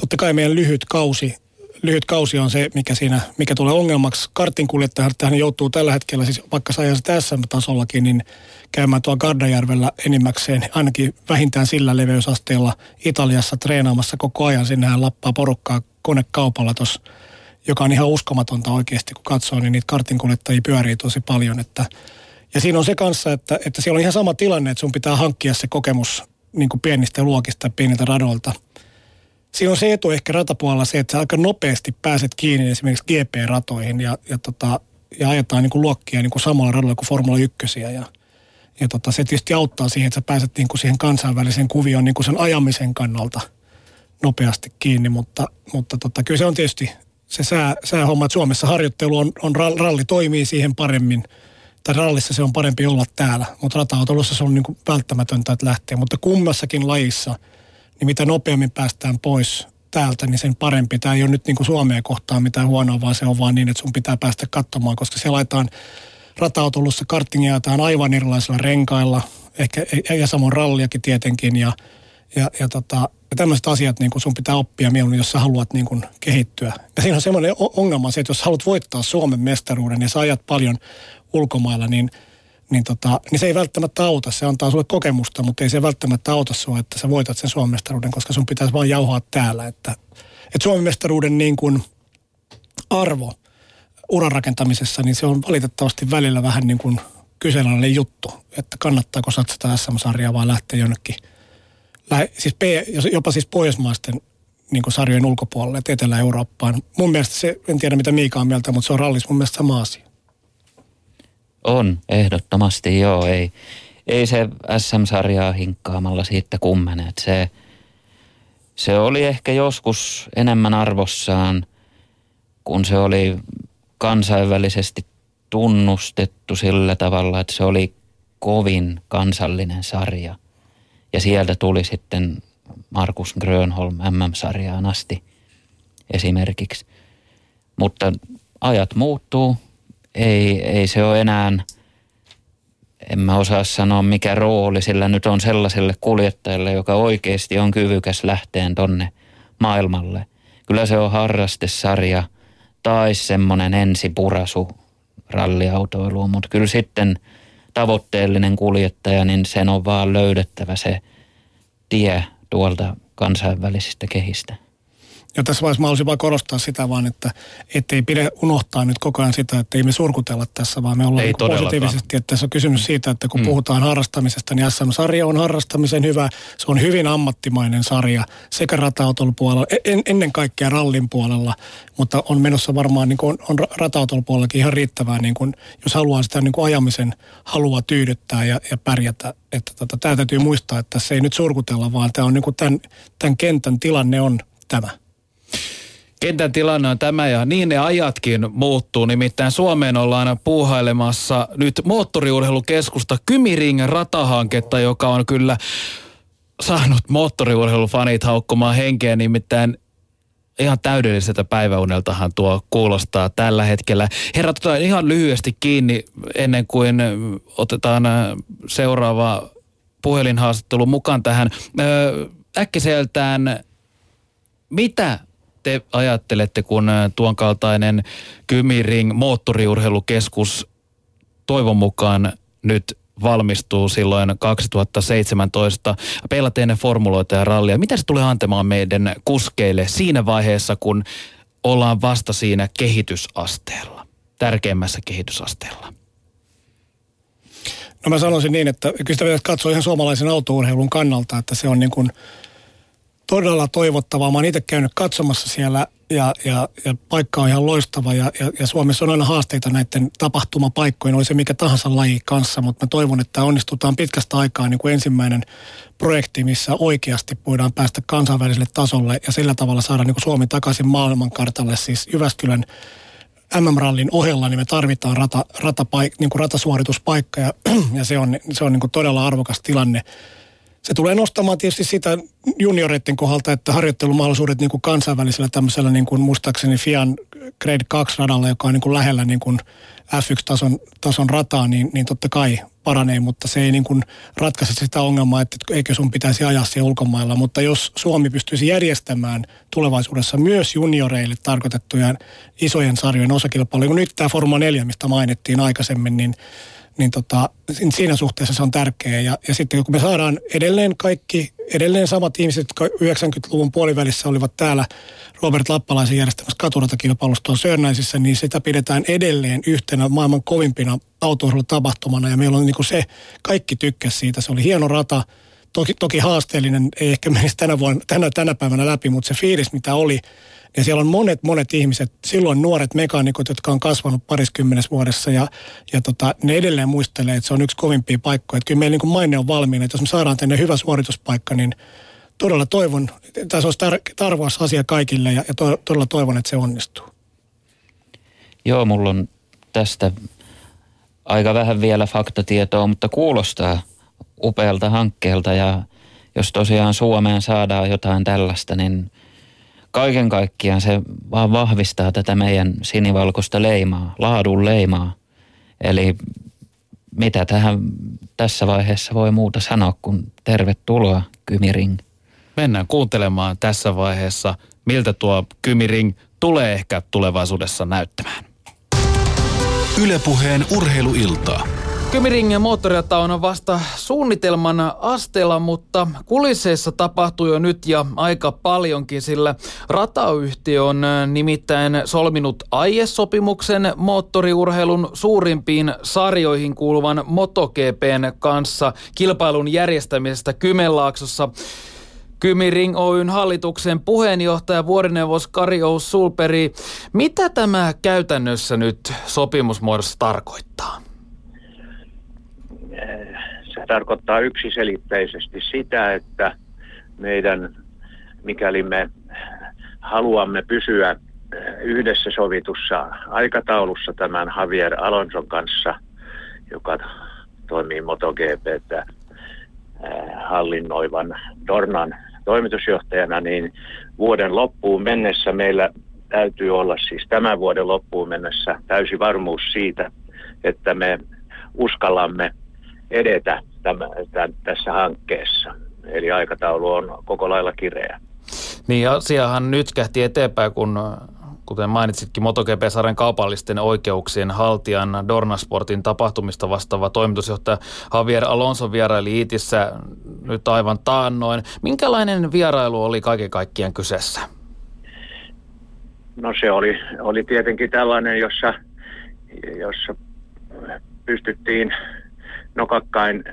totta kai meidän lyhyt kausi lyhyt kausi on se, mikä siinä, mikä tulee ongelmaksi. Kartin kuljettaja hän joutuu tällä hetkellä, siis vaikka saa tässä tasollakin niin käymään tuolla Gardajärvellä enimmäkseen, ainakin vähintään sillä leveysasteella Italiassa treenaamassa koko ajan. Sinnehän lappaa porukkaa konekaupalla tuossa, joka on ihan uskomatonta oikeasti, kun katsoo, niin niitä kartinkuljettajia pyörii tosi paljon. Että, ja siinä on se kanssa, että, että siellä on ihan sama tilanne, että sun pitää hankkia se kokemus niin kuin pienistä luokista, pieniltä radoilta – siinä on se etu ehkä ratapuolella se, että sä aika nopeasti pääset kiinni esimerkiksi GP-ratoihin ja, ja, tota, ja ajetaan niin kuin luokkia niin kuin samalla radalla kuin Formula 1. Ja, ja tota, se tietysti auttaa siihen, että sä pääset niin kuin siihen kansainväliseen kuvioon niin kuin sen ajamisen kannalta nopeasti kiinni, mutta, mutta tota, kyllä se on tietysti se sää, säähomma, että Suomessa harjoittelu on, on ralli toimii siihen paremmin, tai rallissa se on parempi olla täällä, mutta rata-autolussa se on niin kuin välttämätöntä, että lähtee, mutta kummassakin lajissa – niin mitä nopeammin päästään pois täältä, niin sen parempi. Tämä ei ole nyt niin kuin Suomeen kohtaan mitään huonoa, vaan se on vaan niin, että sun pitää päästä katsomaan, koska siellä laitetaan rata-autolussa karttingia aivan erilaisilla renkailla, ehkä ja samoin ralliakin tietenkin, ja Ja, ja, tota, ja tämmöiset asiat niin kun sun pitää oppia mieluummin, jos sä haluat niin kun kehittyä. Ja siinä on semmoinen ongelma se, että jos haluat voittaa Suomen mestaruuden ja sä ajat paljon ulkomailla, niin, niin, tota, niin se ei välttämättä auta. Se antaa sulle kokemusta, mutta ei se välttämättä auta sua, että sä voitat sen Suomen mestaruuden, koska sun pitäisi vaan jauhaa täällä. Että, että Suomen mestaruuden niin kun arvo uran rakentamisessa, niin se on valitettavasti välillä vähän niin kuin kyseenalainen juttu, että kannattaako satsata SM-sarjaa vai lähteä jonnekin, siis P, jopa siis pohjoismaisten niin kuin sarjojen ulkopuolelle, Etelä-Eurooppaan. Mun mielestä se, en tiedä mitä Miika on mieltä, mutta se on rallis mun mielestä sama asia. On, ehdottomasti joo. Ei, ei se SM-sarjaa hinkkaamalla siitä kummene. Se, se oli ehkä joskus enemmän arvossaan, kun se oli kansainvälisesti tunnustettu sillä tavalla, että se oli kovin kansallinen sarja. Ja sieltä tuli sitten Markus Grönholm MM-sarjaan asti esimerkiksi. Mutta ajat muuttuu. Ei, ei se ole enää, en mä osaa sanoa mikä rooli sillä nyt on sellaiselle kuljettajalle, joka oikeasti on kyvykäs lähteen tonne maailmalle. Kyllä se on harrastesarja tai semmoinen ensipurasu ralliautoiluun, mutta kyllä sitten tavoitteellinen kuljettaja, niin sen on vaan löydettävä se tie tuolta kansainvälisistä kehistä. Ja tässä vaiheessa mä haluaisin vain korostaa sitä vaan, että ei pidä unohtaa nyt koko ajan sitä, että ei me surkutella tässä, vaan me ollaan niin positiivisesti. Että tässä on kysymys siitä, että kun mm. puhutaan harrastamisesta, niin SM-sarja on harrastamisen hyvä. Se on hyvin ammattimainen sarja sekä rata puolella, en, ennen kaikkea rallin puolella, mutta on menossa varmaan niin kuin on, on rata puolellakin ihan riittävää, niin kuin, jos haluaa sitä niin kuin ajamisen halua tyydyttää ja, ja pärjätä. Että tota, tämä täytyy muistaa, että se ei nyt surkutella, vaan tämä on niin kuin tämän, tämän kentän tilanne on tämä. Kentän tilanne on tämä ja niin ne ajatkin muuttuu. Nimittäin Suomeen ollaan puuhailemassa nyt moottoriurheilukeskusta Kymiring ratahanketta, joka on kyllä saanut moottoriurheilufanit haukkumaan henkeen. Nimittäin ihan täydelliseltä päiväuneltahan tuo kuulostaa tällä hetkellä. Herra, otetaan ihan lyhyesti kiinni ennen kuin otetaan seuraava puhelinhaastattelu mukaan tähän. Äkkiseltään, mitä te ajattelette, kun äh, tuon kaltainen Kymiring moottoriurheilukeskus toivon mukaan nyt valmistuu silloin 2017. Peilatte ennen formuloita ja rallia. Mitä se tulee antamaan meidän kuskeille siinä vaiheessa, kun ollaan vasta siinä kehitysasteella, tärkeimmässä kehitysasteella? No mä sanoisin niin, että kyllä sitä pitäisi katsoa ihan suomalaisen autourheilun kannalta, että se on niin kuin – todella toivottavaa. Mä oon itse käynyt katsomassa siellä ja, ja, ja paikka on ihan loistava ja, ja, ja Suomessa on aina haasteita näiden tapahtumapaikkojen, oli se mikä tahansa laji kanssa, mutta mä toivon, että onnistutaan pitkästä aikaa niin kuin ensimmäinen projekti, missä oikeasti voidaan päästä kansainväliselle tasolle ja sillä tavalla saada niin kuin Suomi takaisin maailmankartalle, siis Jyväskylän MM-rallin ohella, niin me tarvitaan rata, ratapaik, niin kuin ratasuorituspaikka ja, ja se on, se on niin kuin todella arvokas tilanne se tulee nostamaan tietysti sitä junioreiden kohdalta, että harjoittelumahdollisuudet niin kuin kansainvälisellä tämmöisellä niin kuin muistaakseni FIAN Grade 2 radalla, joka on niin kuin lähellä niin kuin F1-tason tason rataa, niin, niin totta kai paranee, mutta se ei niin kuin ratkaise sitä ongelmaa, että eikö sun pitäisi ajaa siellä ulkomailla. Mutta jos Suomi pystyisi järjestämään tulevaisuudessa myös junioreille tarkoitettuja isojen sarjojen osakilpailuja, kun nyt tämä Forma 4, mistä mainittiin aikaisemmin, niin niin tota, siinä suhteessa se on tärkeä. Ja, ja sitten kun me saadaan edelleen kaikki, edelleen samat ihmiset, jotka 90-luvun puolivälissä olivat täällä Robert Lappalaisen järjestämässä katuratakilpailusta Sörnäisissä, niin sitä pidetään edelleen yhtenä maailman kovimpina autourheilutapahtumana. Ja meillä on niin kuin se, kaikki tykkäs siitä. Se oli hieno rata, toki, toki haasteellinen, ei ehkä menisi tänä, vuonna, tänä, tänä päivänä läpi, mutta se fiilis, mitä oli, ja siellä on monet, monet ihmiset, silloin nuoret mekaanikot, jotka on kasvanut pariskymmenes vuodessa ja, ja tota, ne edelleen muistelee, että se on yksi kovimpia paikkoja. Että kyllä meillä niin maine on valmiina, että jos me saadaan tänne hyvä suorituspaikka, niin todella toivon, se olisi tar- asia kaikille ja, ja to, todella toivon, että se onnistuu. Joo, mulla on tästä aika vähän vielä faktatietoa, mutta kuulostaa upealta hankkeelta ja jos tosiaan Suomeen saadaan jotain tällaista, niin kaiken kaikkiaan se vaan vahvistaa tätä meidän sinivalkoista leimaa, laadun leimaa. Eli mitä tähän tässä vaiheessa voi muuta sanoa kuin tervetuloa Kymiring. mennään kuuntelemaan tässä vaiheessa, miltä tuo Kymiring tulee ehkä tulevaisuudessa näyttämään. Ylepuheen urheiluiltaa. Kymiringen moottorirata on vasta suunnitelman asteella, mutta kulisseissa tapahtuu jo nyt ja aika paljonkin, sillä ratayhtiö on nimittäin solminut aiesopimuksen moottoriurheilun suurimpiin sarjoihin kuuluvan MotoGPn kanssa kilpailun järjestämisestä Kymenlaaksossa. Kymiring Oyn hallituksen puheenjohtaja vuorineuvos Kari Sulperi. Mitä tämä käytännössä nyt sopimusmuodossa tarkoittaa? Tarkoittaa yksiselitteisesti sitä, että meidän, mikäli me haluamme pysyä yhdessä sovitussa aikataulussa tämän Javier Alonson kanssa, joka toimii MotoGPtä hallinnoivan Dornan toimitusjohtajana, niin vuoden loppuun mennessä meillä täytyy olla siis tämän vuoden loppuun mennessä täysi varmuus siitä, että me uskallamme edetä tämän, tämän, tässä hankkeessa. Eli aikataulu on koko lailla kireä. Niin asiahan nyt kähti eteenpäin, kun kuten mainitsitkin, MotoGP-sarjan kaupallisten oikeuksien haltijan Dornasportin tapahtumista vastaava toimitusjohtaja Javier Alonso vieraili Iitissä nyt aivan taannoin. Minkälainen vierailu oli kaiken kaikkiaan kyseessä? No se oli, oli tietenkin tällainen, jossa, jossa pystyttiin nokakkain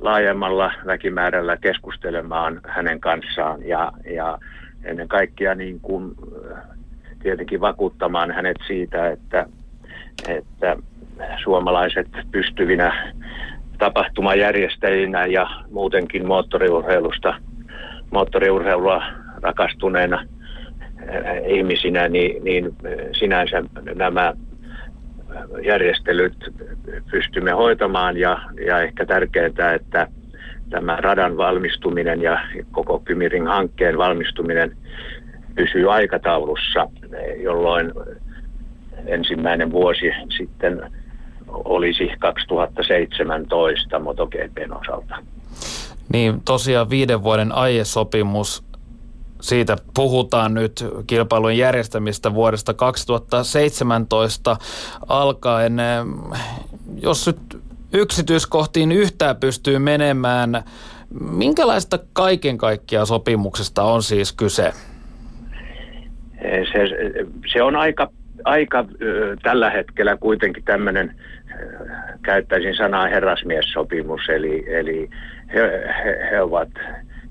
laajemmalla väkimäärällä keskustelemaan hänen kanssaan ja, ja ennen kaikkea niin kuin tietenkin vakuuttamaan hänet siitä, että, että suomalaiset pystyvinä tapahtumajärjestäjinä ja muutenkin moottoriurheilusta, moottoriurheilua rakastuneena eh, ihmisinä, niin, niin sinänsä nämä järjestelyt pystymme hoitamaan ja, ja ehkä tärkeää, että tämä radan valmistuminen ja koko Kymiring hankkeen valmistuminen pysyy aikataulussa, jolloin ensimmäinen vuosi sitten olisi 2017 MotoGPn osalta. Niin, tosiaan viiden vuoden aiesopimus, siitä puhutaan nyt kilpailun järjestämistä vuodesta 2017 alkaen. Jos nyt yksityiskohtiin yhtään pystyy menemään, minkälaista kaiken kaikkiaan sopimuksesta on siis kyse? se, se on aika, aika tällä hetkellä kuitenkin tämmöinen, käyttäisin sanaa herrasmiessopimus, eli, eli he, he, he ovat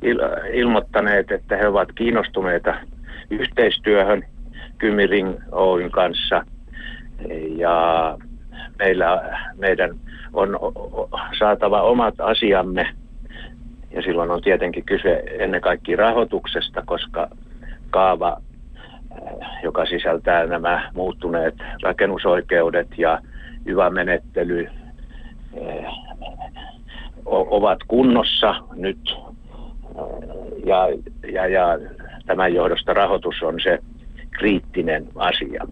il, ilmoittaneet, että he ovat kiinnostuneita yhteistyöhön Kymiring Oyn kanssa. Ja meillä, meidän on saatava omat asiamme. Ja silloin on tietenkin kyse ennen kaikkea rahoituksesta, koska kaava joka sisältää nämä muuttuneet rakennusoikeudet ja hyvä menettely eh, ovat kunnossa nyt ja, ja, ja tämän johdosta rahoitus on se kriittinen asia.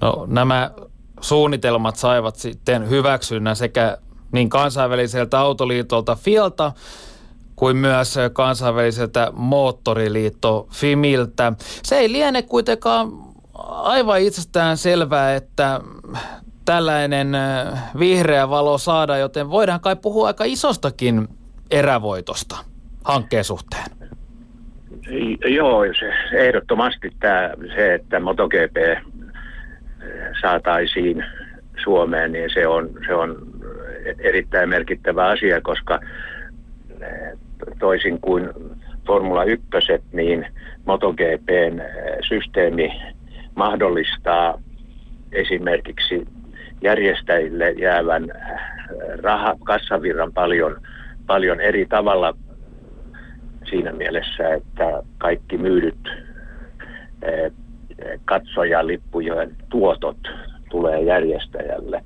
No, nämä suunnitelmat saivat sitten hyväksynnän sekä niin kansainväliseltä autoliitolta Fielta kuin myös kansainväliseltä moottoriliitto FIMiltä. Se ei liene kuitenkaan aivan itsestään selvää, että tällainen vihreä valo saada, joten voidaan kai puhua aika isostakin erävoitosta hankkeen suhteen. Joo, se, ehdottomasti tämä, se, että MotoGP saataisiin Suomeen, niin se on, se on erittäin merkittävä asia, koska toisin kuin Formula 1, niin MotoGPn eh, systeemi mahdollistaa esimerkiksi järjestäjille jäävän eh, raha, kassavirran paljon, paljon eri tavalla siinä mielessä, että kaikki myydyt eh, katsojalippujen tuotot tulee järjestäjälle.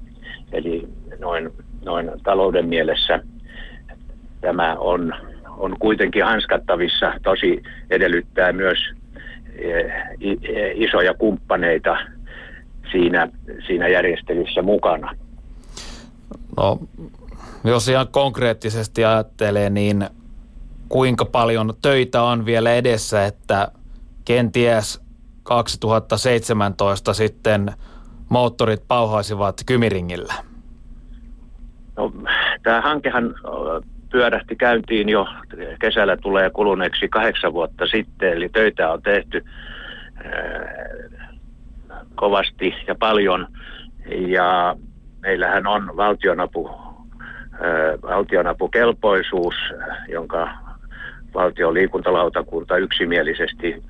Eli noin, noin talouden mielessä tämä on on kuitenkin hanskattavissa. Tosi edellyttää myös eh, isoja kumppaneita siinä, siinä järjestelyssä mukana. No, jos ihan konkreettisesti ajattelee, niin kuinka paljon töitä on vielä edessä, että kenties 2017 sitten moottorit pauhaisivat Kymiringillä? No, tämä hankehan pyörähti käyntiin jo kesällä tulee kuluneeksi kahdeksan vuotta sitten, eli töitä on tehty kovasti ja paljon. Ja meillähän on valtionapu, valtionapukelpoisuus, jonka valtion liikuntalautakunta yksimielisesti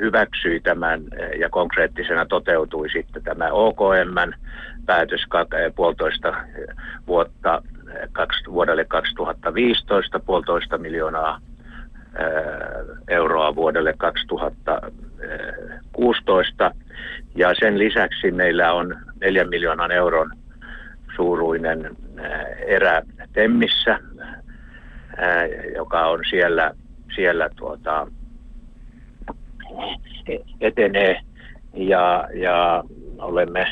hyväksyi tämän ja konkreettisena toteutui sitten tämä OKM päätös puolitoista vuotta vuodelle 2015, puolitoista miljoonaa euroa vuodelle 2016. Ja sen lisäksi meillä on 4 miljoonan euron suuruinen erä Temmissä, joka on siellä, siellä tuota, etenee ja, ja olemme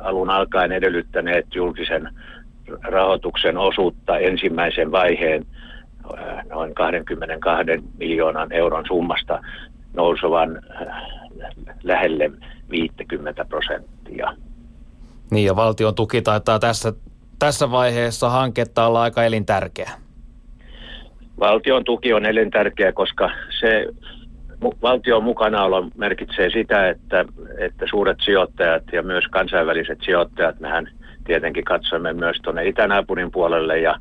alun alkaen edellyttäneet julkisen rahoituksen osuutta ensimmäisen vaiheen noin 22 miljoonan euron summasta nousevan lähelle 50 prosenttia. Niin ja valtion tuki taitaa tässä, tässä vaiheessa hanketta olla aika elintärkeä. Valtion tuki on elintärkeä, koska se valtion mukanaolo merkitsee sitä, että, että suuret sijoittajat ja myös kansainväliset sijoittajat, mehän tietenkin katsomme myös tuonne itänaapurin puolelle ja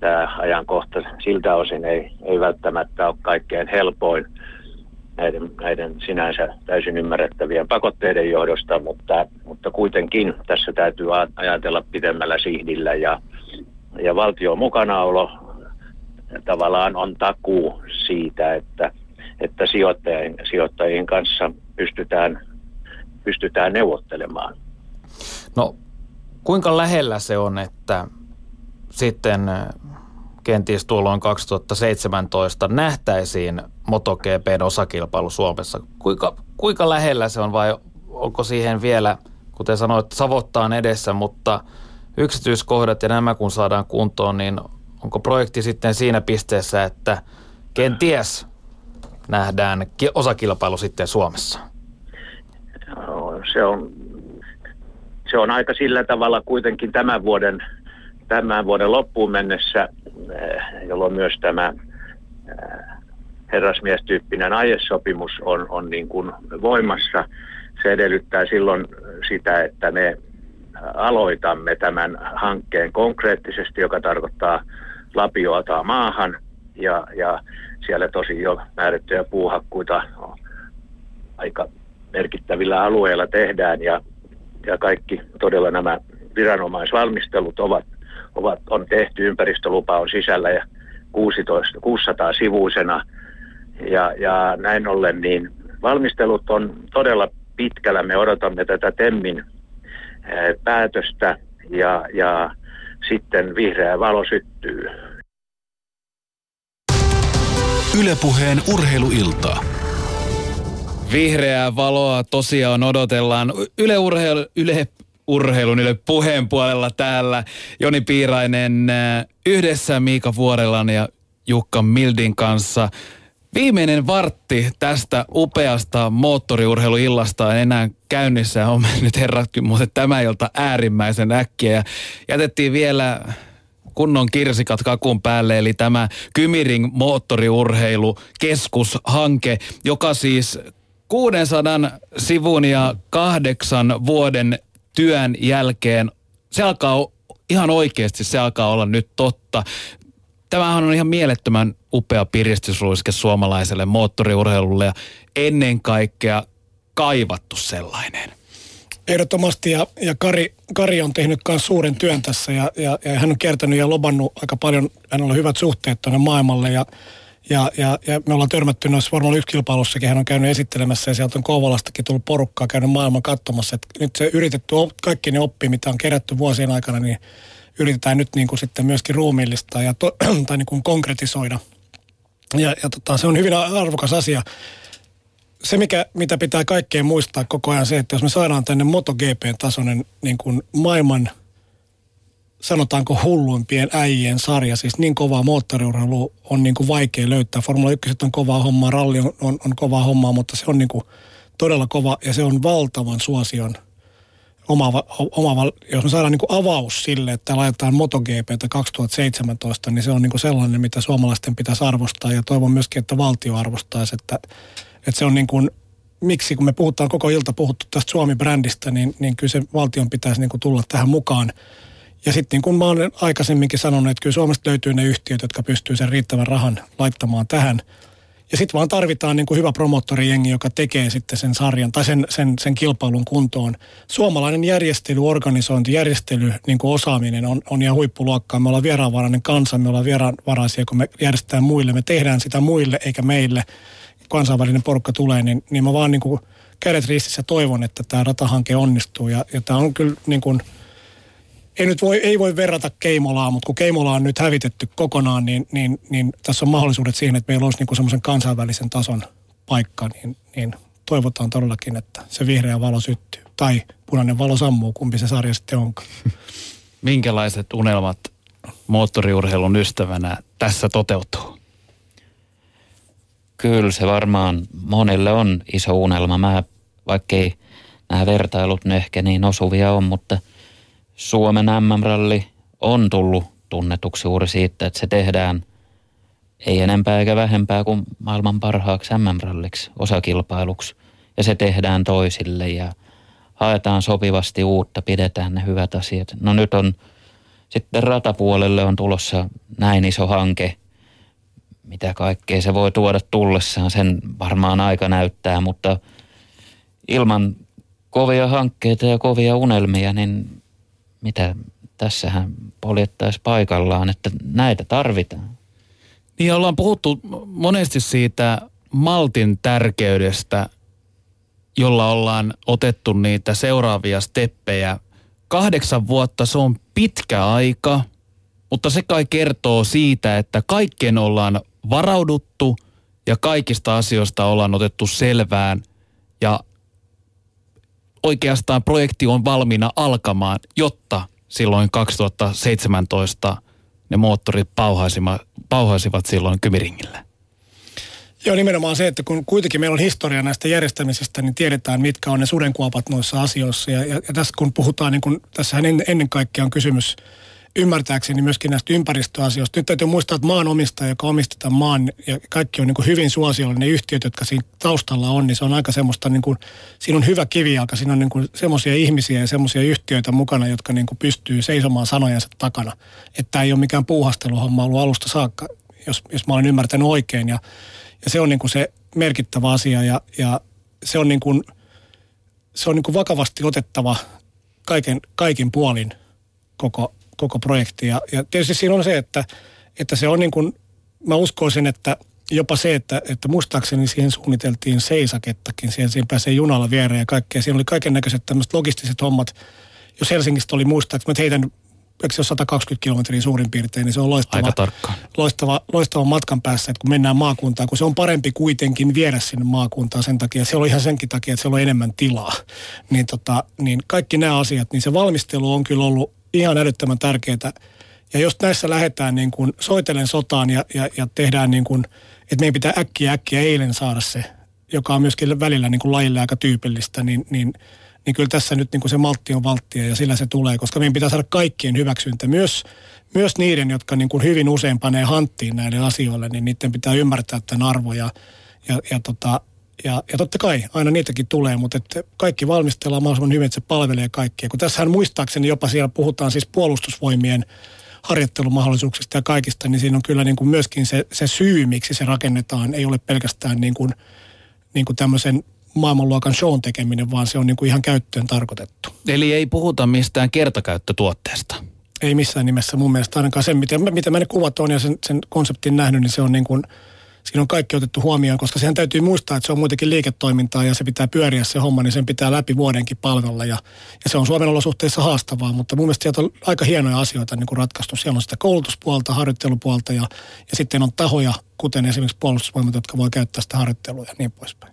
tämä ajankohta siltä osin ei, ei välttämättä ole kaikkein helpoin näiden, näiden sinänsä täysin ymmärrettävien pakotteiden johdosta, mutta, mutta kuitenkin tässä täytyy ajatella pidemmällä sihdillä ja, ja valtion mukanaolo tavallaan on takuu siitä, että, että sijoittajien, sijoittajien kanssa pystytään, pystytään neuvottelemaan. No kuinka lähellä se on, että sitten kenties tuolloin 2017 nähtäisiin MotoGPn osakilpailu Suomessa. Kuinka, kuinka lähellä se on vai onko siihen vielä, kuten sanoit, savottaan edessä, mutta yksityiskohdat ja nämä kun saadaan kuntoon, niin onko projekti sitten siinä pisteessä, että kenties nähdään osakilpailu sitten Suomessa? Se on, se on aika sillä tavalla kuitenkin tämän vuoden, tämän vuoden loppuun mennessä Eh, jolloin myös tämä eh, herrasmiestyyppinen aiesopimus on, on niin kuin voimassa. Se edellyttää silloin sitä, että me aloitamme tämän hankkeen konkreettisesti, joka tarkoittaa lapioataa maahan ja, ja siellä tosi jo määrättyjä puuhakkuita aika merkittävillä alueilla tehdään ja, ja kaikki todella nämä viranomaisvalmistelut ovat ovat, on tehty, ympäristölupa on sisällä ja 16, 600 sivuisena. Ja, ja näin ollen niin valmistelut on todella pitkällä. Me odotamme tätä TEMMin päätöstä ja, ja sitten vihreä valo syttyy. Ylepuheen urheiluilta. Vihreää valoa tosiaan odotellaan. Yle, urheilu, Yle urheilun yle puheen puolella täällä. Joni Piirainen äh, yhdessä Miika Vuorelan ja Jukka Mildin kanssa. Viimeinen vartti tästä upeasta moottoriurheiluillasta on enää käynnissä. On mennyt herratkin, mutta tämä ilta äärimmäisen äkkiä. Ja jätettiin vielä kunnon kirsikat kakun päälle, eli tämä Kymiring moottoriurheilukeskushanke, joka siis 600 sivun ja kahdeksan vuoden työn jälkeen, se alkaa ihan oikeasti, se alkaa olla nyt totta. Tämähän on ihan mielettömän upea piristysruiske suomalaiselle moottoriurheilulle ja ennen kaikkea kaivattu sellainen. Ehdottomasti ja, ja Kari, Kari on tehnyt myös suuren työn tässä ja, ja, ja hän on kertonut ja lobannut aika paljon, hän on hyvät suhteet tuonne maailmalle ja ja, ja, ja me ollaan törmätty noissa Formula 1-kilpailussakin, hän on käynyt esittelemässä ja sieltä on Kouvolastakin tullut porukkaa käynyt maailman katsomassa. Et nyt se yritetty, kaikki ne oppi, mitä on kerätty vuosien aikana, niin yritetään nyt niin kuin sitten myöskin ruumiillistaa ja to, tai niin kuin konkretisoida. Ja, ja tota, se on hyvin arvokas asia. Se, mikä, mitä pitää kaikkeen muistaa koko ajan se, että jos me saadaan tänne MotoGP-tasoinen niin kuin maailman sanotaanko hulluimpien äijien sarja. Siis niin kovaa moottoriurheilu on niin kuin vaikea löytää. Formula 1 on kovaa hommaa, ralli on, on, on kovaa hommaa, mutta se on niin kuin todella kova ja se on valtavan suosion oma, oma, jos me saadaan niin kuin avaus sille, että laitetaan MotoGPtä 2017, niin se on niin kuin sellainen, mitä suomalaisten pitäisi arvostaa ja toivon myöskin, että valtio arvostaisi, että, että se on niin kuin, miksi kun me puhutaan koko ilta puhuttu tästä Suomi-brändistä, niin, niin kyllä se valtion pitäisi niin kuin tulla tähän mukaan. Ja sitten niin kuin mä olen aikaisemminkin sanonut, että kyllä Suomesta löytyy ne yhtiöt, jotka pystyy sen riittävän rahan laittamaan tähän – ja sitten vaan tarvitaan niin kuin hyvä promottorijengi, joka tekee sitten sen sarjan tai sen, sen, sen kilpailun kuntoon. Suomalainen järjestely, organisointi, järjestely, niin kuin osaaminen on, on ihan huippuluokkaa. Me ollaan vieraanvarainen kansa, me ollaan vieraanvaraisia, kun me järjestetään muille. Me tehdään sitä muille eikä meille. Kansainvälinen porukka tulee, niin, niin mä vaan niin kuin kädet ristissä toivon, että tämä ratahanke onnistuu. Ja, ja tämä on kyllä niin kuin – ei nyt voi, ei voi verrata Keimolaa, mutta kun Keimola on nyt hävitetty kokonaan, niin, niin, niin tässä on mahdollisuudet siihen, että meillä olisi niin semmoisen kansainvälisen tason paikka, niin, niin toivotaan todellakin, että se vihreä valo syttyy. Tai punainen valo sammuu, kumpi se sarja sitten onkaan. Minkälaiset unelmat moottoriurheilun ystävänä tässä toteutuu? Kyllä se varmaan monelle on iso unelma. Mä, vaikkei nämä vertailut ne ehkä niin osuvia on, mutta – Suomen MM-ralli on tullut tunnetuksi juuri siitä, että se tehdään ei enempää eikä vähempää kuin maailman parhaaksi MM-ralliksi, osakilpailuksi. Ja se tehdään toisille ja haetaan sopivasti uutta, pidetään ne hyvät asiat. No nyt on sitten ratapuolelle on tulossa näin iso hanke, mitä kaikkea se voi tuoda tullessaan, sen varmaan aika näyttää, mutta ilman kovia hankkeita ja kovia unelmia, niin mitä tässähän poljettaisi paikallaan, että näitä tarvitaan. Niin ollaan puhuttu monesti siitä maltin tärkeydestä, jolla ollaan otettu niitä seuraavia steppejä. Kahdeksan vuotta se on pitkä aika, mutta se kai kertoo siitä, että kaikkeen ollaan varauduttu ja kaikista asioista ollaan otettu selvään ja oikeastaan projekti on valmiina alkamaan, jotta silloin 2017 ne moottorit pauhaisivat, pauhaisivat silloin Kymiringillä? Joo, nimenomaan se, että kun kuitenkin meillä on historia näistä järjestämisistä, niin tiedetään, mitkä on ne sudenkuopat noissa asioissa. Ja, ja, ja tässä kun puhutaan, niin kun, tässähän ennen, ennen kaikkea on kysymys – ymmärtääkseni myöskin näistä ympäristöasioista. Nyt täytyy muistaa, että maanomistaja, joka omistetaan maan ja kaikki on niin kuin hyvin suosiollinen, ne yhtiöt, jotka siinä taustalla on, niin se on aika semmoista, niin kuin, siinä on hyvä kivijalka, siinä on niin kuin semmoisia ihmisiä ja semmoisia yhtiöitä mukana, jotka niin kuin pystyy seisomaan sanojensa takana. Että tämä ei ole mikään puuhasteluhomma ollut alusta saakka, jos, jos mä olen ymmärtänyt oikein. Ja, ja se on niin kuin se merkittävä asia ja, ja se on niin kuin, se on niin kuin vakavasti otettava kaiken, kaikin puolin koko koko projekti. Ja, ja tietysti siinä on se, että, että se on niin kuin, mä uskoisin, että jopa se, että, että muistaakseni siihen suunniteltiin seisakettakin, siihen, siihen pääsee junalla viereen ja kaikkea. Siinä oli kaiken näköiset tämmöiset logistiset hommat. Jos Helsingistä oli muistaakseni, mä heitän eikö se ole 120 kilometriä suurin piirtein, niin se on loistava, Aika tarkkaan. loistava, loistava matkan päässä, että kun mennään maakuntaan, kun se on parempi kuitenkin viedä sinne maakuntaan sen takia, että se on ihan senkin takia, että siellä on enemmän tilaa. Niin, tota, niin kaikki nämä asiat, niin se valmistelu on kyllä ollut ihan älyttömän tärkeää. Ja jos näissä lähdetään niin kuin soitellen sotaan ja, ja, ja tehdään niin kuin, että meidän pitää äkkiä äkkiä eilen saada se, joka on myöskin välillä niin kuin lajille aika tyypillistä, niin, niin, niin kyllä tässä nyt niin kuin se maltti on valttia ja sillä se tulee, koska meidän pitää saada kaikkien hyväksyntä. Myös, myös niiden, jotka niin kuin hyvin usein panee hanttiin näille asioille, niin niiden pitää ymmärtää tämän arvo ja, ja, ja tota, ja, ja totta kai aina niitäkin tulee, mutta että kaikki valmistellaan mahdollisimman hyvin, että se palvelee kaikkia. Kun tässähän muistaakseni jopa siellä puhutaan siis puolustusvoimien harjoittelumahdollisuuksista ja kaikista, niin siinä on kyllä niin kuin myöskin se, se syy, miksi se rakennetaan, ei ole pelkästään niin kuin, niin kuin tämmöisen maailmanluokan shown tekeminen, vaan se on niin kuin ihan käyttöön tarkoitettu. Eli ei puhuta mistään kertakäyttötuotteesta? Ei missään nimessä mun mielestä ainakaan sen, mitä, mitä mä ne kuvat on ja sen, sen konseptin nähnyt, niin se on niin kuin – siinä on kaikki otettu huomioon, koska sehän täytyy muistaa, että se on muutenkin liiketoimintaa ja se pitää pyöriä se homma, niin sen pitää läpi vuodenkin palvella ja, ja se on Suomen olosuhteissa haastavaa, mutta mun mielestä sieltä on aika hienoja asioita niin kuin ratkaistu. Siellä on sitä koulutuspuolta, harjoittelupuolta ja, ja sitten on tahoja, kuten esimerkiksi puolustusvoimat, jotka voi käyttää sitä harjoittelua ja niin poispäin.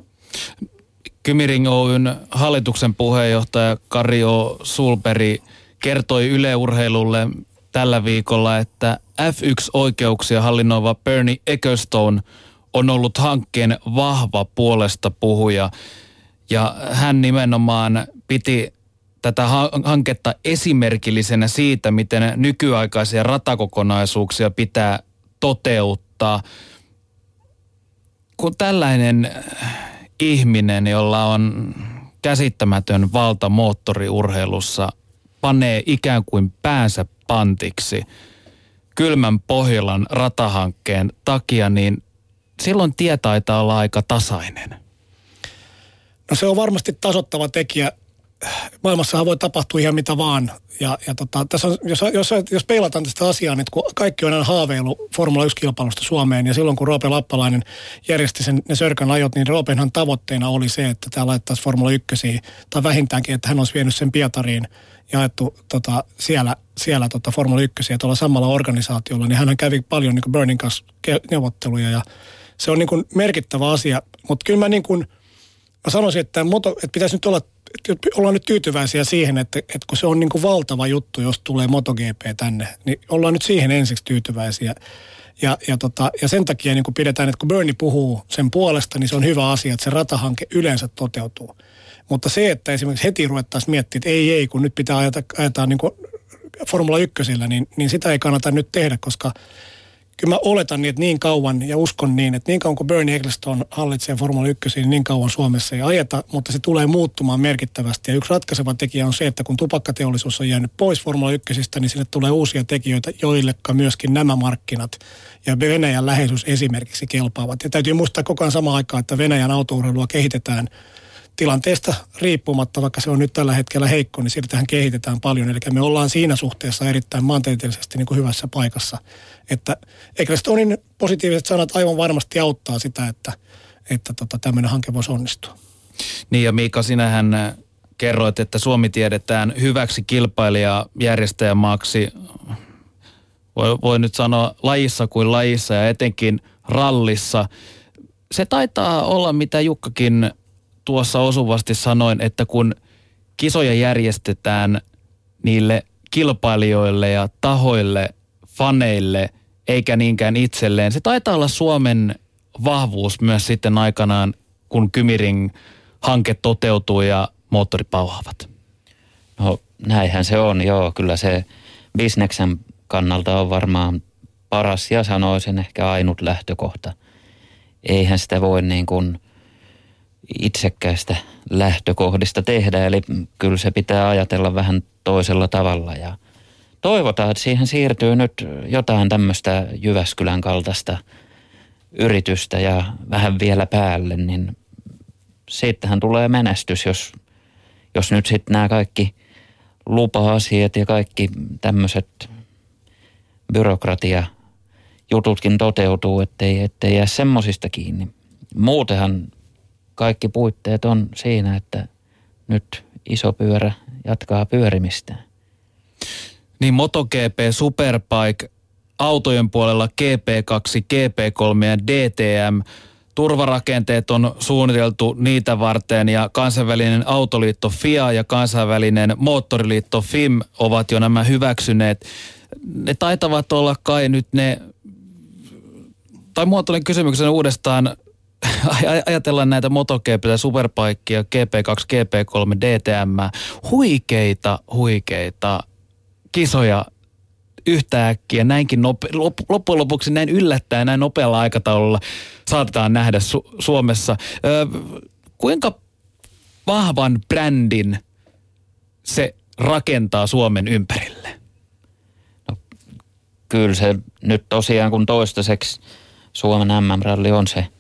Kymiring Oyn hallituksen puheenjohtaja Kario Sulperi kertoi Yle Urheilulle tällä viikolla, että F1-oikeuksia hallinnoiva Bernie Ecclestone on ollut hankkeen vahva puolesta puhuja. Ja hän nimenomaan piti tätä hanketta esimerkillisenä siitä, miten nykyaikaisia ratakokonaisuuksia pitää toteuttaa. Kun tällainen ihminen, jolla on käsittämätön valta moottoriurheilussa, panee ikään kuin päänsä pantiksi kylmän Pohjolan ratahankkeen takia, niin silloin tie taitaa olla aika tasainen. No se on varmasti tasottava tekijä. Maailmassahan voi tapahtua ihan mitä vaan. Ja, ja tota, tässä on, jos, jos, jos peilataan tästä asiaa, niin kun kaikki on aina haaveilu Formula 1-kilpailusta Suomeen, ja silloin kun Roope Lappalainen järjesti sen, ne Sörkän ajot, niin Roopenhan tavoitteena oli se, että tämä laittaisi Formula 1, tai vähintäänkin, että hän olisi vienyt sen Pietariin jaettu tota, siellä, siellä tota Formula 1 tuolla samalla organisaatiolla, niin hän kävi paljon niin Burning kanssa neuvotteluja ja se on niin merkittävä asia. Mutta kyllä mä, niin kuin, mä sanoisin, että, moto, että pitäisi nyt olla, ollaan nyt tyytyväisiä siihen, että, että kun se on niin kuin valtava juttu, jos tulee MotoGP tänne, niin ollaan nyt siihen ensiksi tyytyväisiä. Ja, ja, tota, ja sen takia niin kun pidetään, että kun Bernie puhuu sen puolesta, niin se on hyvä asia, että se ratahanke yleensä toteutuu. Mutta se, että esimerkiksi heti ruvettaisiin miettimään, että ei, ei, kun nyt pitää ajata, ajata niin kuin Formula 1, niin, niin sitä ei kannata nyt tehdä, koska kyllä mä oletan niin, että niin kauan ja uskon niin, että niin kauan kuin Bernie Ecclestone hallitsee Formula 1, niin, niin kauan Suomessa ei ajeta, mutta se tulee muuttumaan merkittävästi. Ja yksi ratkaiseva tekijä on se, että kun tupakkateollisuus on jäänyt pois Formula 1, niin sinne tulee uusia tekijöitä, joille myöskin nämä markkinat ja Venäjän läheisyys esimerkiksi kelpaavat. Ja täytyy muistaa koko ajan samaan aikaan, että Venäjän autourheilua kehitetään – tilanteesta riippumatta, vaikka se on nyt tällä hetkellä heikko, niin sitähän kehitetään paljon. Eli me ollaan siinä suhteessa erittäin maantieteellisesti niin kuin hyvässä paikassa. Että Ecclestonin positiiviset sanat aivan varmasti auttaa sitä, että, että tota, tämmöinen hanke voisi onnistua. Niin ja Miika, sinähän kerroit, että Suomi tiedetään hyväksi kilpailija järjestäjämaaksi, voi, voi nyt sanoa lajissa kuin lajissa ja etenkin rallissa. Se taitaa olla, mitä Jukkakin tuossa osuvasti sanoin, että kun kisoja järjestetään niille kilpailijoille ja tahoille, faneille, eikä niinkään itselleen. Se taitaa olla Suomen vahvuus myös sitten aikanaan, kun Kymiring hanke toteutuu ja moottorit pauhaavat. No näinhän se on, joo. Kyllä se bisneksen kannalta on varmaan paras ja sanoisin ehkä ainut lähtökohta. Eihän sitä voi niin kuin itsekkäistä lähtökohdista tehdä, eli kyllä se pitää ajatella vähän toisella tavalla ja toivotaan, että siihen siirtyy nyt jotain tämmöistä Jyväskylän kaltaista yritystä ja vähän vielä päälle, niin siitähän tulee menestys, jos, jos nyt sitten nämä kaikki lupa-asiat ja kaikki tämmöiset byrokratia jututkin toteutuu, ettei, ettei jää semmosista kiinni. Muutenhan kaikki puitteet on siinä, että nyt iso pyörä jatkaa pyörimistään. Niin MotoGP, Superbike, autojen puolella GP2, GP3 ja DTM. Turvarakenteet on suunniteltu niitä varten ja kansainvälinen autoliitto FIA ja kansainvälinen moottoriliitto FIM ovat jo nämä hyväksyneet. Ne taitavat olla kai nyt ne, tai muotoilen kysymyksen uudestaan, ajatellaan näitä MotoGP, Superbikea, GP2, GP3, DTM, huikeita, huikeita kisoja yhtäkkiä näinkin nope, loppujen lopuksi näin yllättäen, näin nopealla aikataululla saatetaan nähdä Su- Suomessa. Ö, kuinka vahvan brändin se rakentaa Suomen ympärille? No, kyllä se nyt tosiaan kun toistaiseksi Suomen MM-ralli on se –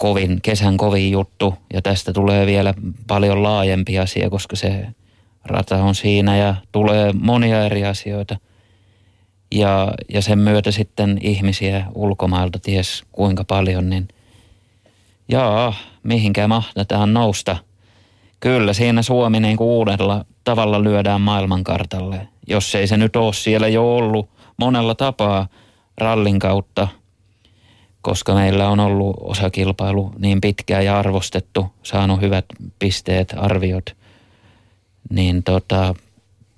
kovin, kesän kovin juttu ja tästä tulee vielä paljon laajempi asia, koska se rata on siinä ja tulee monia eri asioita. Ja, ja sen myötä sitten ihmisiä ulkomailta ties kuinka paljon, niin jaa, mihinkään mahdetaan nousta. Kyllä siinä Suomi niin kuin uudella tavalla lyödään maailmankartalle, jos ei se nyt ole siellä jo ollut monella tapaa rallin kautta – koska meillä on ollut osakilpailu niin pitkään ja arvostettu, saanut hyvät pisteet, arviot, niin tota,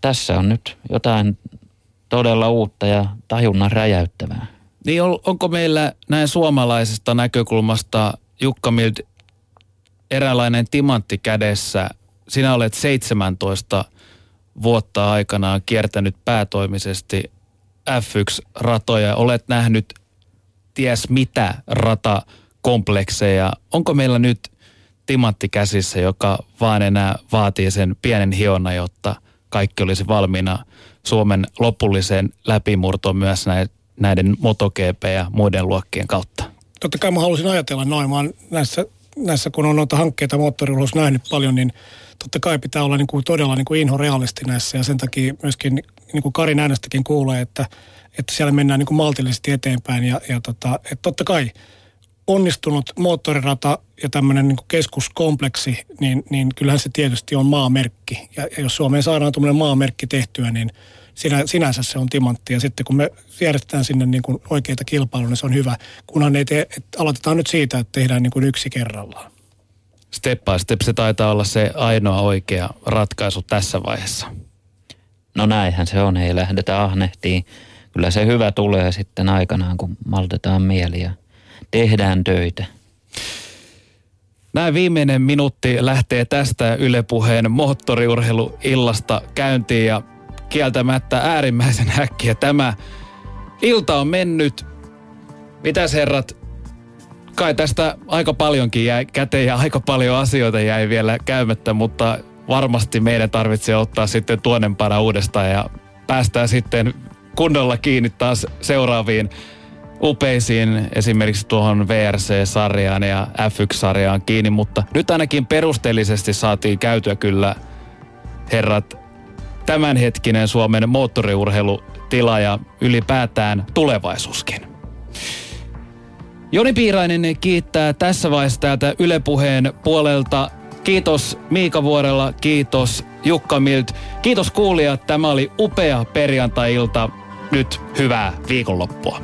tässä on nyt jotain todella uutta ja tajunnan räjäyttävää. Niin on, onko meillä näin suomalaisesta näkökulmasta Jukka Mild eräänlainen timantti kädessä? Sinä olet 17 vuotta aikanaan kiertänyt päätoimisesti F1-ratoja. Olet nähnyt ties mitä ratakomplekseja. Onko meillä nyt timantti käsissä, joka vaan enää vaatii sen pienen hiona, jotta kaikki olisi valmiina Suomen lopulliseen läpimurtoon myös näiden MotoGP ja muiden luokkien kautta? Totta kai mä halusin ajatella noin. Mä näissä, näissä, kun on noita hankkeita moottoriurheilussa nähnyt paljon, niin totta kai pitää olla niin kuin todella niin kuin inhorealisti näissä ja sen takia myöskin niin kuin Karin äänestäkin kuulee, että, että siellä mennään niin kuin maltillisesti eteenpäin ja, ja tota, että totta kai onnistunut moottorirata ja tämmöinen niin keskuskompleksi, niin, niin kyllähän se tietysti on maamerkki. Ja, ja jos Suomeen saadaan tuommoinen maamerkki tehtyä, niin sinä, sinänsä se on timantti. Ja sitten kun me järjestetään sinne niin kuin oikeita kilpailuja, niin se on hyvä. Kunhan ei tee, että aloitetaan nyt siitä, että tehdään niin kuin yksi kerrallaan. Step by step se taitaa olla se ainoa oikea ratkaisu tässä vaiheessa. No näinhän se on, ei lähdetä ahnehtiin. Kyllä se hyvä tulee sitten aikanaan, kun maltetaan mieliä tehdään töitä. Näin viimeinen minuutti lähtee tästä Yle Puheen moottoriurheiluillasta käyntiin ja kieltämättä äärimmäisen häkkiä. Tämä ilta on mennyt. Mitäs herrat, kai tästä aika paljonkin jäi käteen ja aika paljon asioita jäi vielä käymättä, mutta varmasti meidän tarvitsee ottaa sitten tuonnempana uudestaan ja päästään sitten kunnolla kiinni taas seuraaviin upeisiin esimerkiksi tuohon VRC-sarjaan ja F1-sarjaan kiinni, mutta nyt ainakin perusteellisesti saatiin käytyä kyllä herrat tämänhetkinen Suomen moottoriurheilutila ja ylipäätään tulevaisuuskin. Joni Piirainen kiittää tässä vaiheessa täältä Yle Puheen puolelta. Kiitos Miika Vuorella, kiitos Jukka Milt. Kiitos kuulijat, tämä oli upea perjantai-ilta. Nyt hyvää viikonloppua.